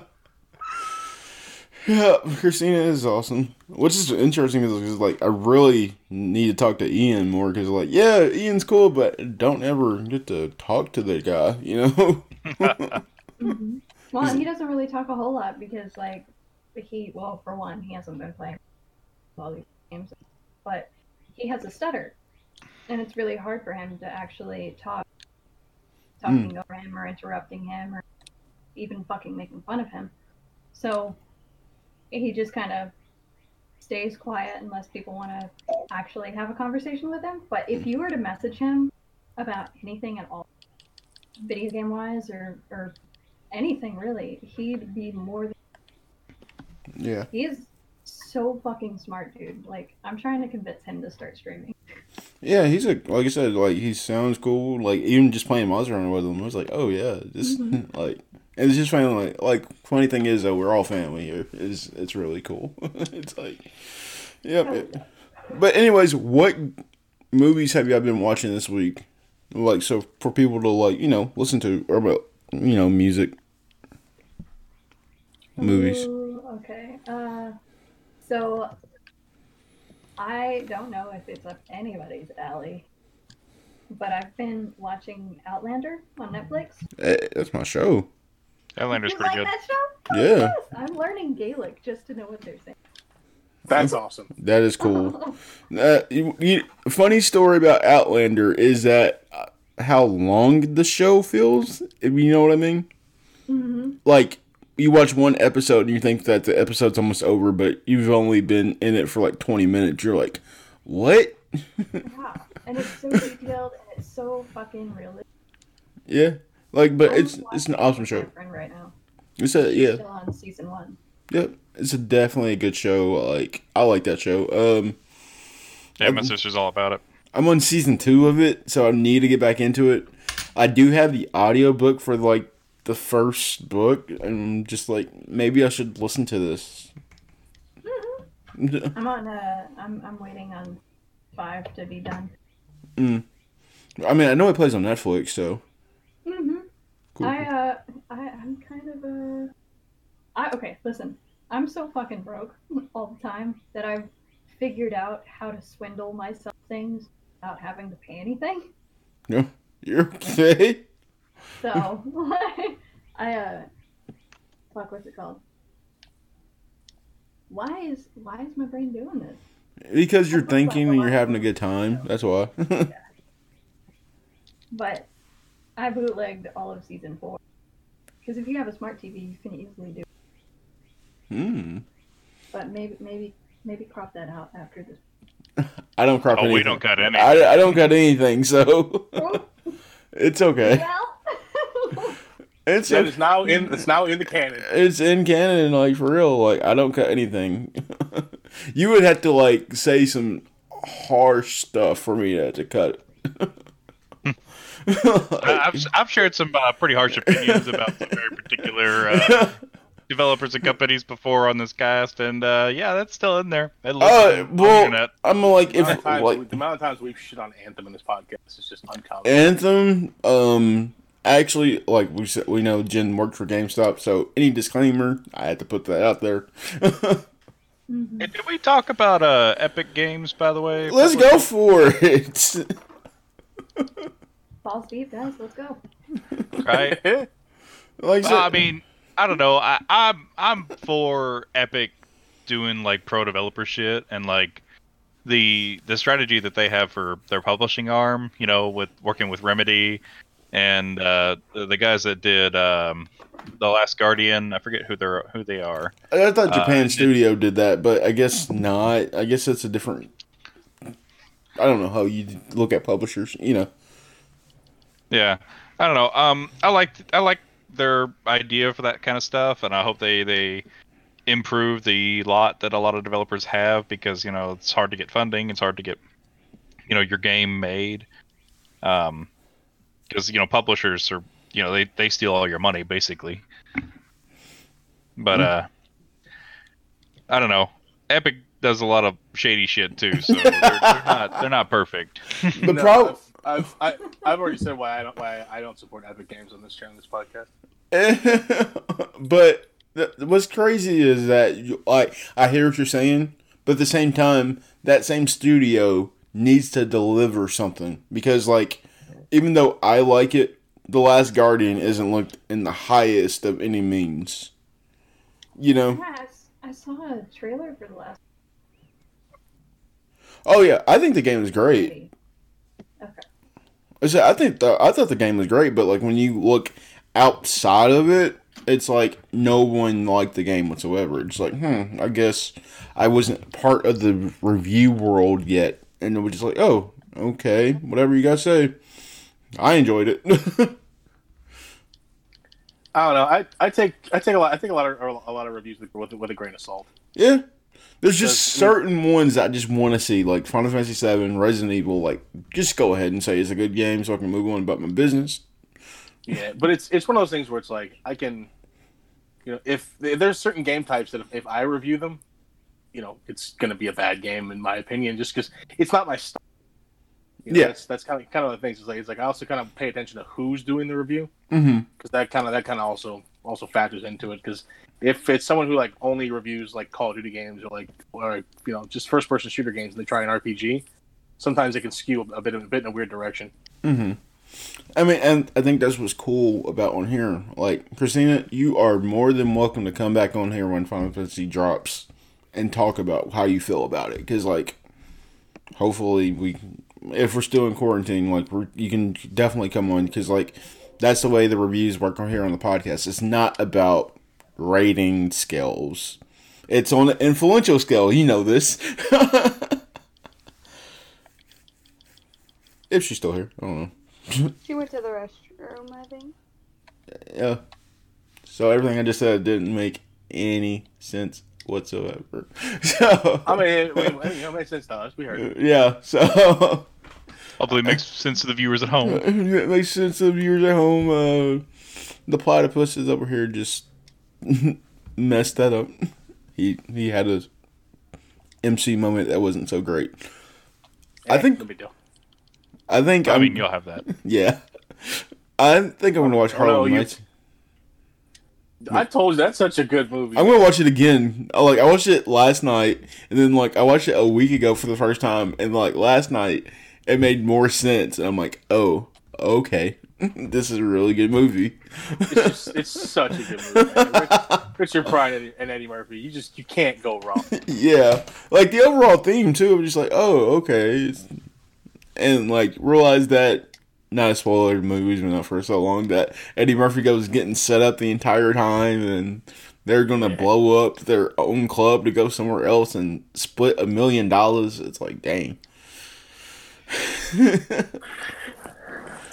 Yeah, Kristina is awesome. Which is interesting is, is like I really need to talk to Ian more because like yeah, Ian's cool, but don't ever get to talk to the guy, you know. hmm Well, he doesn't really talk a whole lot because, like, he, well, for one, he hasn't been playing all these games, but he has a stutter. And it's really hard for him to actually talk, talking over him or interrupting him or even fucking making fun of him. So he just kind of stays quiet unless people want to actually have a conversation with him. But if you were to message him about anything at all, video game wise or, or anything really, he'd be more than yeah. he's so fucking smart, dude. Like I'm trying to convince him to start streaming. Yeah, he's a like I said, like he sounds cool. Like even just playing Hunter with him, I was like, oh yeah, just Mhm. like and it's just funny. Like like funny thing is though, we're all family here. It's it's really cool. it's like, yep. it- but anyways, what movies have y'all been watching this week? Like so for people to like you know listen to or about you know music. Movies. Ooh, okay. Uh, so I don't know if it's up anybody's alley, but I've been watching Outlander on Netflix. Eh, that's my show. Outlander's you pretty like good. that show? Oh, Yeah. yes. I'm learning Gaelic just to know what they're saying. That's awesome. That is cool. Uh, you, you, funny story about Outlander is that uh, how long the show feels. If you know what I mean. hmm Like you watch one episode and you think that the episode's almost over, but you've only been in it for like twenty minutes. You're like, what? Yeah. And it's so detailed and it's so fucking realistic. Yeah. Like, but I'm it's it's an awesome show. friend right now. It's a yeah, Still on season one. yep. It's a definitely a good show. Like I like that show. Um, Yeah, my sister's all about it. I'm on season two of it, so I need to get back into it. I do have the audiobook for like the first book, and I'm just like maybe I should listen to this. I'm on. Uh, I'm I'm waiting on five to be done. I mean, I know it plays on Netflix, so cool. I uh, I I'm kind of uh, I okay. Listen, I'm so fucking broke all the time that I've figured out how to swindle myself things without having to pay anything. No, You're okay. So I uh, fuck, what's it called? Why is why is my brain doing this? Because you're thinking and you're having a good time. That's why. But I bootlegged all of season four because if you have a smart TV, you can easily do. it. hmm. But maybe maybe maybe crop that out after this. I don't crop Oh, anything. we don't cut any. I, I don't cut anything, so it's okay. well. It's That okay. is now in. It's now in the canon. It's in canon, like for real. Like I don't cut anything. you would have to like say some harsh stuff for me to, to cut. I- I've, I've shared some uh, pretty harsh opinions about some very particular uh, developers and companies before on this cast, and uh, yeah, that's still in there. At least Uh, on the well. I'm like The amount, of times, the amount of times we've shit on Anthem in this podcast is just uncommon. Anthem. Um, actually, like we said, we know Gen worked for GameStop, so any disclaimer, I had to put that out there. Mhm. Hey, did we talk about uh, Epic Games, by the way? Let's go for it. Balls deep, guys. Let's go. Right? like I Well, I mean, I don't know. I, I'm I'm for Epic doing like pro developer shit and like the the strategy that they have for their publishing arm. You know, with working with Remedy and uh, the, the guys that did um, the Last Guardian. I forget who they're who they are. I thought uh, Japan did- Studio did that, but I guess not. I guess it's a different. I don't know how you look at publishers. You know. Yeah, I don't know. Um, I like I like their idea for that kind of stuff, and I hope they they improve the lot that a lot of developers have because you know it's hard to get funding, it's hard to get you know your game made, um, because you know publishers are you know they they steal all your money basically. But uh, I don't know. Epic does a lot of shady shit too, so they're, they're not they're not perfect. The No, problem. I've, I've, I, I've already said why I don't why I don't support Epic Games on this channel, this podcast. but The, what's crazy is that you, like I hear what you're saying, but at the same time, that same studio needs to deliver something because like even though I like it, The Last Guardian isn't looked in the highest of any means. You know? Yeah, I s- I saw a trailer for the last. Oh yeah, I think the game is great. I said I think the, I thought the game was great, but like when you look outside of it, it's like no one liked the game whatsoever. It's like, hmm, I guess I wasn't part of the review world yet, and it was just like, oh, okay, whatever you guys say. I enjoyed it. I don't know. I, I take I take a lot I think a lot of a lot of reviews with, with a grain of salt. yeah, there's just certain ones that I just want to see, like Final Fantasy VII, Resident Evil. Like, just go ahead and say it's a good game, so I can move on about my business. Yeah, but it's it's one of those things where it's like I can, you know, if, if there's certain game types that if, if I review them, you know, it's going to be a bad game in my opinion, just because it's not my style. You know, Yeah. that's that's kind of kind of the things. It's like it's like I also kind of pay attention to who's doing the review Mm-hmm. because that kind of that kind of also also factors into it. Because if it's someone who like only reviews like Call of Duty games or like or you know just first person shooter games and they try an RPG, sometimes it can skew a bit a bit in a weird direction. Mm-hmm. I mean, and I think that's what's cool about on here. Like, Kristina, you are more than welcome to come back on here when Final Fantasy drops and talk about how you feel about it. Because, like, hopefully we, if we're still in quarantine, like, you can definitely come on. Because, like, that's the way the reviews work on here on the podcast. It's not about rating scales. It's on the influential scale. You know this. if she's still here, I don't know. She went to the restroom, I think. Yeah. So everything I just said didn't make any sense whatsoever. So I mean, it, it, you know, it makes sense to us. We heard it. yeah. So Hopefully, it makes sense to the viewers at home. it makes sense of viewers at home. Uh, the platypus is over here just messed that up. He he had a MC moment that wasn't so great. I Eh, think- no big deal. I think I I'm, mean, you'll have that. yeah. I think I'm gonna watch Oh, no, Harlem you- Nights. I told you that's such a good movie. I'm gonna watch it again. I, Like I watched it last night, and then like I watched it a week ago for the first time, and like last night it made more sense. And I'm like, oh, okay, this is a really good movie. It's, just, it's such a good movie. Man. Rich- Richard Pryor and Eddie, Murphy. You just you can't go wrong. yeah, like the overall theme too. I'm just like, oh, okay, and like realize that. Not a spoiler. The movie's been out for so long that Eddie Murphy goes getting set up the entire time, and they're gonna blow up their own club to go somewhere else and split a million dollars. It's like, dang.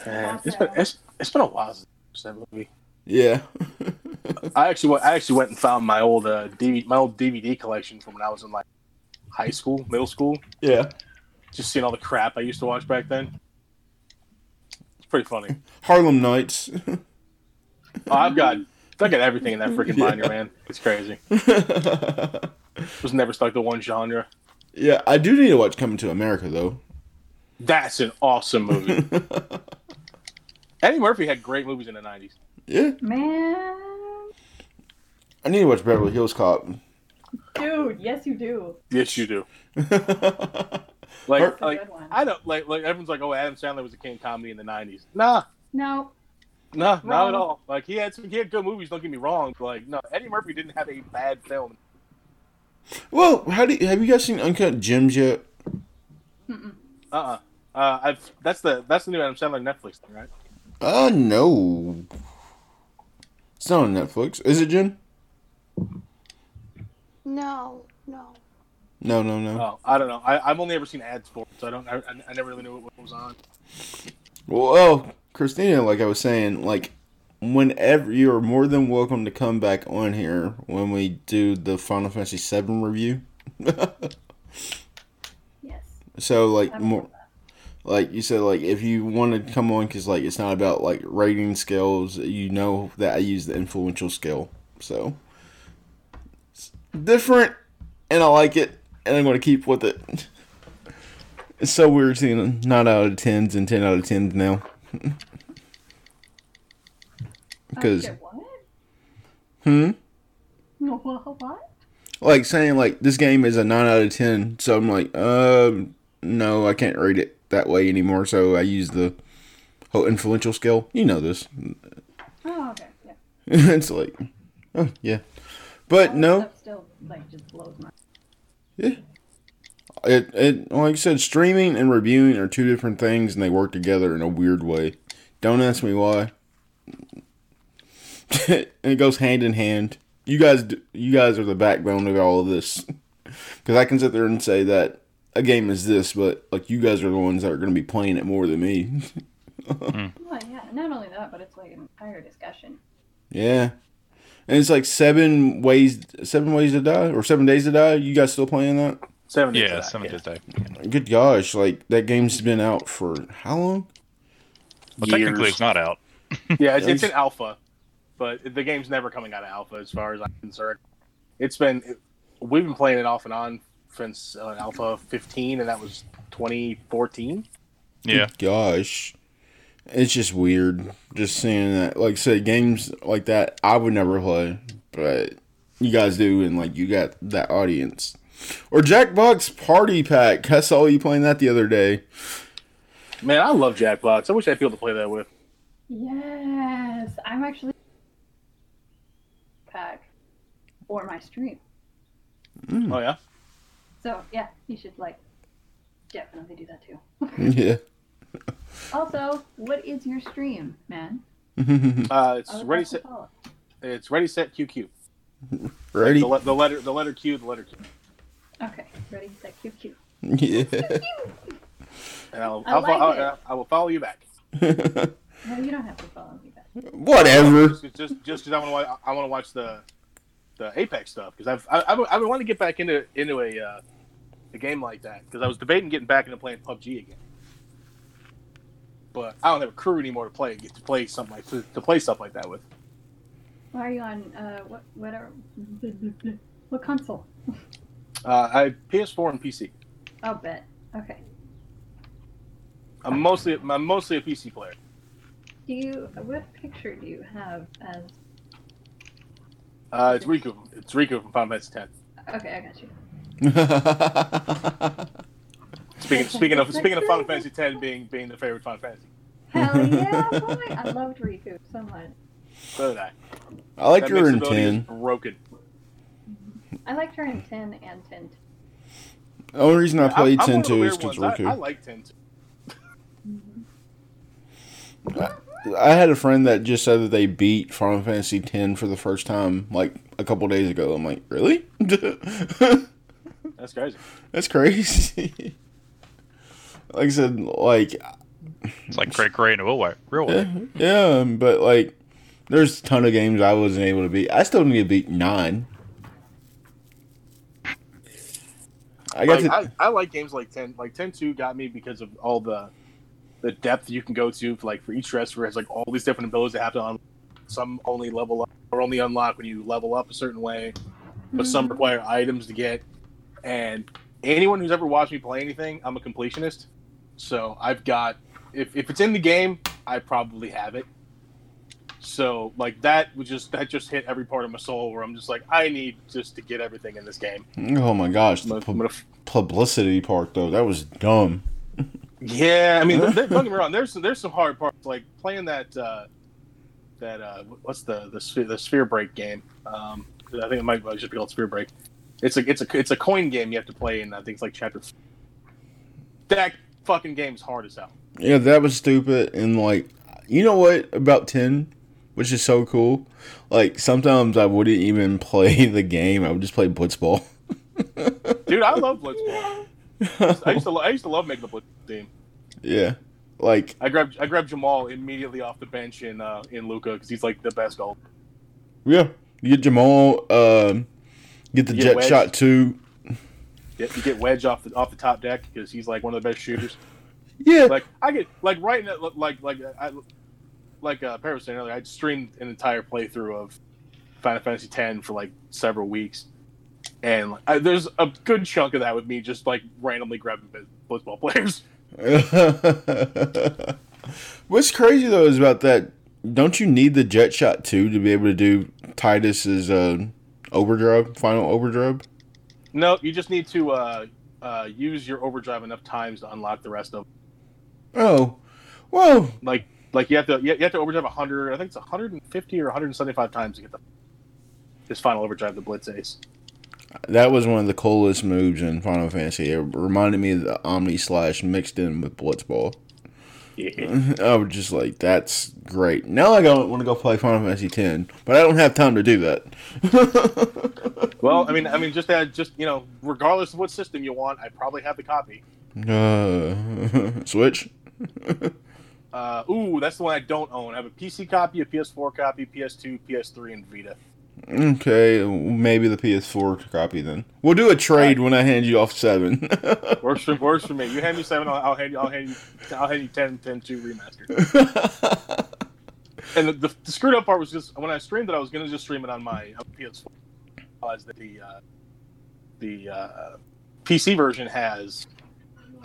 Man, it's been it's, it's been a while since I watched that movie. Yeah. I actually went, I actually went and found my old uh, DVD, my old DVD collection from when I was in like high school, middle school. yeah. Just seeing all the crap I used to watch back then. It's pretty funny. Harlem Nights. Oh, I've got I got everything in that freaking binder, man. It's crazy. It was never stuck to one genre. yeah, I do need to watch Coming to America though. That's an awesome movie. Eddie Murphy had great movies in the '90s. yeah, Man, I need to watch Beverly Hills Cop. dude, yes you do. Yes, you do. Like, That's a like good one. I don't like like everyone's like, oh, Adam Sandler was a king comedy in the '90s. Nah, No, nah, not at all. Like he had some, he had good movies. Don't get me wrong. But like, no, Eddie Murphy didn't have a bad film. well, how do you, have you guys seen Uncut Gems yet? Uh-uh. Uh, I've that's the that's the new Adam Sandler Netflix thing, right? Uh, no. It's not on Netflix. Is it, Jim? No, no. No, no, no. Oh, I don't know. I, I've only ever seen ads for it, so I don't. I, I never really knew what was on. Well, Kristina, like I was saying, like whenever you are more than welcome to come back on here when we do the Final Fantasy VII review. yes. so like I more, love that. Like you said, like if you want to come on, because like it's not about like rating scales. You know that I use the influential scale, so it's different, and I like it, and I'm going to keep with it. It's so weird seeing nine out of tens and ten out of tens now. Oh, Because hmm. No, what? Like saying like this game is a nine out of ten. So I'm like, um, no, I can't rate it that way anymore. So I use the whole influential skill. You know this. Oh, okay. Yeah. it's like, oh yeah, but All no, Still, like, just blows my. it it like I said, streaming and reviewing are two different things, and they work together in a weird way. Don't ask me why. it goes hand in hand. You guys, you guys are the backbone of all of this. Because I can sit there and say that a game is this, but like you guys are the ones that are going to be playing it more than me. Hmm. Well, yeah. Not only that, but it's like an entire discussion. yeah, and it's like seven ways, seven ways to die, or seven days to die. You guys still playing that? Seven. days Yeah, to that, seven yeah. days day. Good gosh, like that game's been out for how long? Well, technically, it's not out. Yeah, it's, Yeah, it's he's- in alpha, but the game's never coming out of alpha as far as I'm concerned. It's been we've been playing it off and on since uh, alpha 15, and that was 2014. Yeah. Gosh, it's just weird just seeing that. Like I said, games like that I would never play, but you guys do, and like you got that audience. Or Jackbox Party Pack. I saw you playing that the other day. Man, I love Jackbox. I wish I had people to play that with. Yes, I'm actually pack for my stream. Oh yeah, So yeah, you should like definitely do that too. Yeah. Also, what is your stream, man? uh, it's ready set. It's ready set QQ. Ready? The, the letter the letter Q the letter Q. Okay, ready, set, QQ. cue. Yeah. And I'll, I I'll, like fo- it. I'll, I will follow you back. No, you don't have to follow me back. Whatever. Just just just because I want to I want to watch the the Apex stuff because I've I, I've I've been wanting to get back into into a uh, a game like that because I was debating getting back into playing PUBG again. But I don't have a crew anymore to play get to play something like to, to play stuff like that with. Why are you on uh what whatever what console? Uh, I PS4 and PC. Oh bet. Okay. I'm mostly I'm mostly a PC player. Do you what picture do you have as Uh, it's Rikku. It's Rikku from Final Fantasy X. Okay, I got you. Speaking speaking of speaking of Final Fantasy X being being the favorite Final Fantasy. Hell yeah, boy! I loved Rikku so much. So did I. I liked That her in 10. broken. I liked her in ten and ten. The only reason I I'm- played I'm 10 one of the too weird is because ones. I, I Rikku. like 10 too. I had a friend that just said that they beat Final Fantasy X for the first time like a couple days ago. I'm like, really? That's crazy. That's crazy. like I said, like It's like Cray Cray in a real way. Real way. yeah, yeah, but like there's a ton of games I wasn't able to beat. I still need to beat nine. I got Like, to, I, I like games like 10. Like 10 2 got me because of all the the depth you can go to for like for each dresser has like all these different abilities that have to un- some only level up or only unlock when you level up a certain way, but some mm-hmm. require items to get. And anyone who's ever watched me play anything, I'm a completionist. So I've got if, if it's in the game, I probably have it. So like that was just that just hit every part of my soul where I'm just like I need just to get everything in this game. oh my gosh, the gonna- I'm pub- gonna f- publicity part though, that was dumb. Yeah, I mean, th- th- don't get me wrong. There's there's some hard parts like playing that uh, that uh, what's the the sphere, the sphere break game. Um, I think it might just be called sphere break. It's a it's a it's a coin game you have to play in. I think it's like chapter. That fucking game's hard as hell. Yeah, that was stupid. And like, you know what about ten, which is so cool. Like sometimes I wouldn't even play the game. I would just play Blitzball. Dude, I love Blitzball. I used to lo- I used to love making the Blitz team. yeah, like I grabbed I grabbed Jumal immediately off the bench in uh, in Luca because he's like the best goal. yeah, you get Jumal, um, get the get Jecht Shot too. You you get Wedge off the off the top deck because he's like one of the best shooters. Yeah, like I get like right in that like like I like uh Perry was saying earlier, I streamed an entire playthrough of Final Fantasy X for like several weeks, and like, I, there's a good chunk of that with me just like randomly grabbing blitzball players. What's crazy though is about that. Don't you need the Jecht Shot too to be able to do Tidus's uh, Overdrive, final overdrive. No, you just need to uh, uh, use your overdrive enough times to unlock the rest of. Oh, well, Like, like you have to you have to overdrive 100. I think it's 150 or 175 times to get the this final overdrive, the Blitz Ace. that was one of the coolest moves in Final Fantasy. It reminded me of the Omni Slash mixed in with Blitzball. I was just like, that's great. Now I go want to go play Final Fantasy X, but I don't have time to do that. Well, I mean, I mean, just that, just you know, regardless of what system you want, I probably have the copy. uh, Switch. Uh, ooh, that's the one I don't own. I have a PC copy, a PS4 copy, PS2, PS3, and Vita. Okay, maybe the PS4 copy then. We'll do a trade when I hand you off seven. Works for works for me. You hand me seven, I'll, I'll hand you, I'll hand you, I'll hand you 10, 10 2 remastered. And the, the, the screwed up part was just when I streamed it, I was gonna just stream it on my PS4. Realized that the uh, the uh, PC version has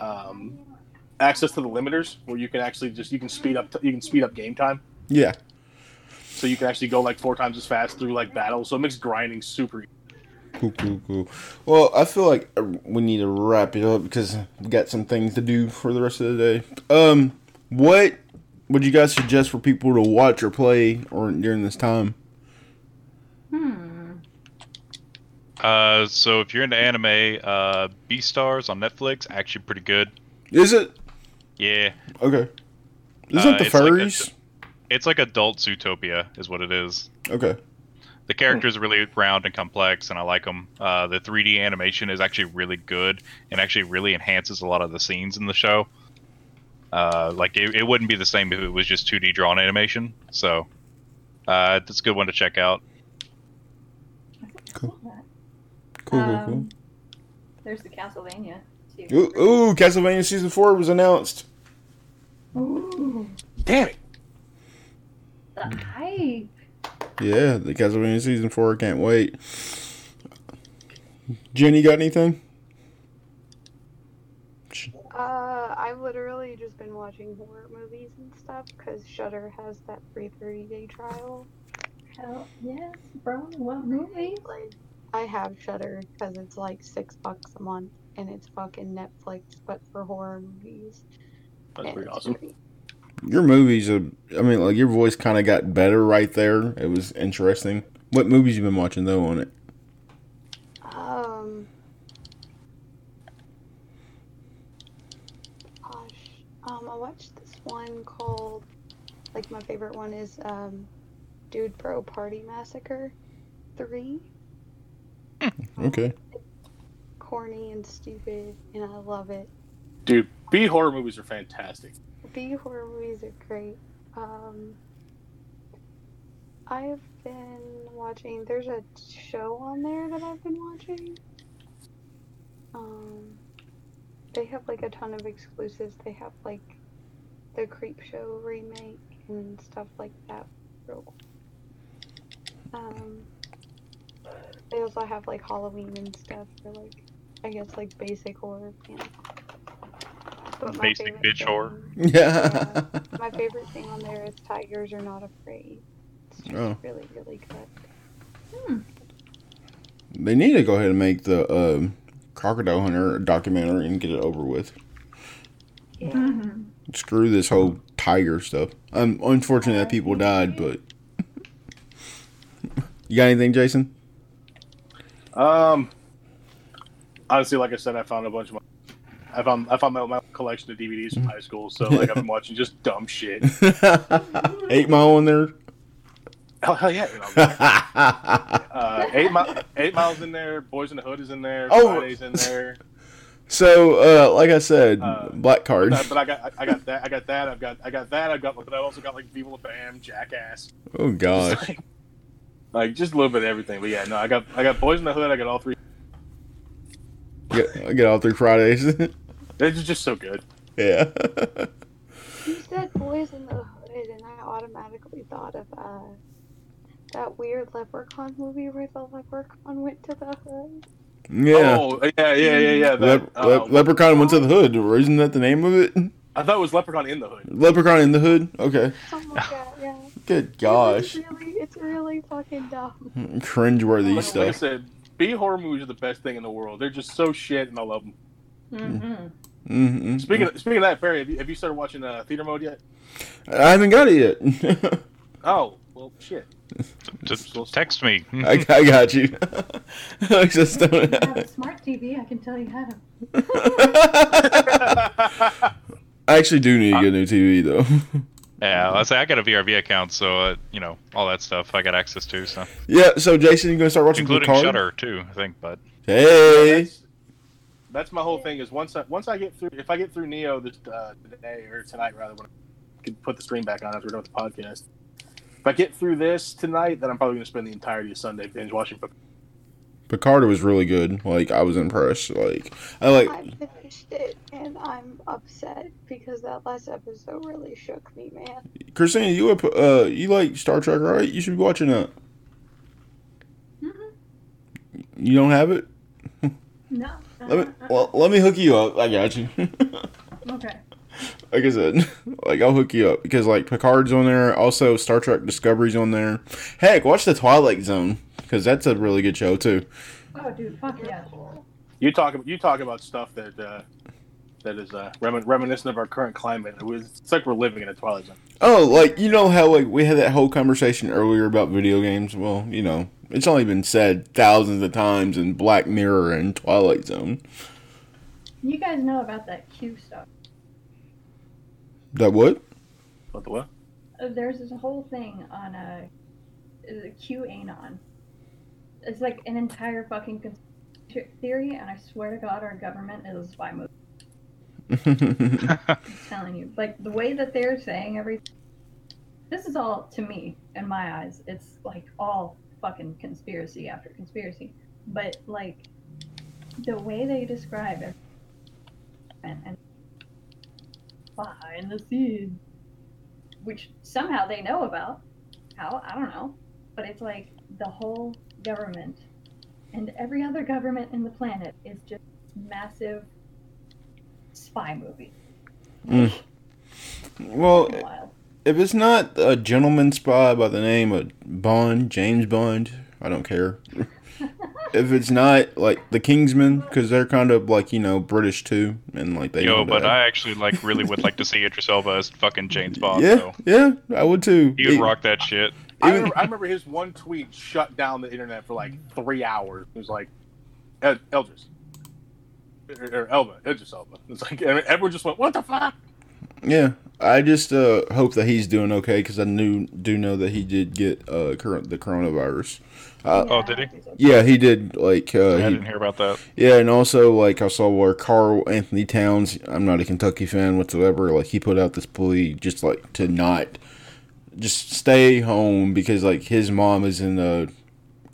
um, access to the limiters, where you can actually just you can speed up you can speed up game time, yeah. So you can actually go like four times as fast through like battles. So it makes grinding super. easy. Cool, cool, cool. Well, I feel like uh, we need to wrap it up because we got some things to do for the rest of the day. Um, what would you guys suggest for people to watch or play or during this time? Hmm. Uh, so if you're into anime, uh, Beastars on Netflix actually pretty good. Is it Yeah, okay? Isn't Uh, the it's like a- furries? It's like adult Zootopia is what it is. okay. The characters are really round and complex, and I like them. Uh, the 3D animation is actually really good, and actually really enhances a lot of the scenes in the show. Uh, like it, it wouldn't be the same if it was just 2D drawn animation. So uh, it's a good one to check out. Cool. Cool, cool, Um, There's the Castlevania. too. Ooh, ooh, Castlevania season four was announced. Ooh, Damn it! The hype. Yeah, the Castlevania season four. Can't wait. Jenny, got anything? Uh, I've literally just been watching horror movies and stuff because Shudder has that free 30 day trial. Hell yes, bro. What movie? Like, I have Shudder because it's like six bucks a month and it's fucking Netflix, but for horror movies. That's And pretty awesome. great. Your movies are. I mean, like your voice kind of got better right there. It was interesting. What movies you been watching though on it? Um. Gosh, um, I watched this one called, like my favorite one is um, Dude Bro Party Massacre, three. Okay. Corny and stupid, and I love it. Dude, B horror movies are fantastic. B horror movies are great. Um, I've been watching. There's a show on there that I've been watching. Um, they have like a ton of exclusives. They have like the Creepshow remake and stuff like that. Um, they also have like Halloween and stuff for like, I guess like basic horror fans. But Basic bitch horror. thing- Yeah. my favorite thing on there is Tigers Are Not Afraid. It's Oh. really, really good. Hmm. they need to go ahead and make the um, Crocodile Hunter documentary and get it over with. Yeah. Mhm. Screw this whole tiger stuff. Um, unfortunately, that people died, but you got anything, Jason? Um, honestly, like I said, I found a bunch of my, I found I found my, my collection of DVDs from high school. So like I've been watching just dumb shit. Eight Mile in there. Hell, hell yeah! You know, uh, eight mile, eight miles in there. Boys in the Hood is in there. Oh. Fridays in there. so, uh, like I said, Uh, Black Card. But, I got I got that I got that I've got I got that I've got but I also got like Viva La Bam, Jackass, Oh Just gosh. like, like just a little bit of everything. But yeah, no, I got I got Boys in the Hood. I got all three. Get, I get all three Fridays. They're just just so good. yeah. You said Boys in the Hood, and I automatically thought of uh, that weird Leprechaun movie where the leprechaun went to the hood. Yeah. Oh yeah yeah yeah yeah. That, Lep- uh, Lep- Leprechaun went to the hood. Isn't that the name of it? I thought it was Leprechaun in the Hood. Leprechaun in the hood. Okay. Something like that, yeah. Good gosh. was really, It's really fucking dumb. Cringeworthy Like, like I said, B horror movies are the best thing in the world. They're just so shit, and I love them. Mm-hmm. Mm-hmm. Speaking of, speaking of that, Perry, have you, have you started watching uh, theater mode yet? I haven't got it yet. Oh, well, shit. Just text me. I, I got you. Alexis, I don't have a smart TV. I can tell you how to. I actually do need to get a new TV though. yeah, I say I got a VRV account, so uh, you know all that stuff I got access to, so yeah. So Jason, you gonna start watching including Picard? Shudder too, I think. But Hey. That's, that's my whole thing. Is once I, once I get through, if I get through Nioh this uh, today or tonight rather, when I can put the stream back on after we're done with the podcast. If I get through this tonight, then I'm probably going to spend the entirety of Sunday binge watching. Picard. Picard was really good. Like I was impressed. Like I like. I finished it and I'm upset because that last episode really shook me, man. Kristina, you up- uh you like Star Trek, right? You should be watching that. Mhm. You don't have it? No. Let me well, let me hook you up. I got you. okay. like I said, like I'll hook you up because like Picard's on there. Also, Star Trek Discovery's on there. Heck, watch the Twilight Zone because that's a really good show too. Oh, dude, fuck yeah. You talk you talk about stuff that uh, that is uh, remin- reminiscent of our current climate. It was, it's like we're living in a twilight zone. Oh, like you know how like we had that whole conversation earlier about video games. Well, you know, it's only been said thousands of times in Black Mirror and Twilight Zone. You guys know about that Q stuff. That what? What the what? Uh, There's this whole thing on uh, is it QAnon. It's like an entire fucking conspiracy theory, and I swear to God, our government is a spy movie. I'm telling you, like the way that they're saying everything. This is all to me, in my eyes, it's like all fucking conspiracy after conspiracy. But like the way they describe it, and, and behind the scenes, which somehow they know about. How I don't know, but it's like the whole government and every other government in the planet is just massive spy movie. Mm. well. If it's not a gentleman spy by the name of Bond, James Bond, I don't care. if it's not like the Kingsmen, because they're kind of like you know British too, and like they Yo, know but that. I actually like really would like to see Idris Elba as fucking James Bond. yeah, though. yeah, I would too. He would rock that shit. I remember, I remember his one tweet shut down the internet for like three hours. It was like, El- Eldris. Or, or Elba. Idris Elba. It's like, everyone just went, what the fuck? Yeah, I just uh, hope that he's doing okay because I knew do know that he did get uh current the coronavirus. Uh, Oh, did he? yeah, he did. Like, uh, I he, didn't hear about that. yeah, and also like I saw where Karl-Anthony Towns. I'm not a Kentucky fan whatsoever. Like he put out this plea just like to not just stay home because like his mom is in a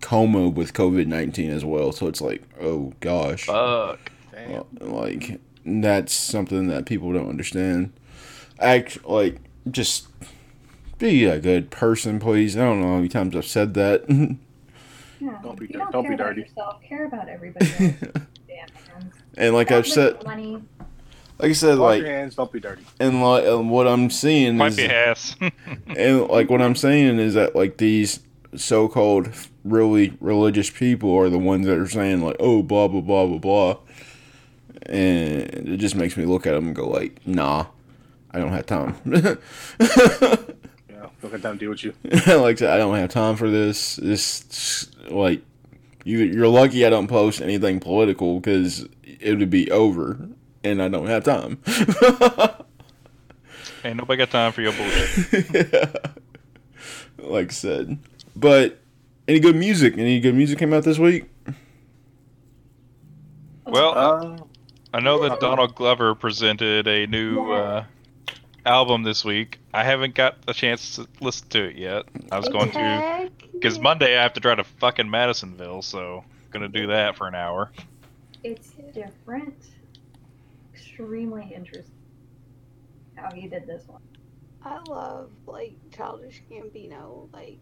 coma with COVID nineteen as well. So it's like, oh gosh. Fuck. Damn. like that's something that people don't understand act like just be a good person please i don't know how many times i've said that Yeah. Don't be dirty- you don't, don't be care about dirty. yourself. Care about everybody. Damn hands. and like Stop i've said money. like i said Wash like your hands, don't be dirty. and like and what i'm seeing Might is be ass. and like what i'm saying is that like these so-called really religious people are the ones that are saying like oh blah blah blah blah blah and it just makes me look at them and go like nah i don't have time Yeah, don't get time to deal with you. like I said, I don't have time for this. This like you you're lucky I don't post anything political because it would be over, and I don't have time. Ain't nobody got time for your bullshit. like I said, but any good music? Any good music came out this week? Well, Uh, I know that Donald Glover presented a new uh, album this week. I haven't got a chance to listen to it yet. I was going to because. Monday I have to drive to fucking Madisonville, so I'm gonna do that for an hour. It's different. Extremely interesting how he did this one. I love like Childish Gambino. Like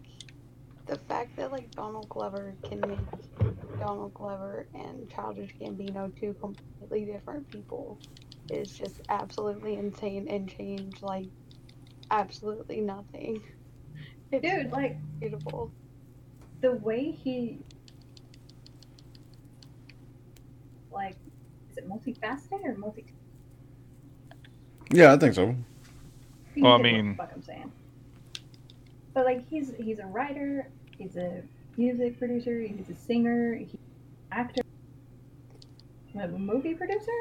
the fact that like Donald Glover can make Donald Glover and Childish Gambino two completely different people is just absolutely insane and change like absolutely nothing. It's Dude, like beautiful. the way he like is it multifaceted or multi Yeah, I think so. You Well, I get what the mean- fuck I'm saying. But like he's he's a writer, he's a music producer, he's a singer, he's an actor, a movie producer.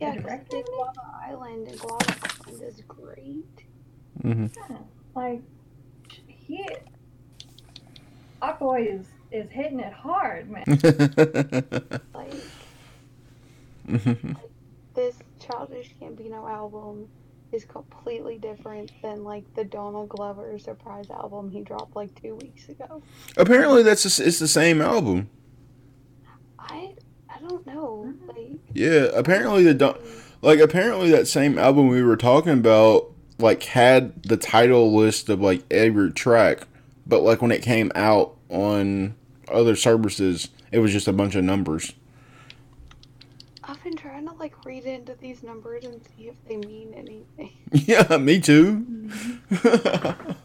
Yeah, The 'cause director the? Guava Island and Guava Island is great. hmm Yeah, like he Aquaboy is is hitting it hard, man. Like Mm-hmm. this Childish Gambino album is completely different than like the Donald Glover surprise album he dropped like two weeks ago. Apparently, that's the, it's the same album. I I don't know. Like Yeah, apparently the Don- like apparently that same album we were talking about like had the title list of like every track, but like when it came out on other services, it was just a bunch of numbers. I've been trying to like read into these numbers and see if they mean anything. yeah, me too. Mm-hmm.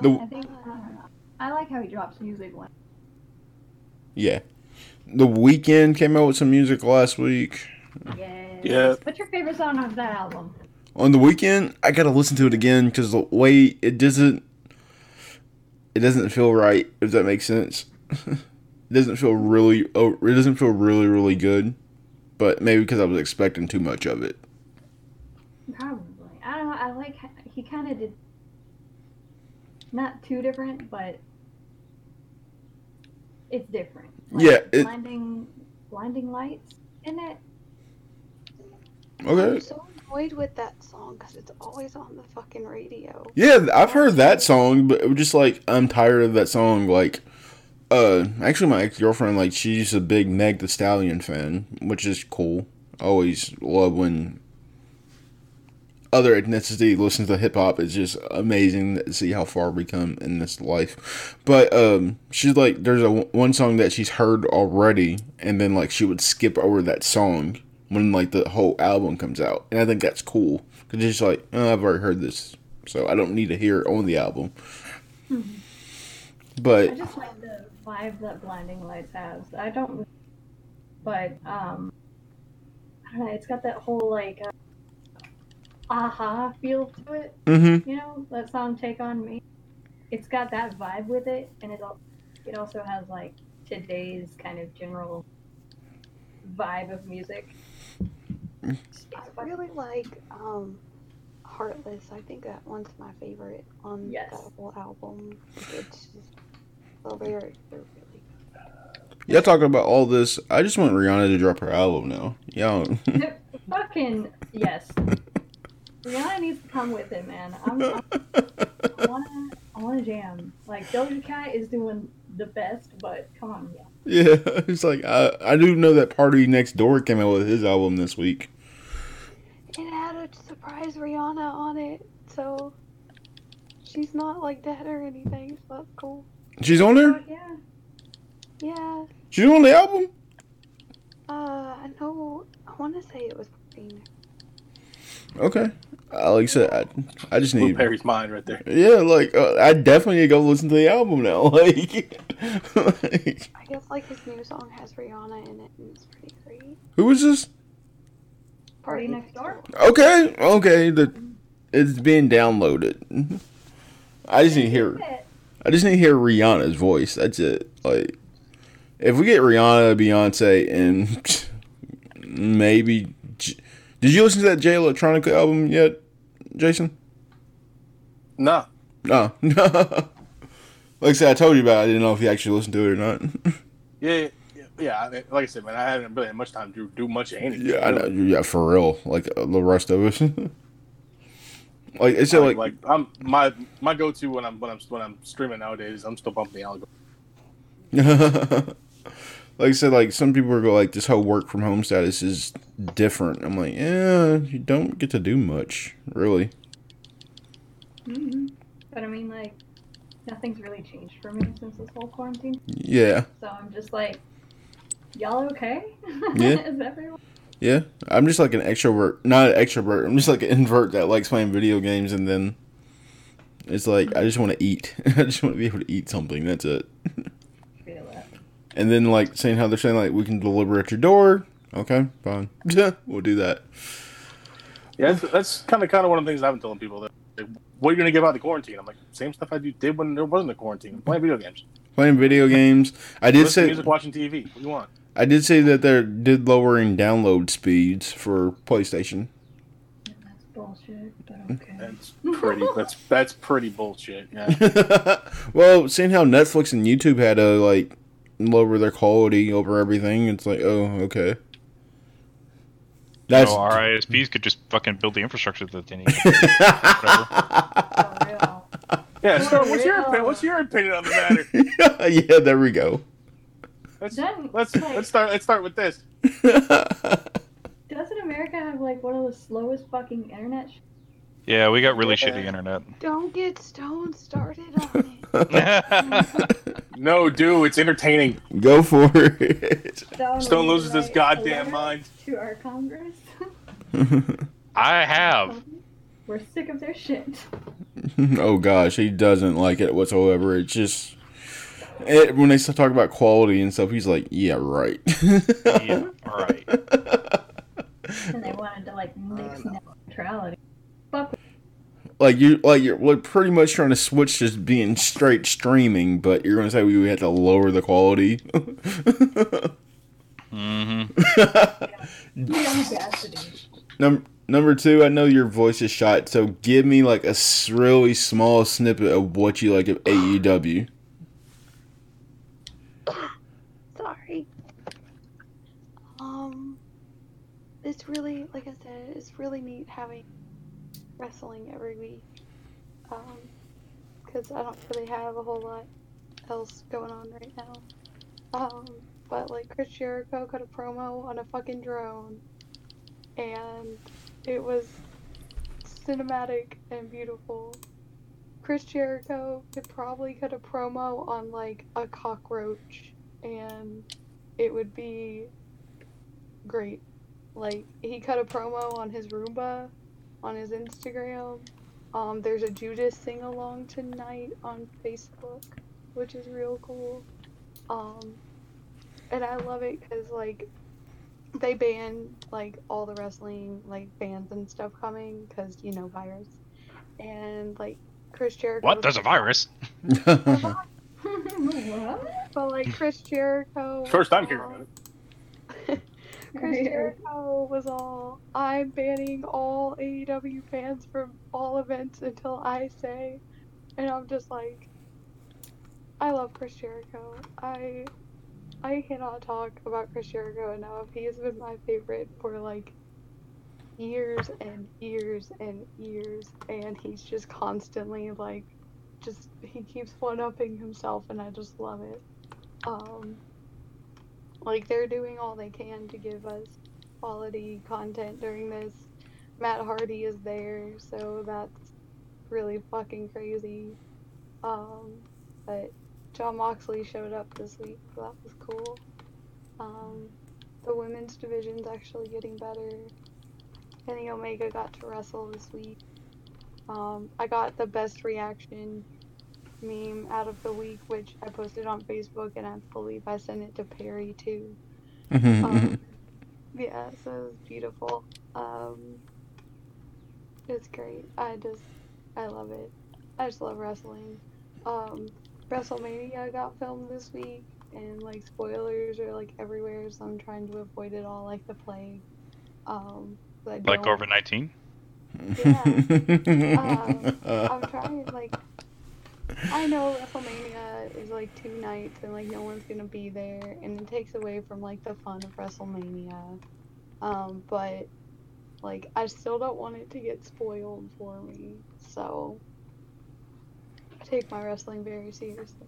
The- I think I. I like how he drops music when yeah, the Weeknd came out with some music last week. yes. Yeah. What's your favorite song off that album? On the Weeknd, I gotta listen to it again because the way it doesn't, it doesn't feel right. If that makes sense, it doesn't feel really. Oh, it doesn't feel really, really good. But maybe because I was expecting too much of it. Probably. I don't know. I like he kind of did not too different, but it's different. Yeah, it- blinding blinding lights in it. Okay. I'm so annoyed with that song because it's always on the fucking radio. Yeah, I've heard that song, but it was just like I'm tired of that song. Like, uh, actually, my ex girlfriend, like, she's a big Meg The Stallion fan, which is cool. I always love when other ethnicity listens to hip hop. It's just amazing to see how far we come in this life. But um, she's like, there's a one song that she's heard already, and then like she would skip over that song when like the whole album comes out, and I think that's cool because it's just like, oh, I've already heard this, so I don't need to hear it on the album. I But I just like the vibe that Blinding Lights has. I don't, but um, I don't know. It's got that whole like uh, aha feel to it. mm-hmm. You know that song "Take on Me." It's got that vibe with it, and it al- it also has like today's kind of general vibe of music. It's I really like um, Heartless. I think that one's my favorite on Yes. that whole album. It's just the lyrics are really yeah, talking about all this, I just want Rihanna to drop her album now. Yeah, fucking yes. Rihanna needs to come with it, man. I'm, I'm, I wanna, I wanna jam. Like Doja Cat is doing the best, but come on, yeah. yeah. It's like I I do know that PartyNextDoor came out with his album this week. It had a surprise Rihanna on it, so she's not like dead or anything. So that's cool. She's on there. Yeah. Yeah. She's on the album. Uh, I know. I want to say it was Queen. Okay. Uh, like I said, I, I just Blue need. Perry's mind right there. Yeah, like uh, I definitely need to go listen to the album now. Like, like, I guess like his new song has Rihanna in it, and it's pretty great. who is this? PartyNextDoor? Okay, okay. The it's being downloaded. I just need to hear. I just need to hear Rihanna's voice. That's it. Like, if we get Rihanna, Beyonce, and maybe, J- did you listen to that Jay Electronica album yet, Jason? No, no. like I said, I told you about. it. I didn't know if you actually listened to it or not. Yeah, yeah, yeah. I mean, like I said, man, I haven't really had much time to do much of anything. yeah, I know. Yeah, for real. Like uh, the rest of us. like it's Like, like, like I'm my my go to when I'm when I'm when I'm streaming nowadays. I'm still bumping the algorithm. like I said, like some people are go like this whole work from home status is different. I'm like, yeah, you don't get to do much, really. hmm But I mean, like, nothing's really changed for me since this whole quarantine. Yeah, So I'm just like, y'all okay? Yeah. Is everyone? yeah. I'm just like an extrovert, not an extrovert. I'm just like an invert that likes playing video games, and then It's like I just want to eat. I just want to be able to eat something. That's it. Feel that. And then like saying how they're saying like we can deliver at your door. Okay, fine. we'll do that. Yeah, that's, that's kind of kind of one of the things I've been telling people. That like, what are you going to give out the quarantine? I'm like, same stuff I did when there wasn't a quarantine. Playing video games, Playing video games. I did listening say music, watching TV. What do you want? I did say that they did lowering download speeds for PlayStation. That's bullshit, but hmm. okay. That's pretty. that's that's pretty bullshit. Yeah. well, seeing how Netflix and YouTube had to like lower their quality over everything, it's like, oh, okay. That's so our ISPs could just fucking build the infrastructure that they need. For. Yeah. So, what's your opinion? What's your opinion on the matter? yeah, there we go. Let's Then, let's like- let's start. Let's start with this. Doesn't America have like one of the slowest fucking internet? Sh- yeah, we got really Yeah. shitty internet. Don't get Stone started on it. No, dude, it's entertaining. go for it. Stone, Stone will loses his goddamn mind. To our Congress. I have. We're sick of their shit. oh gosh, he doesn't like it whatsoever. It's just it, when they start talking about quality and stuff, he's like, "Yeah, right." Yeah, right. And they wanted to like mix net neutrality. Fuck. Like you, like you're like pretty much trying to switch to being straight streaming, but you're gonna say we had to lower the quality. hmm The audacity. Number number two, I know your voice is shot, so give me like a really small snippet of what you like of AEW. Sorry. Um, it's really, like I said, it's really neat having wrestling every week. Um, because I don't really have a whole lot else going on right now. Um, but like Chris Jericho cut a promo on a fucking drone, and it was cinematic and beautiful. Chris Jericho could probably cut a promo on like a cockroach and it would be great. Like he cut a promo on his Roomba on his Instagram. Um, there's a Judas sing along tonight on Facebook, which is real cool. Um, and I love it because like they ban like all the wrestling like bands and stuff coming because you know virus and like Chris Jericho. What? There's a virus. what? But like Chris Jericho. First time was hearing all- it. Chris Jericho was all, I'm banning all AEW fans from all events until I say, and I'm just like, I love Chris Jericho. I, I cannot talk about Chris Jericho enough. He has been my favorite for like years and years and years, and he's just constantly like, just he keeps one upping himself, and I just love it. Um, like they're doing all they can to give us quality content during this. Matt Hardy is there, so that's really fucking crazy. Um, but Jon Moxley showed up this week, so that was cool. Um, the women's division's actually getting better. Kenny Omega got to wrestle this week. Um, I got the best reaction meme out of the week, which I posted on Facebook, and I believe I sent it to Perry too. Um, yeah, so it was beautiful. Um, it's great. I just, I love it. I just love wrestling. Um, WrestleMania got filmed this week, and like spoilers are like everywhere, so I'm trying to avoid it all like the plague. Um, I Like don't- COVID 19? Um, I'm trying like I know WrestleMania is like two nights and like no one's gonna be there and it takes away from like the fun of WrestleMania. Um, but like I still don't want it to get spoiled for me, so I take my wrestling very seriously.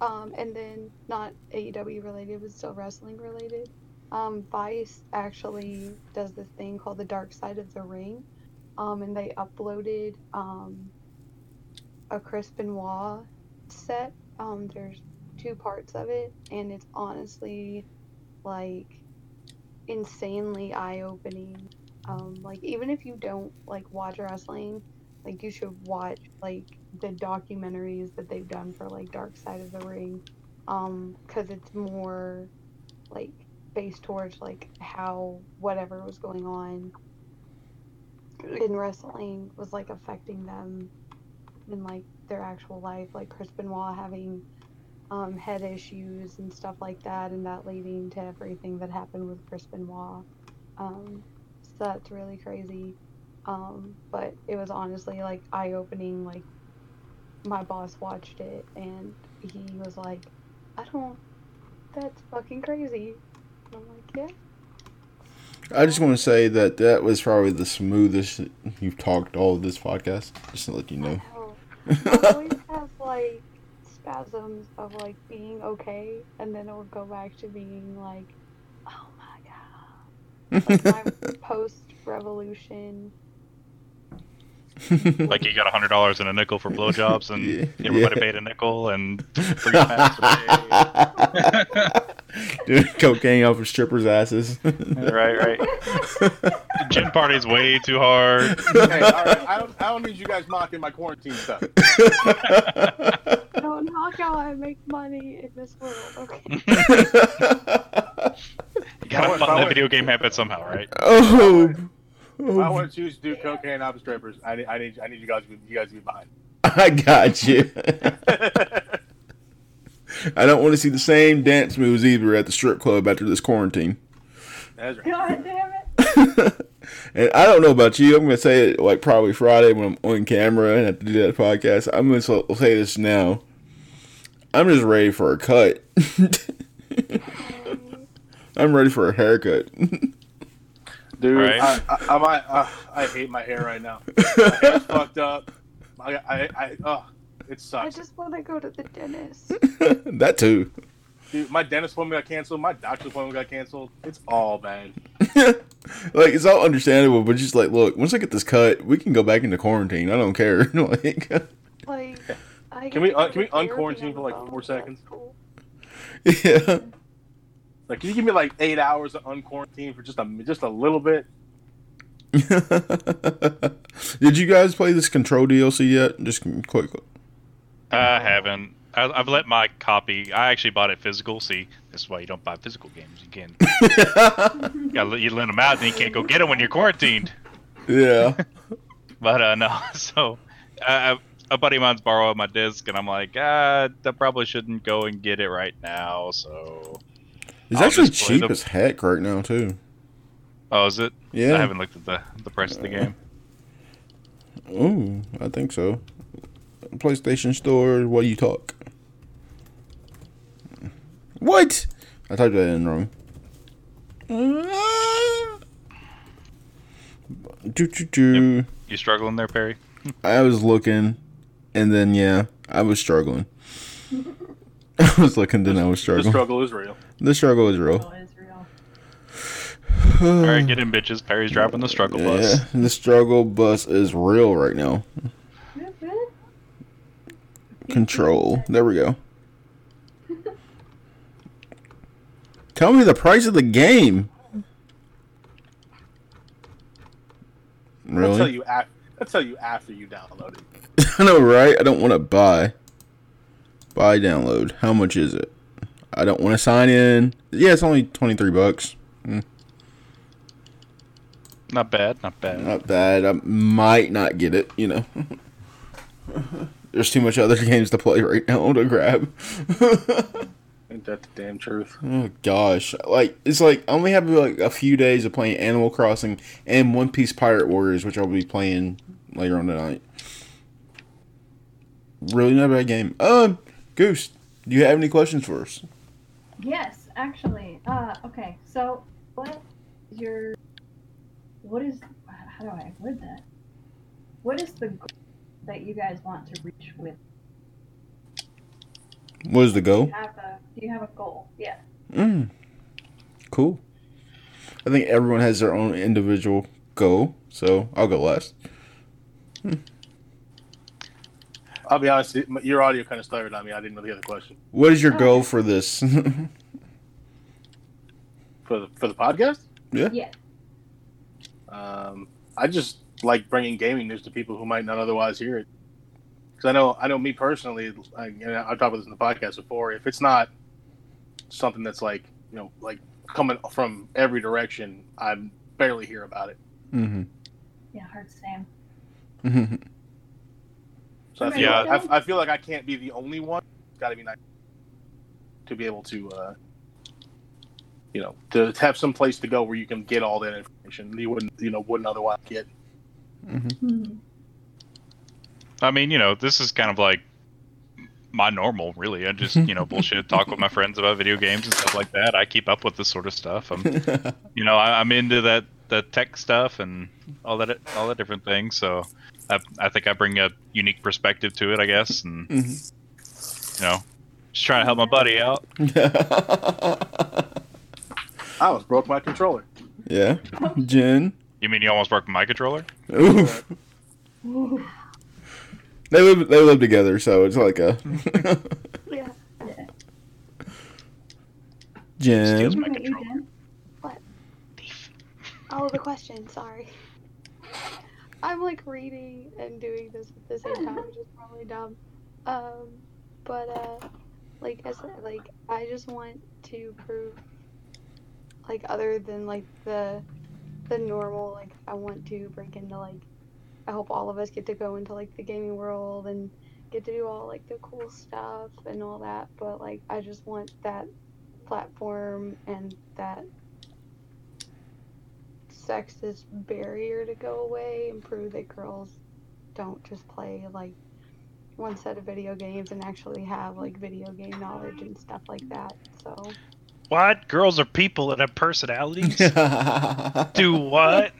Um, and then not AEW related, but still wrestling related. Um, Vice actually does this thing called the Dark Side of the Ring, um, and they uploaded um, a Chris Benoit set. Um, there's two parts of it, and it's honestly like insanely eye-opening. Um, like even if you don't like watch wrestling, Like you should watch like the documentaries that they've done for like Dark Side of the Ring, um, because it's more like based towards like how whatever was going on in wrestling was like affecting them in like their actual life, like Chris Benoit having um, head issues and stuff like that, and that leading to everything that happened with Chris Benoit. Um, so that's really crazy. Um, but it was honestly like eye opening. Like my boss watched it and he was like, "I don't. That's fucking crazy." And I'm like, "Yeah." I just want to say that that was probably the smoothest you've talked all of this podcast. Just to let you know. I always have like spasms of like being okay, and then it will go back to being like, oh my god. Like my post revolution. Like you got a hundred dollars and a nickel for blowjobs, and Yeah, everybody yeah. paid a nickel and free packs a day. Doing cocaine off of strippers' asses. right, right. Gin party's way too hard. hey, all right, I don't, I don't need you guys mocking my quarantine stuff. Don't knock how I make money in this world, okay? You gotta want- fund I that video game habit somehow, right? oh. If I want to choose to do cocaine off of strippers, I need, I need, I need you guys, to be, you guys to be behind. I got you. I don't want to see the same dance moves either at the strip club after this quarantine. That's right. God damn it. and I don't know about you. I'm going to say it like probably Friday when I'm on camera and have to do that podcast. I'm going to say this now. I'm just ready for a cut. I'm ready for a haircut. Dude, Right. I, I, I, might, uh, I hate my hair right now. My hair's fucked up. I, I, I, oh, it sucks. I just want to go to the dentist. that too. Dude, my dentist appointment got canceled. My doctor's appointment got canceled. It's all bad. like it's all understandable, but just like, look, once I get this cut, we can go back into quarantine. I don't care. like, Like, I Can we, uh, can we to unquarantine for like four seconds? cool. yeah. Like, can you give me like eight hours of unquarantine for just a, just a little bit? Did you guys play this Control DLC yet? Just quick. I haven't. I, I've let my copy. I actually bought it physical. See, that's why you don't buy physical games. You can. You, gotta, let- you lend them out, and you can't go get them when you're quarantined. yeah. But uh, no. So, uh, a buddy of mine's borrowed my disc, and I'm like, ah, I probably shouldn't go and get it right now. So, It's I'll actually cheap as heck right now too. oh, is it? Yeah. I haven't looked at the the price of the game. Ooh, I think so. PlayStation Store. What do you talk? What? I typed that in wrong. Choo choo choo. You struggling there, Perry? I was looking, and then yeah, I was struggling. I was looking, then I was struggling. The struggle is real. The struggle is real. It's real. All right, get in, bitches. Perry's driving the struggle bus. Yeah, the struggle bus is real right now. Woot woot. Control. There we go. Tell me the price of the game. I'll tell Really? you after. I'll tell you after you download it. I know, right? I don't want to buy. Buy download. How much is it? I don't want to sign in. Yeah, it's only twenty three bucks. Not bad, not bad. Not bad. I might not get it. You know. There's too much other games to play right now to grab. Ain't that the damn truth? Oh gosh, like it's like I only have like a few days of playing Animal Crossing and One Piece Pirate Warriors, which I'll be playing later on tonight. Really not a bad game. Um, Goose, do you have any questions for us? Yes, actually. Uh, okay. So, what is your, what is, how do I word that? What is the goal that you guys want to reach with? What is the Do you goal? have a, do you have a goal? Yeah. Mm, cool. I think everyone has their own individual goal, so I'll go last. I'll be honest. Your audio kind of stuttered on me. I didn't really hear the question What is your Oh, goal for this? for the for the podcast. Yeah. Um, I just like bringing gaming news to people who might not otherwise hear it. Because I know, I know me personally, like, and I've talked about this in the podcast before. If it's not something that's like you know like coming from every direction, I barely hear about it. Mm-hmm. Yeah, hard same. So I feel, Yeah. like, I, I feel like I can't be the only one. It's got to be nice to be able to, uh, you know, to have some place to go where you can get all that information you wouldn't, you know, wouldn't otherwise get. Mm-hmm. Mhm. I mean, you know, this is kind of like my normal, really. I just, you know, bullshit talk with my friends about video games and stuff like that. I keep up with this sort of stuff. I'm, you know, I, I'm into that the tech stuff and all that all that different things. So I, I think I bring a unique perspective to it, I guess, and Mhm. you know, just trying to help my buddy out. I almost broke my controller. yeah. Gen. You mean you almost broke my controller? Oof. Ooh. They live they live together, so it's like a Yeah. Yeah. Gen. Steals my What about controller. Gen? Oh, the question. Sorry. I'm like reading and doing this at the same time, which is probably dumb. Um, but uh, like said, like I just want to prove, like other than like the, the normal, like I want to break into like, I hope all of us get to go into like the gaming world and get to do all like the cool stuff and all that. But like I just want that platform and that sexist barrier to go away and prove that girls don't just play like one set of video games and actually have like video game knowledge and stuff like that. So What? Girls are people and have personalities. Do what?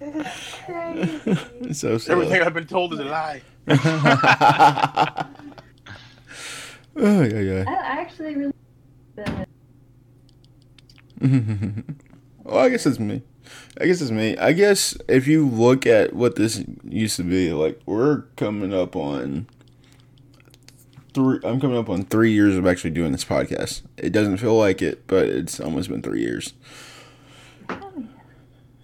it's crazy. so silly. Everything I've been told is a lie. oh yeah, yeah. I I actually really. The, well, I guess it's me. I guess it's me. I guess if you look at what this used to be, like we're coming up on three. I'm coming up on three years of actually doing this podcast. It doesn't feel like it, but it's almost been three years. yeah.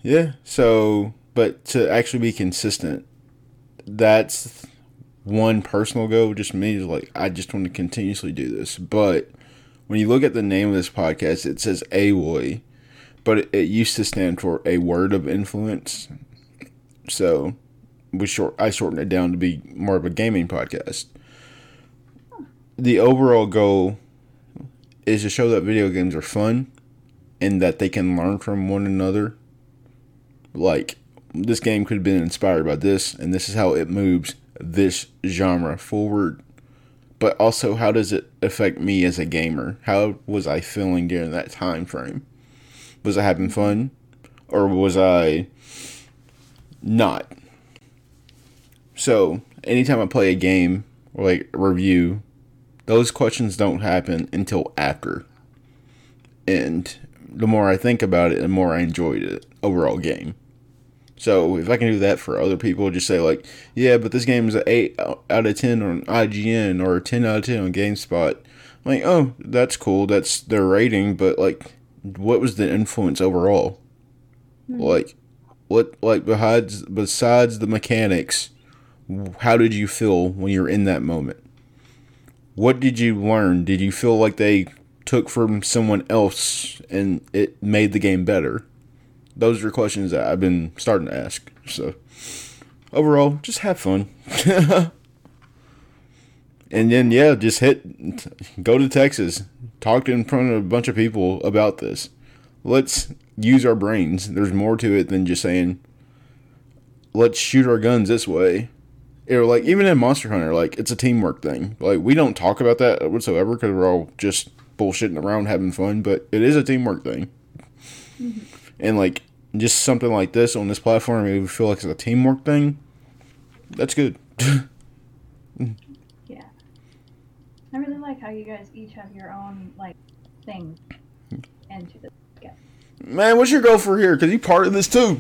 Yeah. So, but to actually be consistent, that's one personal goal. Just me is like I just want to continuously do this. But when you look at the name of this podcast, it says AWOI, but it, it used to stand for a word of influence. So we short I shortened it down to be more of a gaming podcast. The overall goal is to show that video games are fun and that they can learn from one another like this game could have been inspired by this and this is how it moves this genre forward but also how does it affect me as a gamer how was i feeling during that time frame was i having fun or was i not so anytime i play a game or like review those questions don't happen until after and the more i think about it the more i enjoyed it overall game so if I can do that for other people, just say like, yeah, but this game is an eight out of ten on IGN or a ten out of ten on GameSpot. I'm like, oh, that's cool. That's their rating, but like, what was the influence overall? Hmm. Like, what like besides besides the mechanics, how did you feel when you're in that moment? What did you learn? Did you feel like they took from someone else and it made the game better? those are questions that I've been starting to ask. So overall, just have fun. and then yeah, just hit go to Texas. Talk in front of a bunch of people about this. Let's use our brains. There's more to it than just saying let's shoot our guns this way. Or like even in Monster Hunter, like it's a teamwork thing. Like we don't talk about that whatsoever because we're all just bullshitting around having fun, but it is a teamwork thing mm-hmm. and like just something like this on this platform, it would feel like it's a teamwork thing. That's good. Yeah. I really like how you guys each have your own like thing into the yeah. Man, what's your goal for here? Because you part of this too.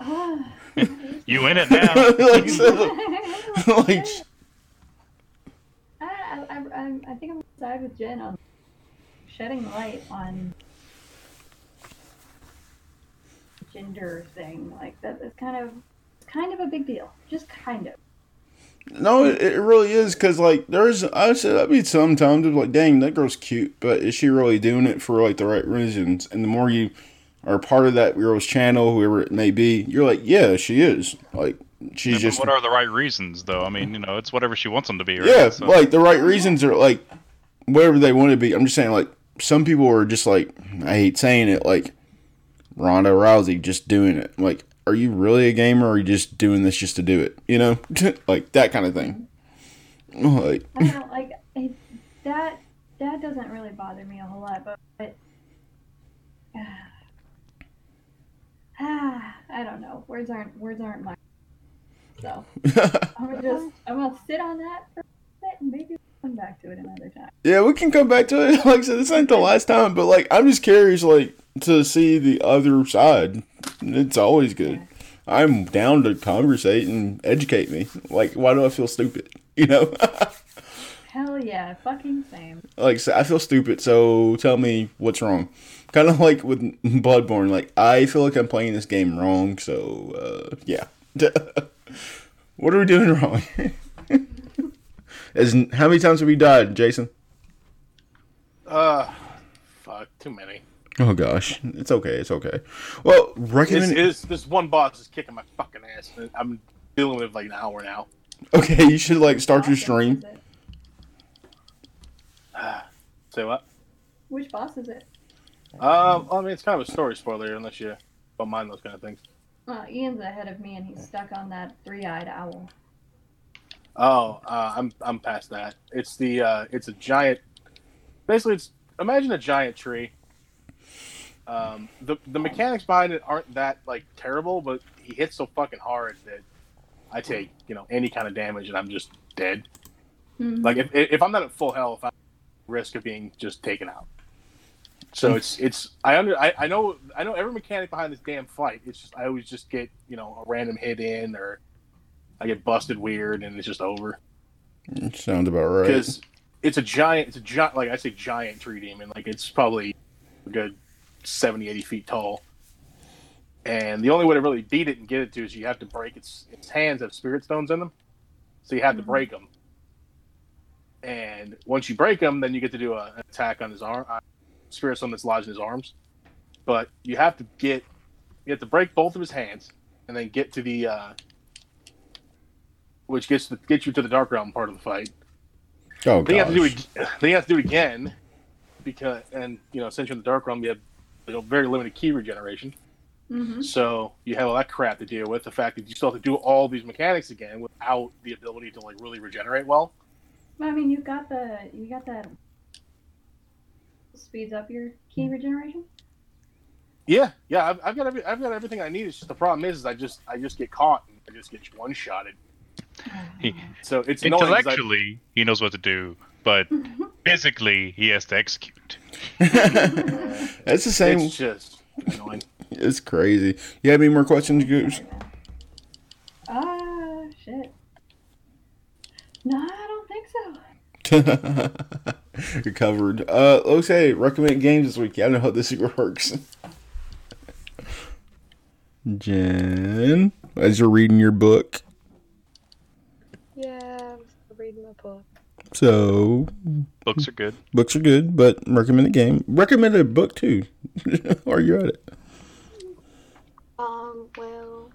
Ah. You in it now? like, so- like, I, I, I, I'm- I think I'm gonna side with Gen on shedding light on gender thing. Like that is kind of kind of a big deal. Just kind of. No, it, it really is because like there's I said I mean sometimes it's like dang that girl's cute, but is she really doing it for like the right reasons? And the more you are part of that girl's channel, whoever it may be, you're like yeah she is like she's Yeah, just what are the right reasons, though? I mean, you know, it's whatever she wants them to be, right? yeah So- like the right reasons are like whatever they want to be. I'm just saying like some people are just like I hate saying it like Ronda Rousey just doing it like. Are you really a gamer or are you just doing this just to do it? You know? like that kind of thing. Like I don't know, like it, that. That doesn't really bother me a whole lot, but, but ah, I don't know. Words aren't words aren't my. So I'm gonna just I'm gonna sit on that for a bit and maybe come back to it another time. Yeah, we can come back to it. Like I said, this ain't the last time, but like I'm just curious, like to see the other side. It's always good. I'm down to conversate and educate me. Like, why do I feel stupid? You know, Hell yeah, fucking same. like so I feel stupid. So tell me what's wrong. Kind of like with Bloodborne. Like I feel like I'm playing this game wrong. So uh, yeah, what are we doing wrong? As how many times have we died, Jason? Uh, fuck, too many. Oh gosh, it's okay. It's okay. Well, This, recommend. is this one boss is kicking my fucking ass. I'm dealing with like an hour now. Okay, you should like start your stream. Say what? Which boss is it? Um, I mean, it's kind of a story spoiler unless you don't mind those kind of things. Uh, Ian's ahead of me and he's stuck on that three-eyed owl. Oh, uh, I'm I'm past that. It's the uh, it's a giant. Basically, it's imagine a giant tree. Um, the the mechanics behind it aren't that like terrible, but he hits so fucking hard that I take you know any kind of damage and I'm just dead. Mhm. Like if if I'm not at full health, I'm risk of being just taken out. So it's it's I under I, I know I know every mechanic behind this damn fight. It's just I always just get you know a random hit in or I get busted weird and it's just over It Sounds about right. because it's a giant it's a giant like I say giant tree demon like it's probably a good 70 80 feet tall. And the only way to really beat it and get it to is you have to break its its hands have spirit stones in them. So you have to Mhm. break them and once you break them then you get to do a, an attack on his arm uh, spirit stone that's lodged in his arms. But you have to get you have to break both of his hands and then get to the uh which gets to, gets you to the dark realm part of the fight. Oh then you have to do it. Then you have to do it again, because and you know since you're in the dark realm, you have you know, very limited Ki regeneration. Mhm. So you have all that crap to deal with. The fact that you still have to do all these mechanics again without the ability to like really regenerate well. I mean, you've got the you got that speeds up your Ki regeneration. Yeah, yeah, I've, I've got every, I've got everything I need. It's just the problem is, is I just I just get caught and I just get one shotted. So it's annoying 'cause I- Intellectually, he knows what to do, but physically, he has to execute. That's the same. it's just annoying. It's crazy. You have any more questions, Goose? Ah, shit. No, I don't think so. You're covered. Uh, okay, recommend games this week. Yeah, I don't know how this works. Gen, as you're reading your book, Yeah, I'm still reading my book. So Books are good. books are good, but recommend a game. Recommend a book too. Are you at it? Um, well,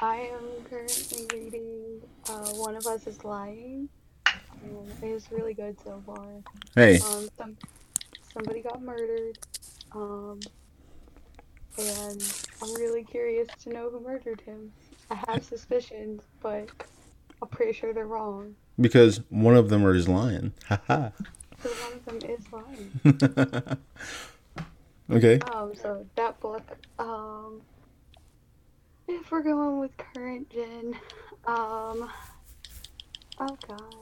I am currently reading uh, One of Us is Lying. Um, it was really good so far. Hey, Um, some, somebody got murdered. Um, and I'm really curious to know who murdered him. I have suspicions, but I'm pretty sure they're wrong. Because one of them is lying. Haha. Because one of them is lying. okay. Um, so that book, um, if we're going with current gen, um, oh god.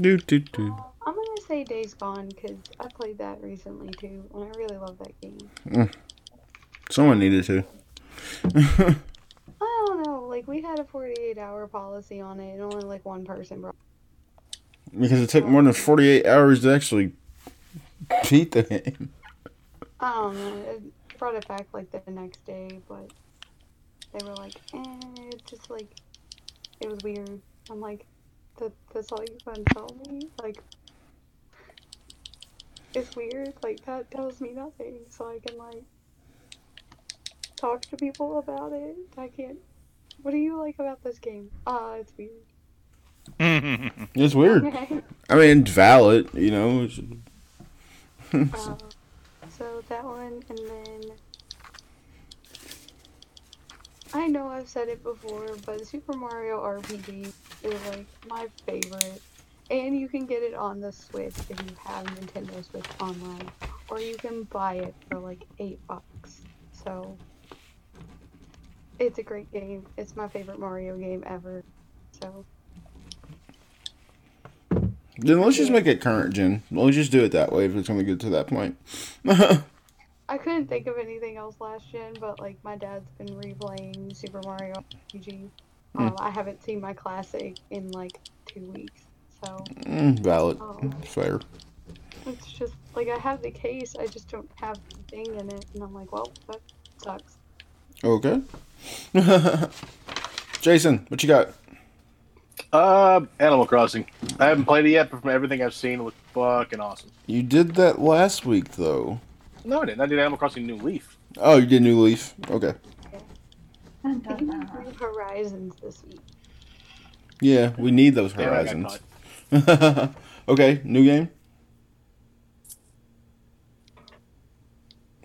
Do do do. I'm gonna say Days Gone because I played that recently too, and I really love that game. Someone needed to. I don't know, like we had a 48 hour policy on it, and only like one person brought. because it took more than 48 hours to actually beat the game. I don't know. It brought it back like the next day, but they were like, eh, it's just like, it was weird. I'm like, that, that's all you can tell me? Like, it's weird. Like, that tells me nothing. So I can, like, talk to people about it. I can't. What do you like about this game? Ah, it's weird. It's weird. Okay. I mean, valid, you know. Uh, so that one, and then I know I've said it before, but Super Mario RPG is like my favorite, and you can get it on the Switch if you have Nintendo Switch Online, or you can buy it for like eight bucks. So it's a great game. It's my favorite Mario game ever. So Then let's just make it current gen. Let's just do it that way if it's gonna get to that point. I couldn't think of anything else last gen, but like my dad's been replaying Super Mario RPG. Um, I haven't seen my classic in like two weeks, so Mm, valid. Oh. Fair. it's just like I have the case, I just don't have the thing in it, and I'm like, well, that sucks. Okay. Jason, what you got? Uh, Animal Crossing. I haven't played it yet, but from everything I've seen, it looks fucking awesome. You did that last week though. No, I didn't. I did Animal Crossing New Leaf. Oh, you did New Leaf. Okay. I think I'm New Horizons this week. Yeah, we need those Damn, I got horizons. okay, new game.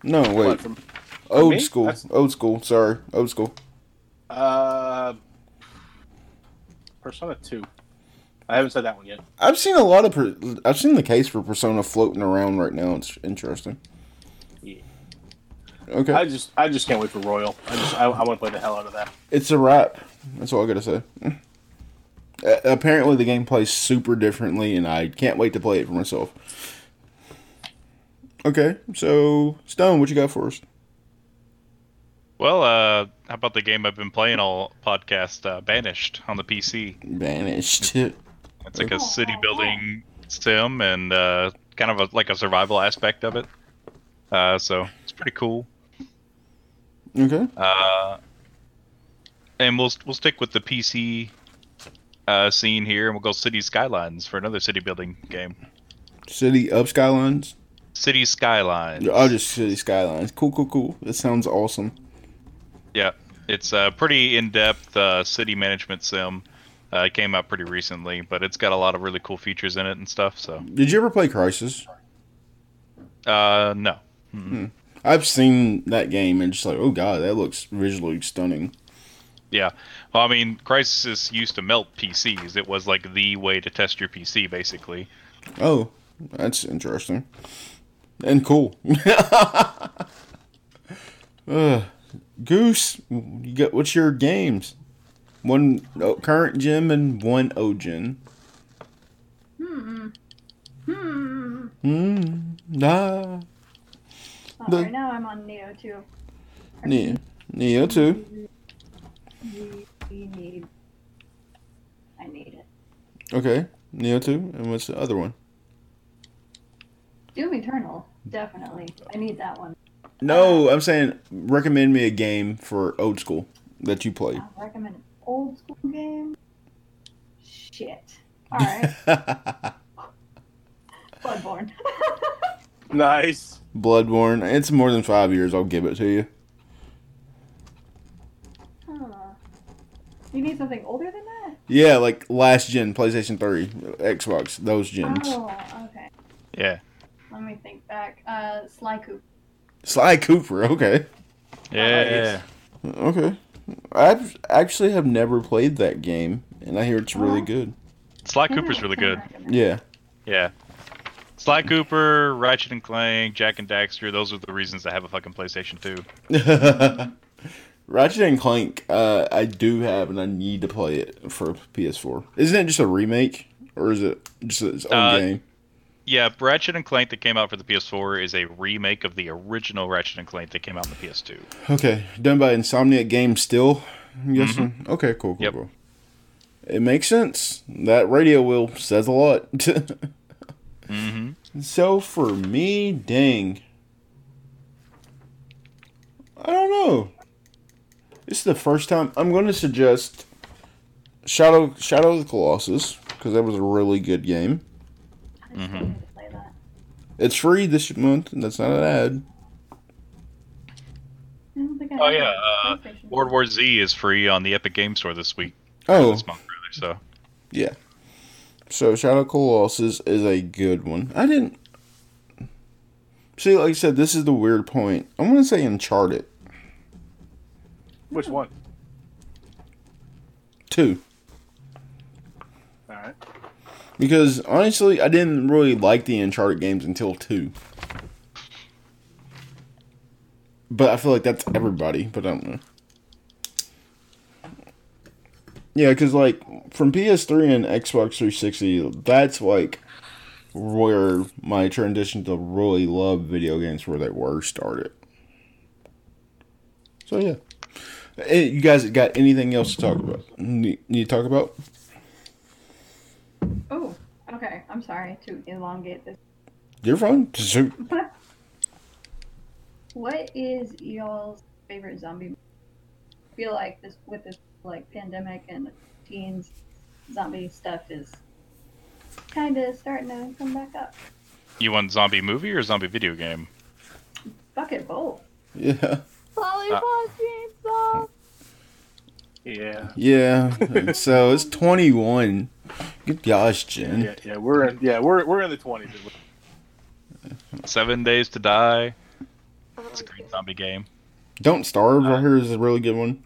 No, What, wait. from, Old me? school. That's- Old school. Sorry, old school. uh, Persona 2. I haven't said that one yet. I've seen a lot of. Per- I've seen the case for Persona floating around right now. It's interesting. Yeah. Okay, I just I just can't wait for Royal. I just I, I want to play the hell out of that. it's a wrap. That's all I gotta say. Uh, apparently, the game plays super differently, and I can't wait to play it for myself. Okay, so Stone, what you got for us? Well, uh, how about the game I've been playing all podcast, uh, Banished, on the PC? Vanished. It's like a city building sim and uh, kind of a, like a survival aspect of it. Uh, so it's pretty cool. okay. Uh, and we'll we'll stick with the PC uh, scene here, and we'll go City Skylines for another city building game. City of Skylines. City Skylines. Oh, just City Skylines. Cool, cool, cool. That sounds awesome. Yeah, it's a pretty in-depth uh, city management sim. Uh, it came out pretty recently, but it's got a lot of really cool features in it and stuff. So, Did you ever play Crysis? uh, no. I've seen that game and just like, oh god, that looks visually stunning. Yeah. Well, I mean, Crysis used to melt PCs. It was like the way to test your PC, basically. Oh, that's interesting and cool. uh, Goose, you got what's your games? One oh, current gym and one Ogen. Hmm. Hmm. Hmm. Nah. Oh, The- right now I'm on Nioh 2. Nioh. Nioh 2. We, we need. I need it. Okay. Nioh 2. And what's the other one? Doom Eternal, definitely. I need that one. No, I'm saying recommend me a game for old school that you played. I recommend an old school game. Shit. All right, Bloodborne. Nice. Bloodborne. It's more than five years. I'll give it to you. huh. You need something older than that? Yeah, like last gen, PlayStation 3, Xbox, those gens. Oh, okay. Yeah. Let me think back. Uh, Sly Coop. Sly Cooper, okay. Yeah. Yeah. Okay. I actually have never played that game, and I hear it's really good. Sly Cooper's really good. Yeah. Yeah. Sly Cooper, Ratchet and Clank, Jak and Daxter, those are the reasons I have a fucking PlayStation 2. Ratchet and Clank, uh, I do have, and I need to play it for PS4. Isn't it just a remake, or is it just its own Uh, game? Yeah, Ratchet and Clank that came out for the PS4 is a remake of the original Ratchet and Clank that came out on the PS2. Okay, done by Insomniac Games still, I'm guessing? Okay, cool, cool, Yep. cool. It makes sense. That radio wheel says a lot. Mm-hmm. So for me, dang. I don't know. This is the first time I'm going to suggest Shadow Shadow of the Colossus because that was a really good game. I still Mhm. need to play that. It's free this month, and that's not an ad. I I Oh, yeah, a uh, World War Z is free on the Epic Game Store this week. Oh, This month, rather. So yeah. so Shadow of the Colossus is a good one. I didn't see. Like I said, this is the weird point. I'm going to say Uncharted Which one? two. Because honestly, I didn't really like the Uncharted games until two. But I feel like that's everybody, but I don't know. Yeah, because like from PS3 and Xbox 360, that's like where my transition to really love video games where they were started. So yeah. Eh, You guys got anything else to talk about? Need, need to talk about? Okay. I'm sorry to elongate this. You're fine. Shoot. What is y'all's favorite zombie? I feel like this with this like pandemic and teens, zombie stuff is kind of starting to come back up. you want zombie movie or zombie video game? Fuck it, both. Yeah. Lollipop chainsaw. Yeah. Yeah. so it's 21. Good gosh, Gen. Yeah, yeah, we're in, yeah, we're we're in the twenties. Seven Days to Die. It's a great zombie game. Don't Starve, I uh, hear is a really good one.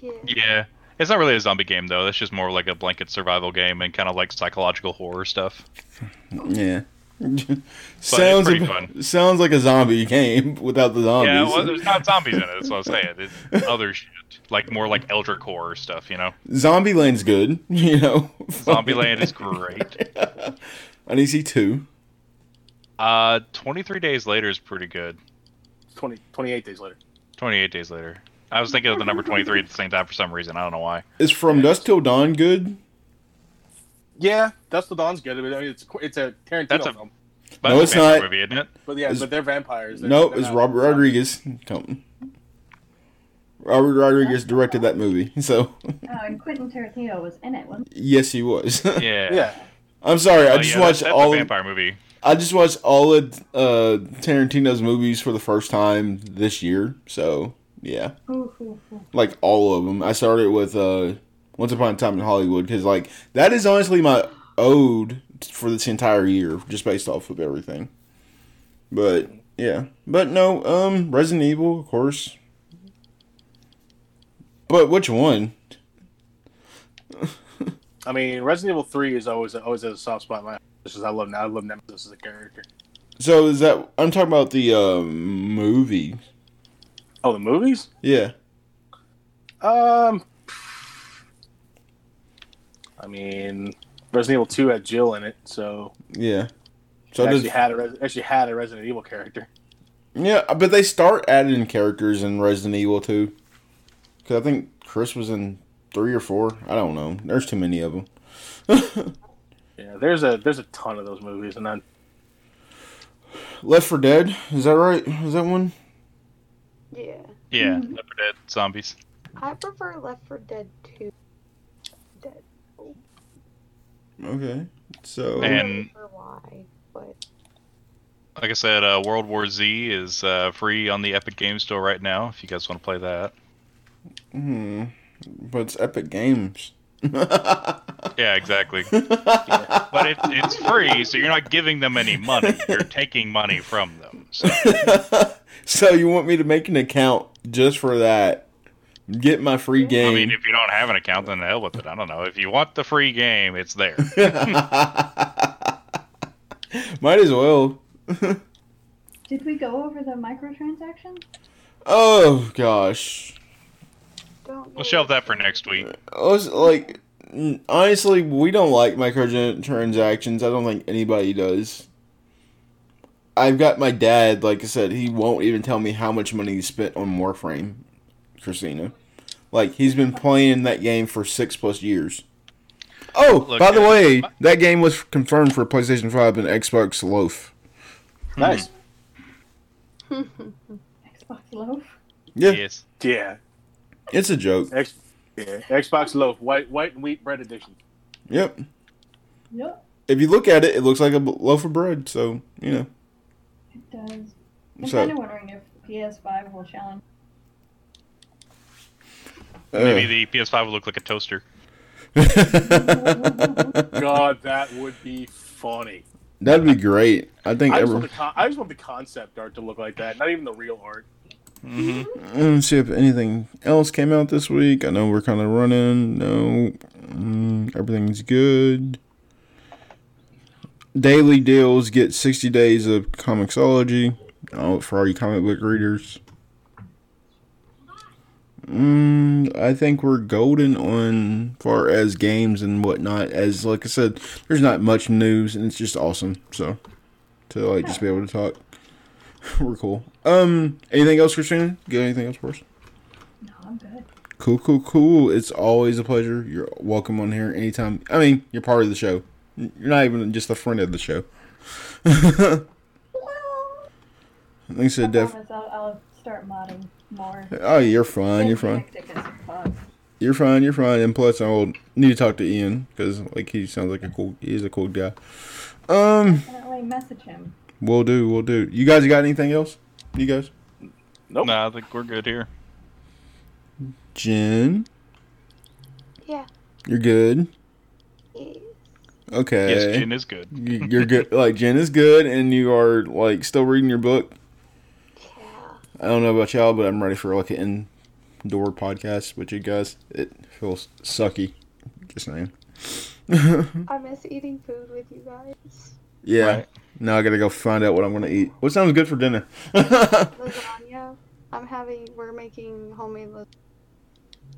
Yeah. Yeah. It's not really a zombie game though. That's just more like a blanket survival game and kind of like psychological horror stuff. Yeah. Sounds pretty ab- fun. sounds like a zombie game without the zombies. Yeah, well, there's not zombies in it. That's what I'm saying. It's other shit, like more like Eldritch horror stuff. You know, Zombieland's good, you know. Zombie Land is great. I need to two. Uh, 23 days later is pretty good. 20, 28 days later. 28 days later. I was thinking of the number 23 at the same time for some reason. I don't know why. Is From Dusk Till Dawn good? Yeah, Dusk Till Dawn's good. I mean, it's it's a Tarantino That's a- film, But No, it's it's not. movie, isn't it? but yeah, It's- but they're vampires. They're, No, they're it's not- Robert Rodriguez. Come. Robert Rodriguez directed that movie, so Oh, and Quentin Tarantino was in it, wasn't yes, he was. Yeah. Yeah, I'm sorry, I Oh, just yeah, watched that's, that's all. a Of, vampire movie. I just watched all of uh, Tarantino's movies for the first time this year. So yeah. Ooh, ooh, ooh. like all of them. I started with uh, Once Upon a Time in Hollywood because like that is honestly my ode for this entire year, just based off of everything. But yeah, but no, um, Resident Evil, of course. But which one? I mean, Resident Evil Three is always always a soft spot in my. As I love I love Nemesis as a character. So is that I'm talking about the um, movie? Oh, the movies? Yeah. Um, I mean, Resident Evil Two had Jill in it, so Yeah. so So it does, actually had a Res- actually had a Resident Evil character. yeah, but they start adding characters in Resident Evil Two. Cause I think Chris was in three or four. I don't know. There's too many of them. Yeah, there's a there's a ton of those movies, and then Left 4 Dead, is that right? Is that one? Yeah. Yeah, Mhm. Left 4 Dead zombies. I prefer Left 4 Dead 2. Dead. Okay. So And- don't know for why, but Like I said, uh, World War Z is uh, free on the Epic Game Store right now. If you guys want to play that. hmm. But it's Epic Games. Yeah, exactly. But it, it's free, so you're not giving them any money. You're taking money from them. So so you want me to make an account just for that? Get my free game. I mean, if you don't have an account, then the hell with it. I don't know. If you want the free game, it's there. Might as well. Did we go over the microtransaction? oh gosh. don't. We'll shelve that for next week. Oh, I was like, honestly, we don't like microtransactions. I don't think anybody does. I've got my dad, like I said, he won't even tell me how much money he spent on Warframe, Kristina. Like, he's been playing that game for six plus years. Oh, Look, by the uh, way, that game was confirmed for PlayStation 5 and Xbox Loaf. Nice. Xbox Loaf. Yeah, Yes. Yeah. it's a joke. X, yeah. Xbox loaf, white white and wheat bread edition. Yep. Yep, If you look at it, it looks like a loaf of bread. So you know. it does. I'm So- kind of wondering if PS5 will challenge. Maybe the PS5 will look like a toaster. God, that would be funny. That'd be great. I think I just, want every. the con- I just want the concept art to look like that, not even the real art. hmm Let's see if anything else came out this week. I know we're kind of running. No, mm, everything's good. Daily deals get 60 days of Comixology. Oh, for all you comic book readers. Mm, I think we're golden on far as games and whatnot. As like I said, there's not much news, and it's just awesome. So to like just be able to talk, we're cool. Um, anything else, Kristina? Got anything else for us? No, I'm good. Cool, cool, cool. It's always a pleasure. You're welcome on here anytime. I mean, you're part of the show. You're not even just a friend of the show. like I said, I def- I'll, I'll start modding more. oh, you're fine. You're fine. fuck. You're fine. You're fine. And plus, I will need to talk to Ian because like he sounds like a cool. He's a cool guy. Um, Definitely message him. we'll do. We'll do. You guys got anything else? You guys? Nope. Nah, I think we're good here. Gen, Yeah. you're good. Okay. Yes, Gen is good. You- You're good. Like Gen is good, and you are like still reading your book. Yeah. I don't know about y'all, but I'm ready for like an indoor podcast with you guys. It feels sucky. Just saying. I miss eating food with you guys. Yeah. Right. Now I gotta go find out what I'm gonna eat. What sounds good for dinner? Lasagna. I'm having. We're making homemade lasagna.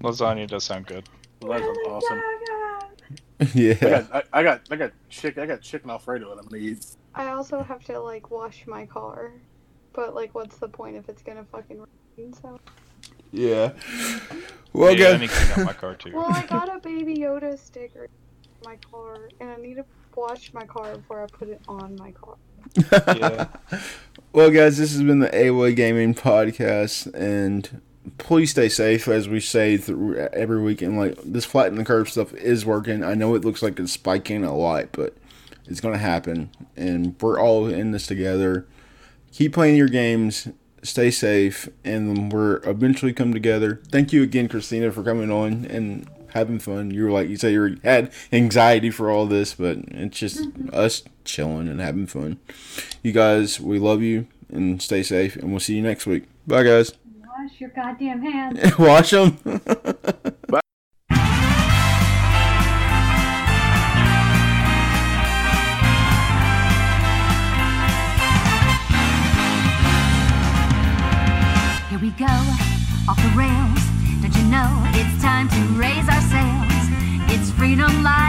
Lasagna does sound good. Well, that sounds awesome. I yeah. got, I, I got, I got chicken, I got chicken Alfredo that I'm gonna eat. I also have to like wash my car, but like, what's the point if it's gonna fucking rain? So. Yeah. Well, yeah, I guys. need to clean out my car too. Well, I got a Baby Yoda sticker in my car, and I need to wash my car before I put it on my car. Yeah. Well, guys, this has been the AWOI Gaming Podcast, and please stay safe as we say through every week. And like this flatten the curve stuff is working. I know it looks like it's spiking a lot, but it's gonna happen, and we're all in this together. Keep playing your games. Stay safe, and we're eventually come together. Thank you again, Kristina, for coming on and having fun. You were like you say you had anxiety for all this, but it's just mm-hmm. us chilling and having fun. You guys, we love you and stay safe, and we'll see you next week. Bye, guys. Wash your goddamn hands. Wash them. Here off the rails. Don't you know it's time to raise our sails? It's freedom like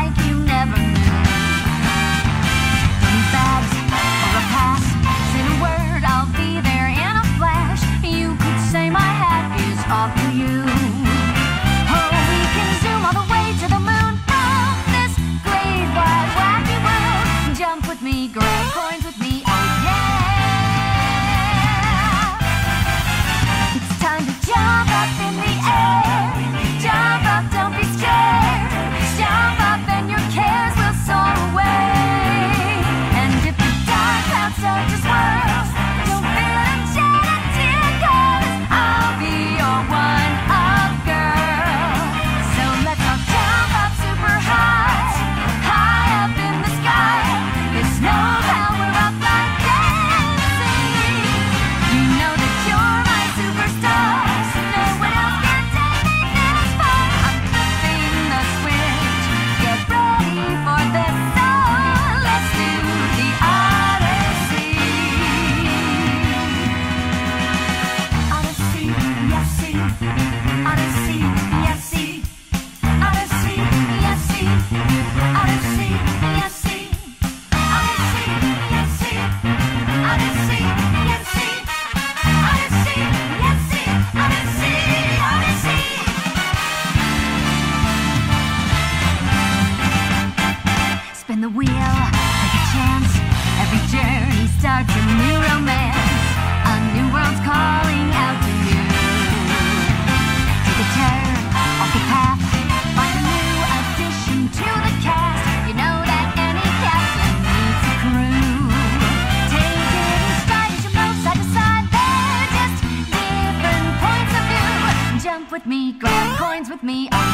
me,